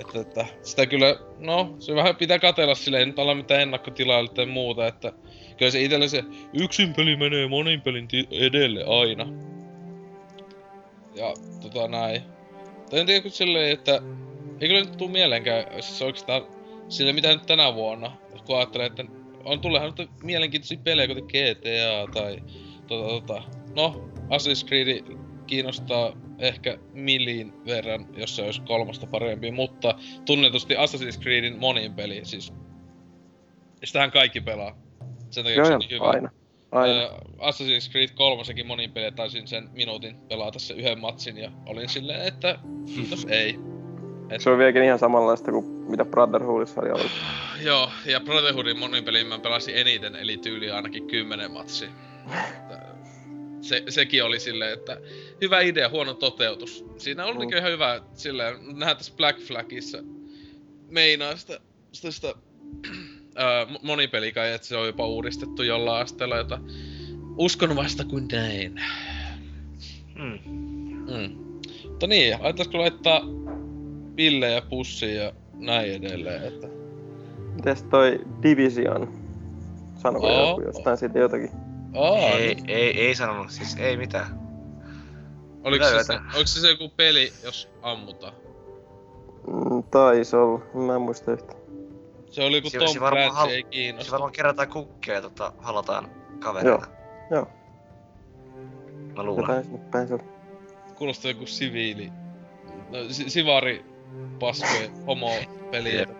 Speaker 2: Että, että sitä kyllä, no, se vähän pitää katella silleen, ei nyt olla mitään ennakkotilailla tai muuta, että kyllä se itselle se yksin peli menee monin pelin ti- edelle aina. Ja tota näin. Tai en tiedä kun silleen, että ei kyllä nyt tuu mieleenkään, siis oikeastaan sille mitä nyt tänä vuonna, kun ajattelee, että on tullehan nyt mielenkiintoisia pelejä, kuten GTA tai tota, tota, no, Assassin's Creed kiinnostaa ehkä millin verran, jos se olisi kolmasta parempi, mutta tunnetusti Assassin's Creedin monin peli, siis sitähän kaikki pelaa. Sen takia
Speaker 5: Joo,
Speaker 2: se on niin hyvä.
Speaker 5: aina. Aina.
Speaker 2: Ö, Assassin's Creed 3 monin peli taisin sen minuutin pelata se yhden matsin ja olin silleen, että kiitos ei. Et,
Speaker 5: Se on vieläkin ihan samanlaista kuin mitä Brotherhoodissa oli ollut.
Speaker 2: joo, ja Brotherhoodin monin pelin mä pelasin eniten, eli tyyli ainakin 10 matsia. Se, sekin oli silleen, että hyvä idea, huono toteutus. Siinä oli
Speaker 5: Mm.
Speaker 2: mm. ihan hyvä silleen, nähdään tässä Black Flagissa meinaa sitä, sitä, sitä ää, mo- monipeli kai, että se on jopa uudistettu jollain asteella, jota uskon vasta kuin näin.
Speaker 3: Hmm.
Speaker 2: Mm. Mutta niin, ajattelisiko laittaa pillejä pussiin ja näin edelleen, että...
Speaker 5: Mites toi Division? Sanoiko
Speaker 2: Oo.
Speaker 5: joku jostain siitä jotakin?
Speaker 2: Aa,
Speaker 3: Ei,
Speaker 2: niin.
Speaker 3: ei, ei sanonut, siis ei mitään.
Speaker 2: Oliko se, se, oliko se, se joku peli, jos ammutaan?
Speaker 5: Mm, taisi olla, mä en muista yhtä.
Speaker 2: Se oli joku
Speaker 3: Se-
Speaker 2: Tom
Speaker 3: se
Speaker 2: Clancy,
Speaker 3: hal-
Speaker 2: ei
Speaker 3: Se
Speaker 2: kiinnosta.
Speaker 3: varmaan kerätään kukkeja ja tota, halataan kavereita.
Speaker 5: Joo.
Speaker 3: Mä luulen.
Speaker 5: Jotain sinne päin se oli.
Speaker 2: Kuulostaa joku siviili. No, si- sivari paskoja homo peli.
Speaker 3: Jep.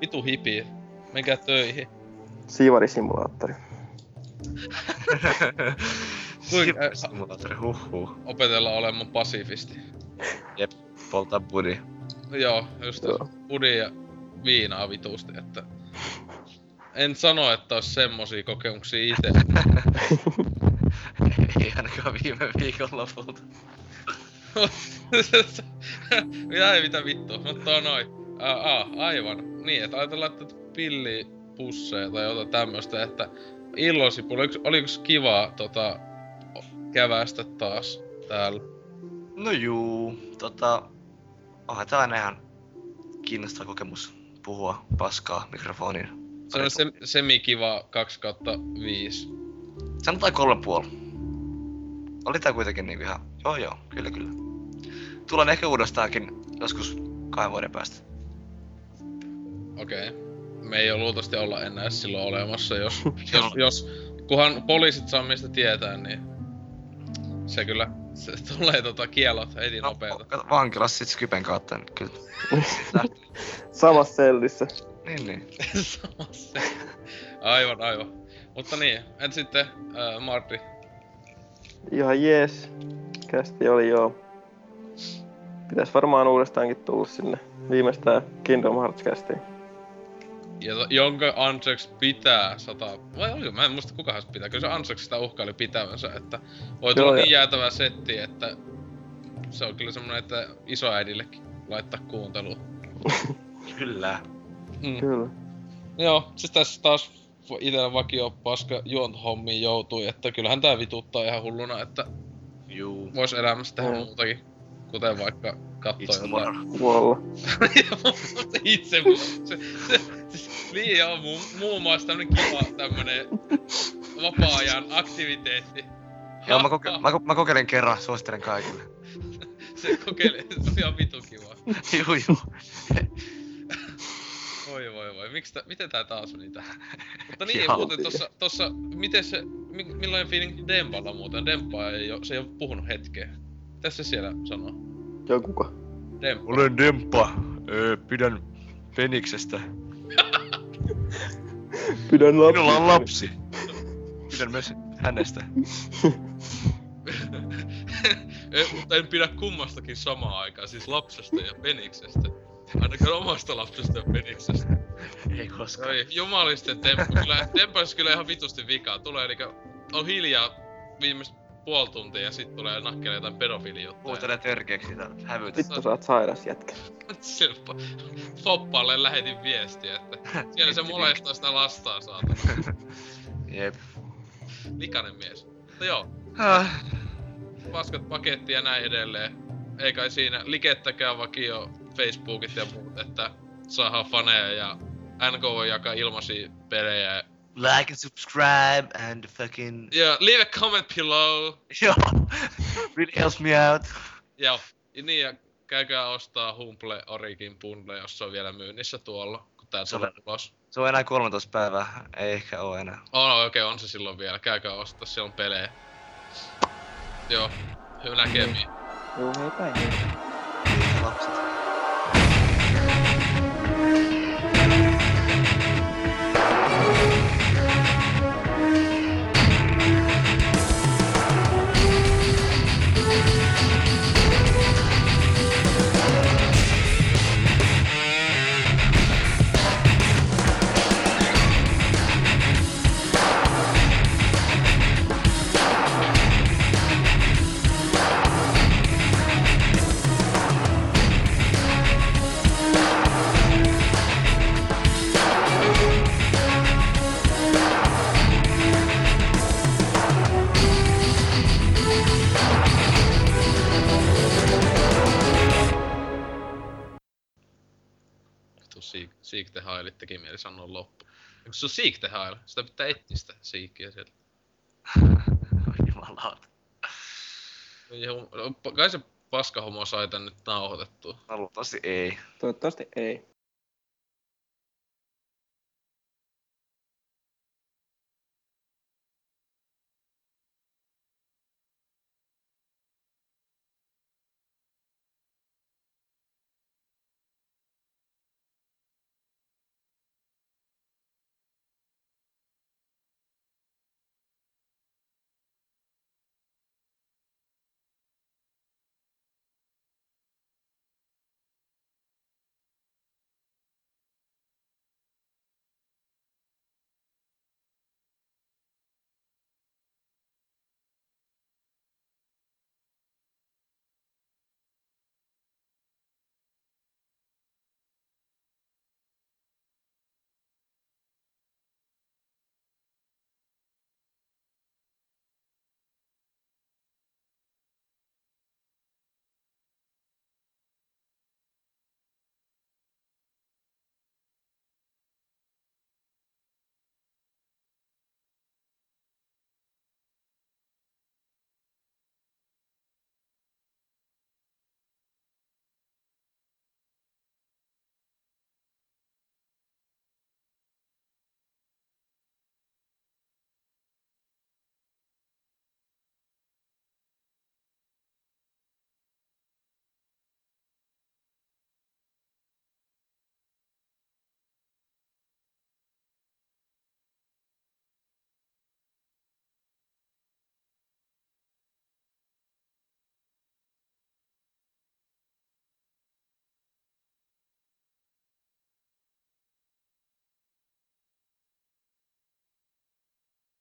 Speaker 2: Vitu hipi. Menkää töihin.
Speaker 5: Siivarisimulaattori.
Speaker 2: Kuinka-
Speaker 3: Simulaattori, huhhuh.
Speaker 2: Opetella olemaan pasifisti.
Speaker 3: Poltaa budi.
Speaker 2: Joo, just
Speaker 5: Joo.
Speaker 2: pudi ja viinaa vitusti, että... En sano, että olisi semmosia kokemuksia itse.
Speaker 3: ei ainakaan viime viikon lopulta.
Speaker 2: mitä ei mitä vittu, mutta on noin. Aa, aa, aivan. Niin, että ajatellaan, että pilli pusseja tai jotain tämmöstä, että illosipuli, oliko, oliko kivaa tota, kävästä taas täällä?
Speaker 3: No juu, tota... Onhan tää aina ihan kiinnostava kokemus puhua paskaa mikrofoniin.
Speaker 2: Se on se, semi-kiva 2 kautta 5.
Speaker 3: Sanotaan kolme puoli. Oli tää kuitenkin niinku ihan... Joo joo, kyllä kyllä. Tulen ehkä uudestaankin joskus kahden vuoden päästä.
Speaker 2: Okei. Okay. Me ei ole luultavasti olla enää silloin olemassa, jos, jos, jos kunhan poliisit saa mistä tietää, niin se kyllä, se tulee tota kielot heti
Speaker 3: No,
Speaker 2: nopeeta.
Speaker 3: kato, vankilassa sit Skypen kautta, niin kyllä.
Speaker 5: Samassa sellissä.
Speaker 3: niin niin.
Speaker 2: Samassa. Aivan, aivan. Mutta niin, en sitten äh, Martti.
Speaker 5: Ihan jees. Kästi oli joo. Pitäis varmaan uudestaankin tulla sinne viimeistään Kingdom Hearts kästiin.
Speaker 2: Ja to- jonka anteeksi pitää sata... Vai oliko? Mä en muista kukahan pitää. Kyllä se anteeksi sitä uhkaili pitävänsä, että voi tulla niin jäätävä setti, että se on kyllä semmonen, että isoäidillekin laittaa kuunteluun.
Speaker 3: Kyllä.
Speaker 2: Mm.
Speaker 5: Kyllä.
Speaker 2: Joo, siis tässä taas itellä vakio paska juontohommiin joutui, että kyllähän tää vituttaa ihan hulluna, että
Speaker 3: Juu.
Speaker 2: vois elämässä tehdä
Speaker 5: Mm.
Speaker 2: muutakin. Kuten vaikka katsoa
Speaker 3: It's
Speaker 2: jotain.
Speaker 5: Kuolla.
Speaker 2: Itse se, se, siis liian muu, muun muassa tämmönen kiva tämmönen vapaa-ajan aktiviteetti.
Speaker 3: Joo, mä, koke- mä, ko- mä kokeilen kerran, suosittelen kaikille.
Speaker 2: Se kokeilee, se on ihan vitu kiva.
Speaker 3: juu, juu.
Speaker 2: Voi voi voi, Miks tä, miten tää taas meni tähän? Mutta niin,
Speaker 3: Ihan.
Speaker 2: muuten tossa, tossa, miten se, mi, millainen feeling Dempalla muuten? Dempa ei oo, se ei oo puhunut hetkeen. Tässä se siellä sanoo?
Speaker 5: Joo, kuka?
Speaker 2: Demppa.
Speaker 3: Olen Demppa. Öö, pidän Feniksestä.
Speaker 5: Pidän lapsi.
Speaker 3: Minulla on lapsi. Pidän myös hänestä.
Speaker 2: Ei, mutta en pidä kummastakin samaan aikaan, siis lapsesta ja peniksestä. Ainakaan omasta lapsesta ja peniksestä.
Speaker 3: Ei koskaan.
Speaker 2: Oi, jumalisten temppu. Kyllä, temppas kyllä ihan vitusti vikaa. Tulee eli on hiljaa viimeistä puoli tuntia ja sit tulee nakkelee jotain pedofilijuttuja.
Speaker 3: Huutelee törkeäksi sitä hävytä.
Speaker 5: Vittu sä oot sairas jätkä.
Speaker 2: Silppa. Foppalle lähetin viestiä, että siellä se molestaa sitä lastaa saatana.
Speaker 3: Jep.
Speaker 2: Likainen mies. Mutta joo,
Speaker 3: Ah,
Speaker 2: paskat paketti ja näin edelleen. Ei kai siinä likettäkään vakio Facebookit ja muut, että saadaan faneja ja NK jakaa ilmaisia pelejä.
Speaker 3: Like and subscribe and fucking...
Speaker 2: Ja leave a comment below.
Speaker 3: Joo. really helps me out.
Speaker 2: Ja niin, ja käykää ostaa Humble Origin bundle, jos se on vielä myynnissä tuolla, kun tää
Speaker 3: Se
Speaker 2: tulee
Speaker 3: on-
Speaker 2: ulos.
Speaker 3: Se on enää 13 päivää. Ei ehkä oo enää.
Speaker 2: Oh, no, okei, okay, on se silloin vielä. Käykää ostaa, siellä on pelejä. Joo, hyvä näkemiin.
Speaker 5: Joo, hei päin.
Speaker 3: Lapset.
Speaker 2: Seek, Seek the Hail teki mieli sanoa loppu. Eikö se on Seek the Hail? Sitä pitää etsiä sitä Seekia sieltä.
Speaker 3: Jumalauta.
Speaker 2: Kai se paskahomo sai tän nyt nauhoitettua.
Speaker 3: Luultavasti ei.
Speaker 5: Toivottavasti ei.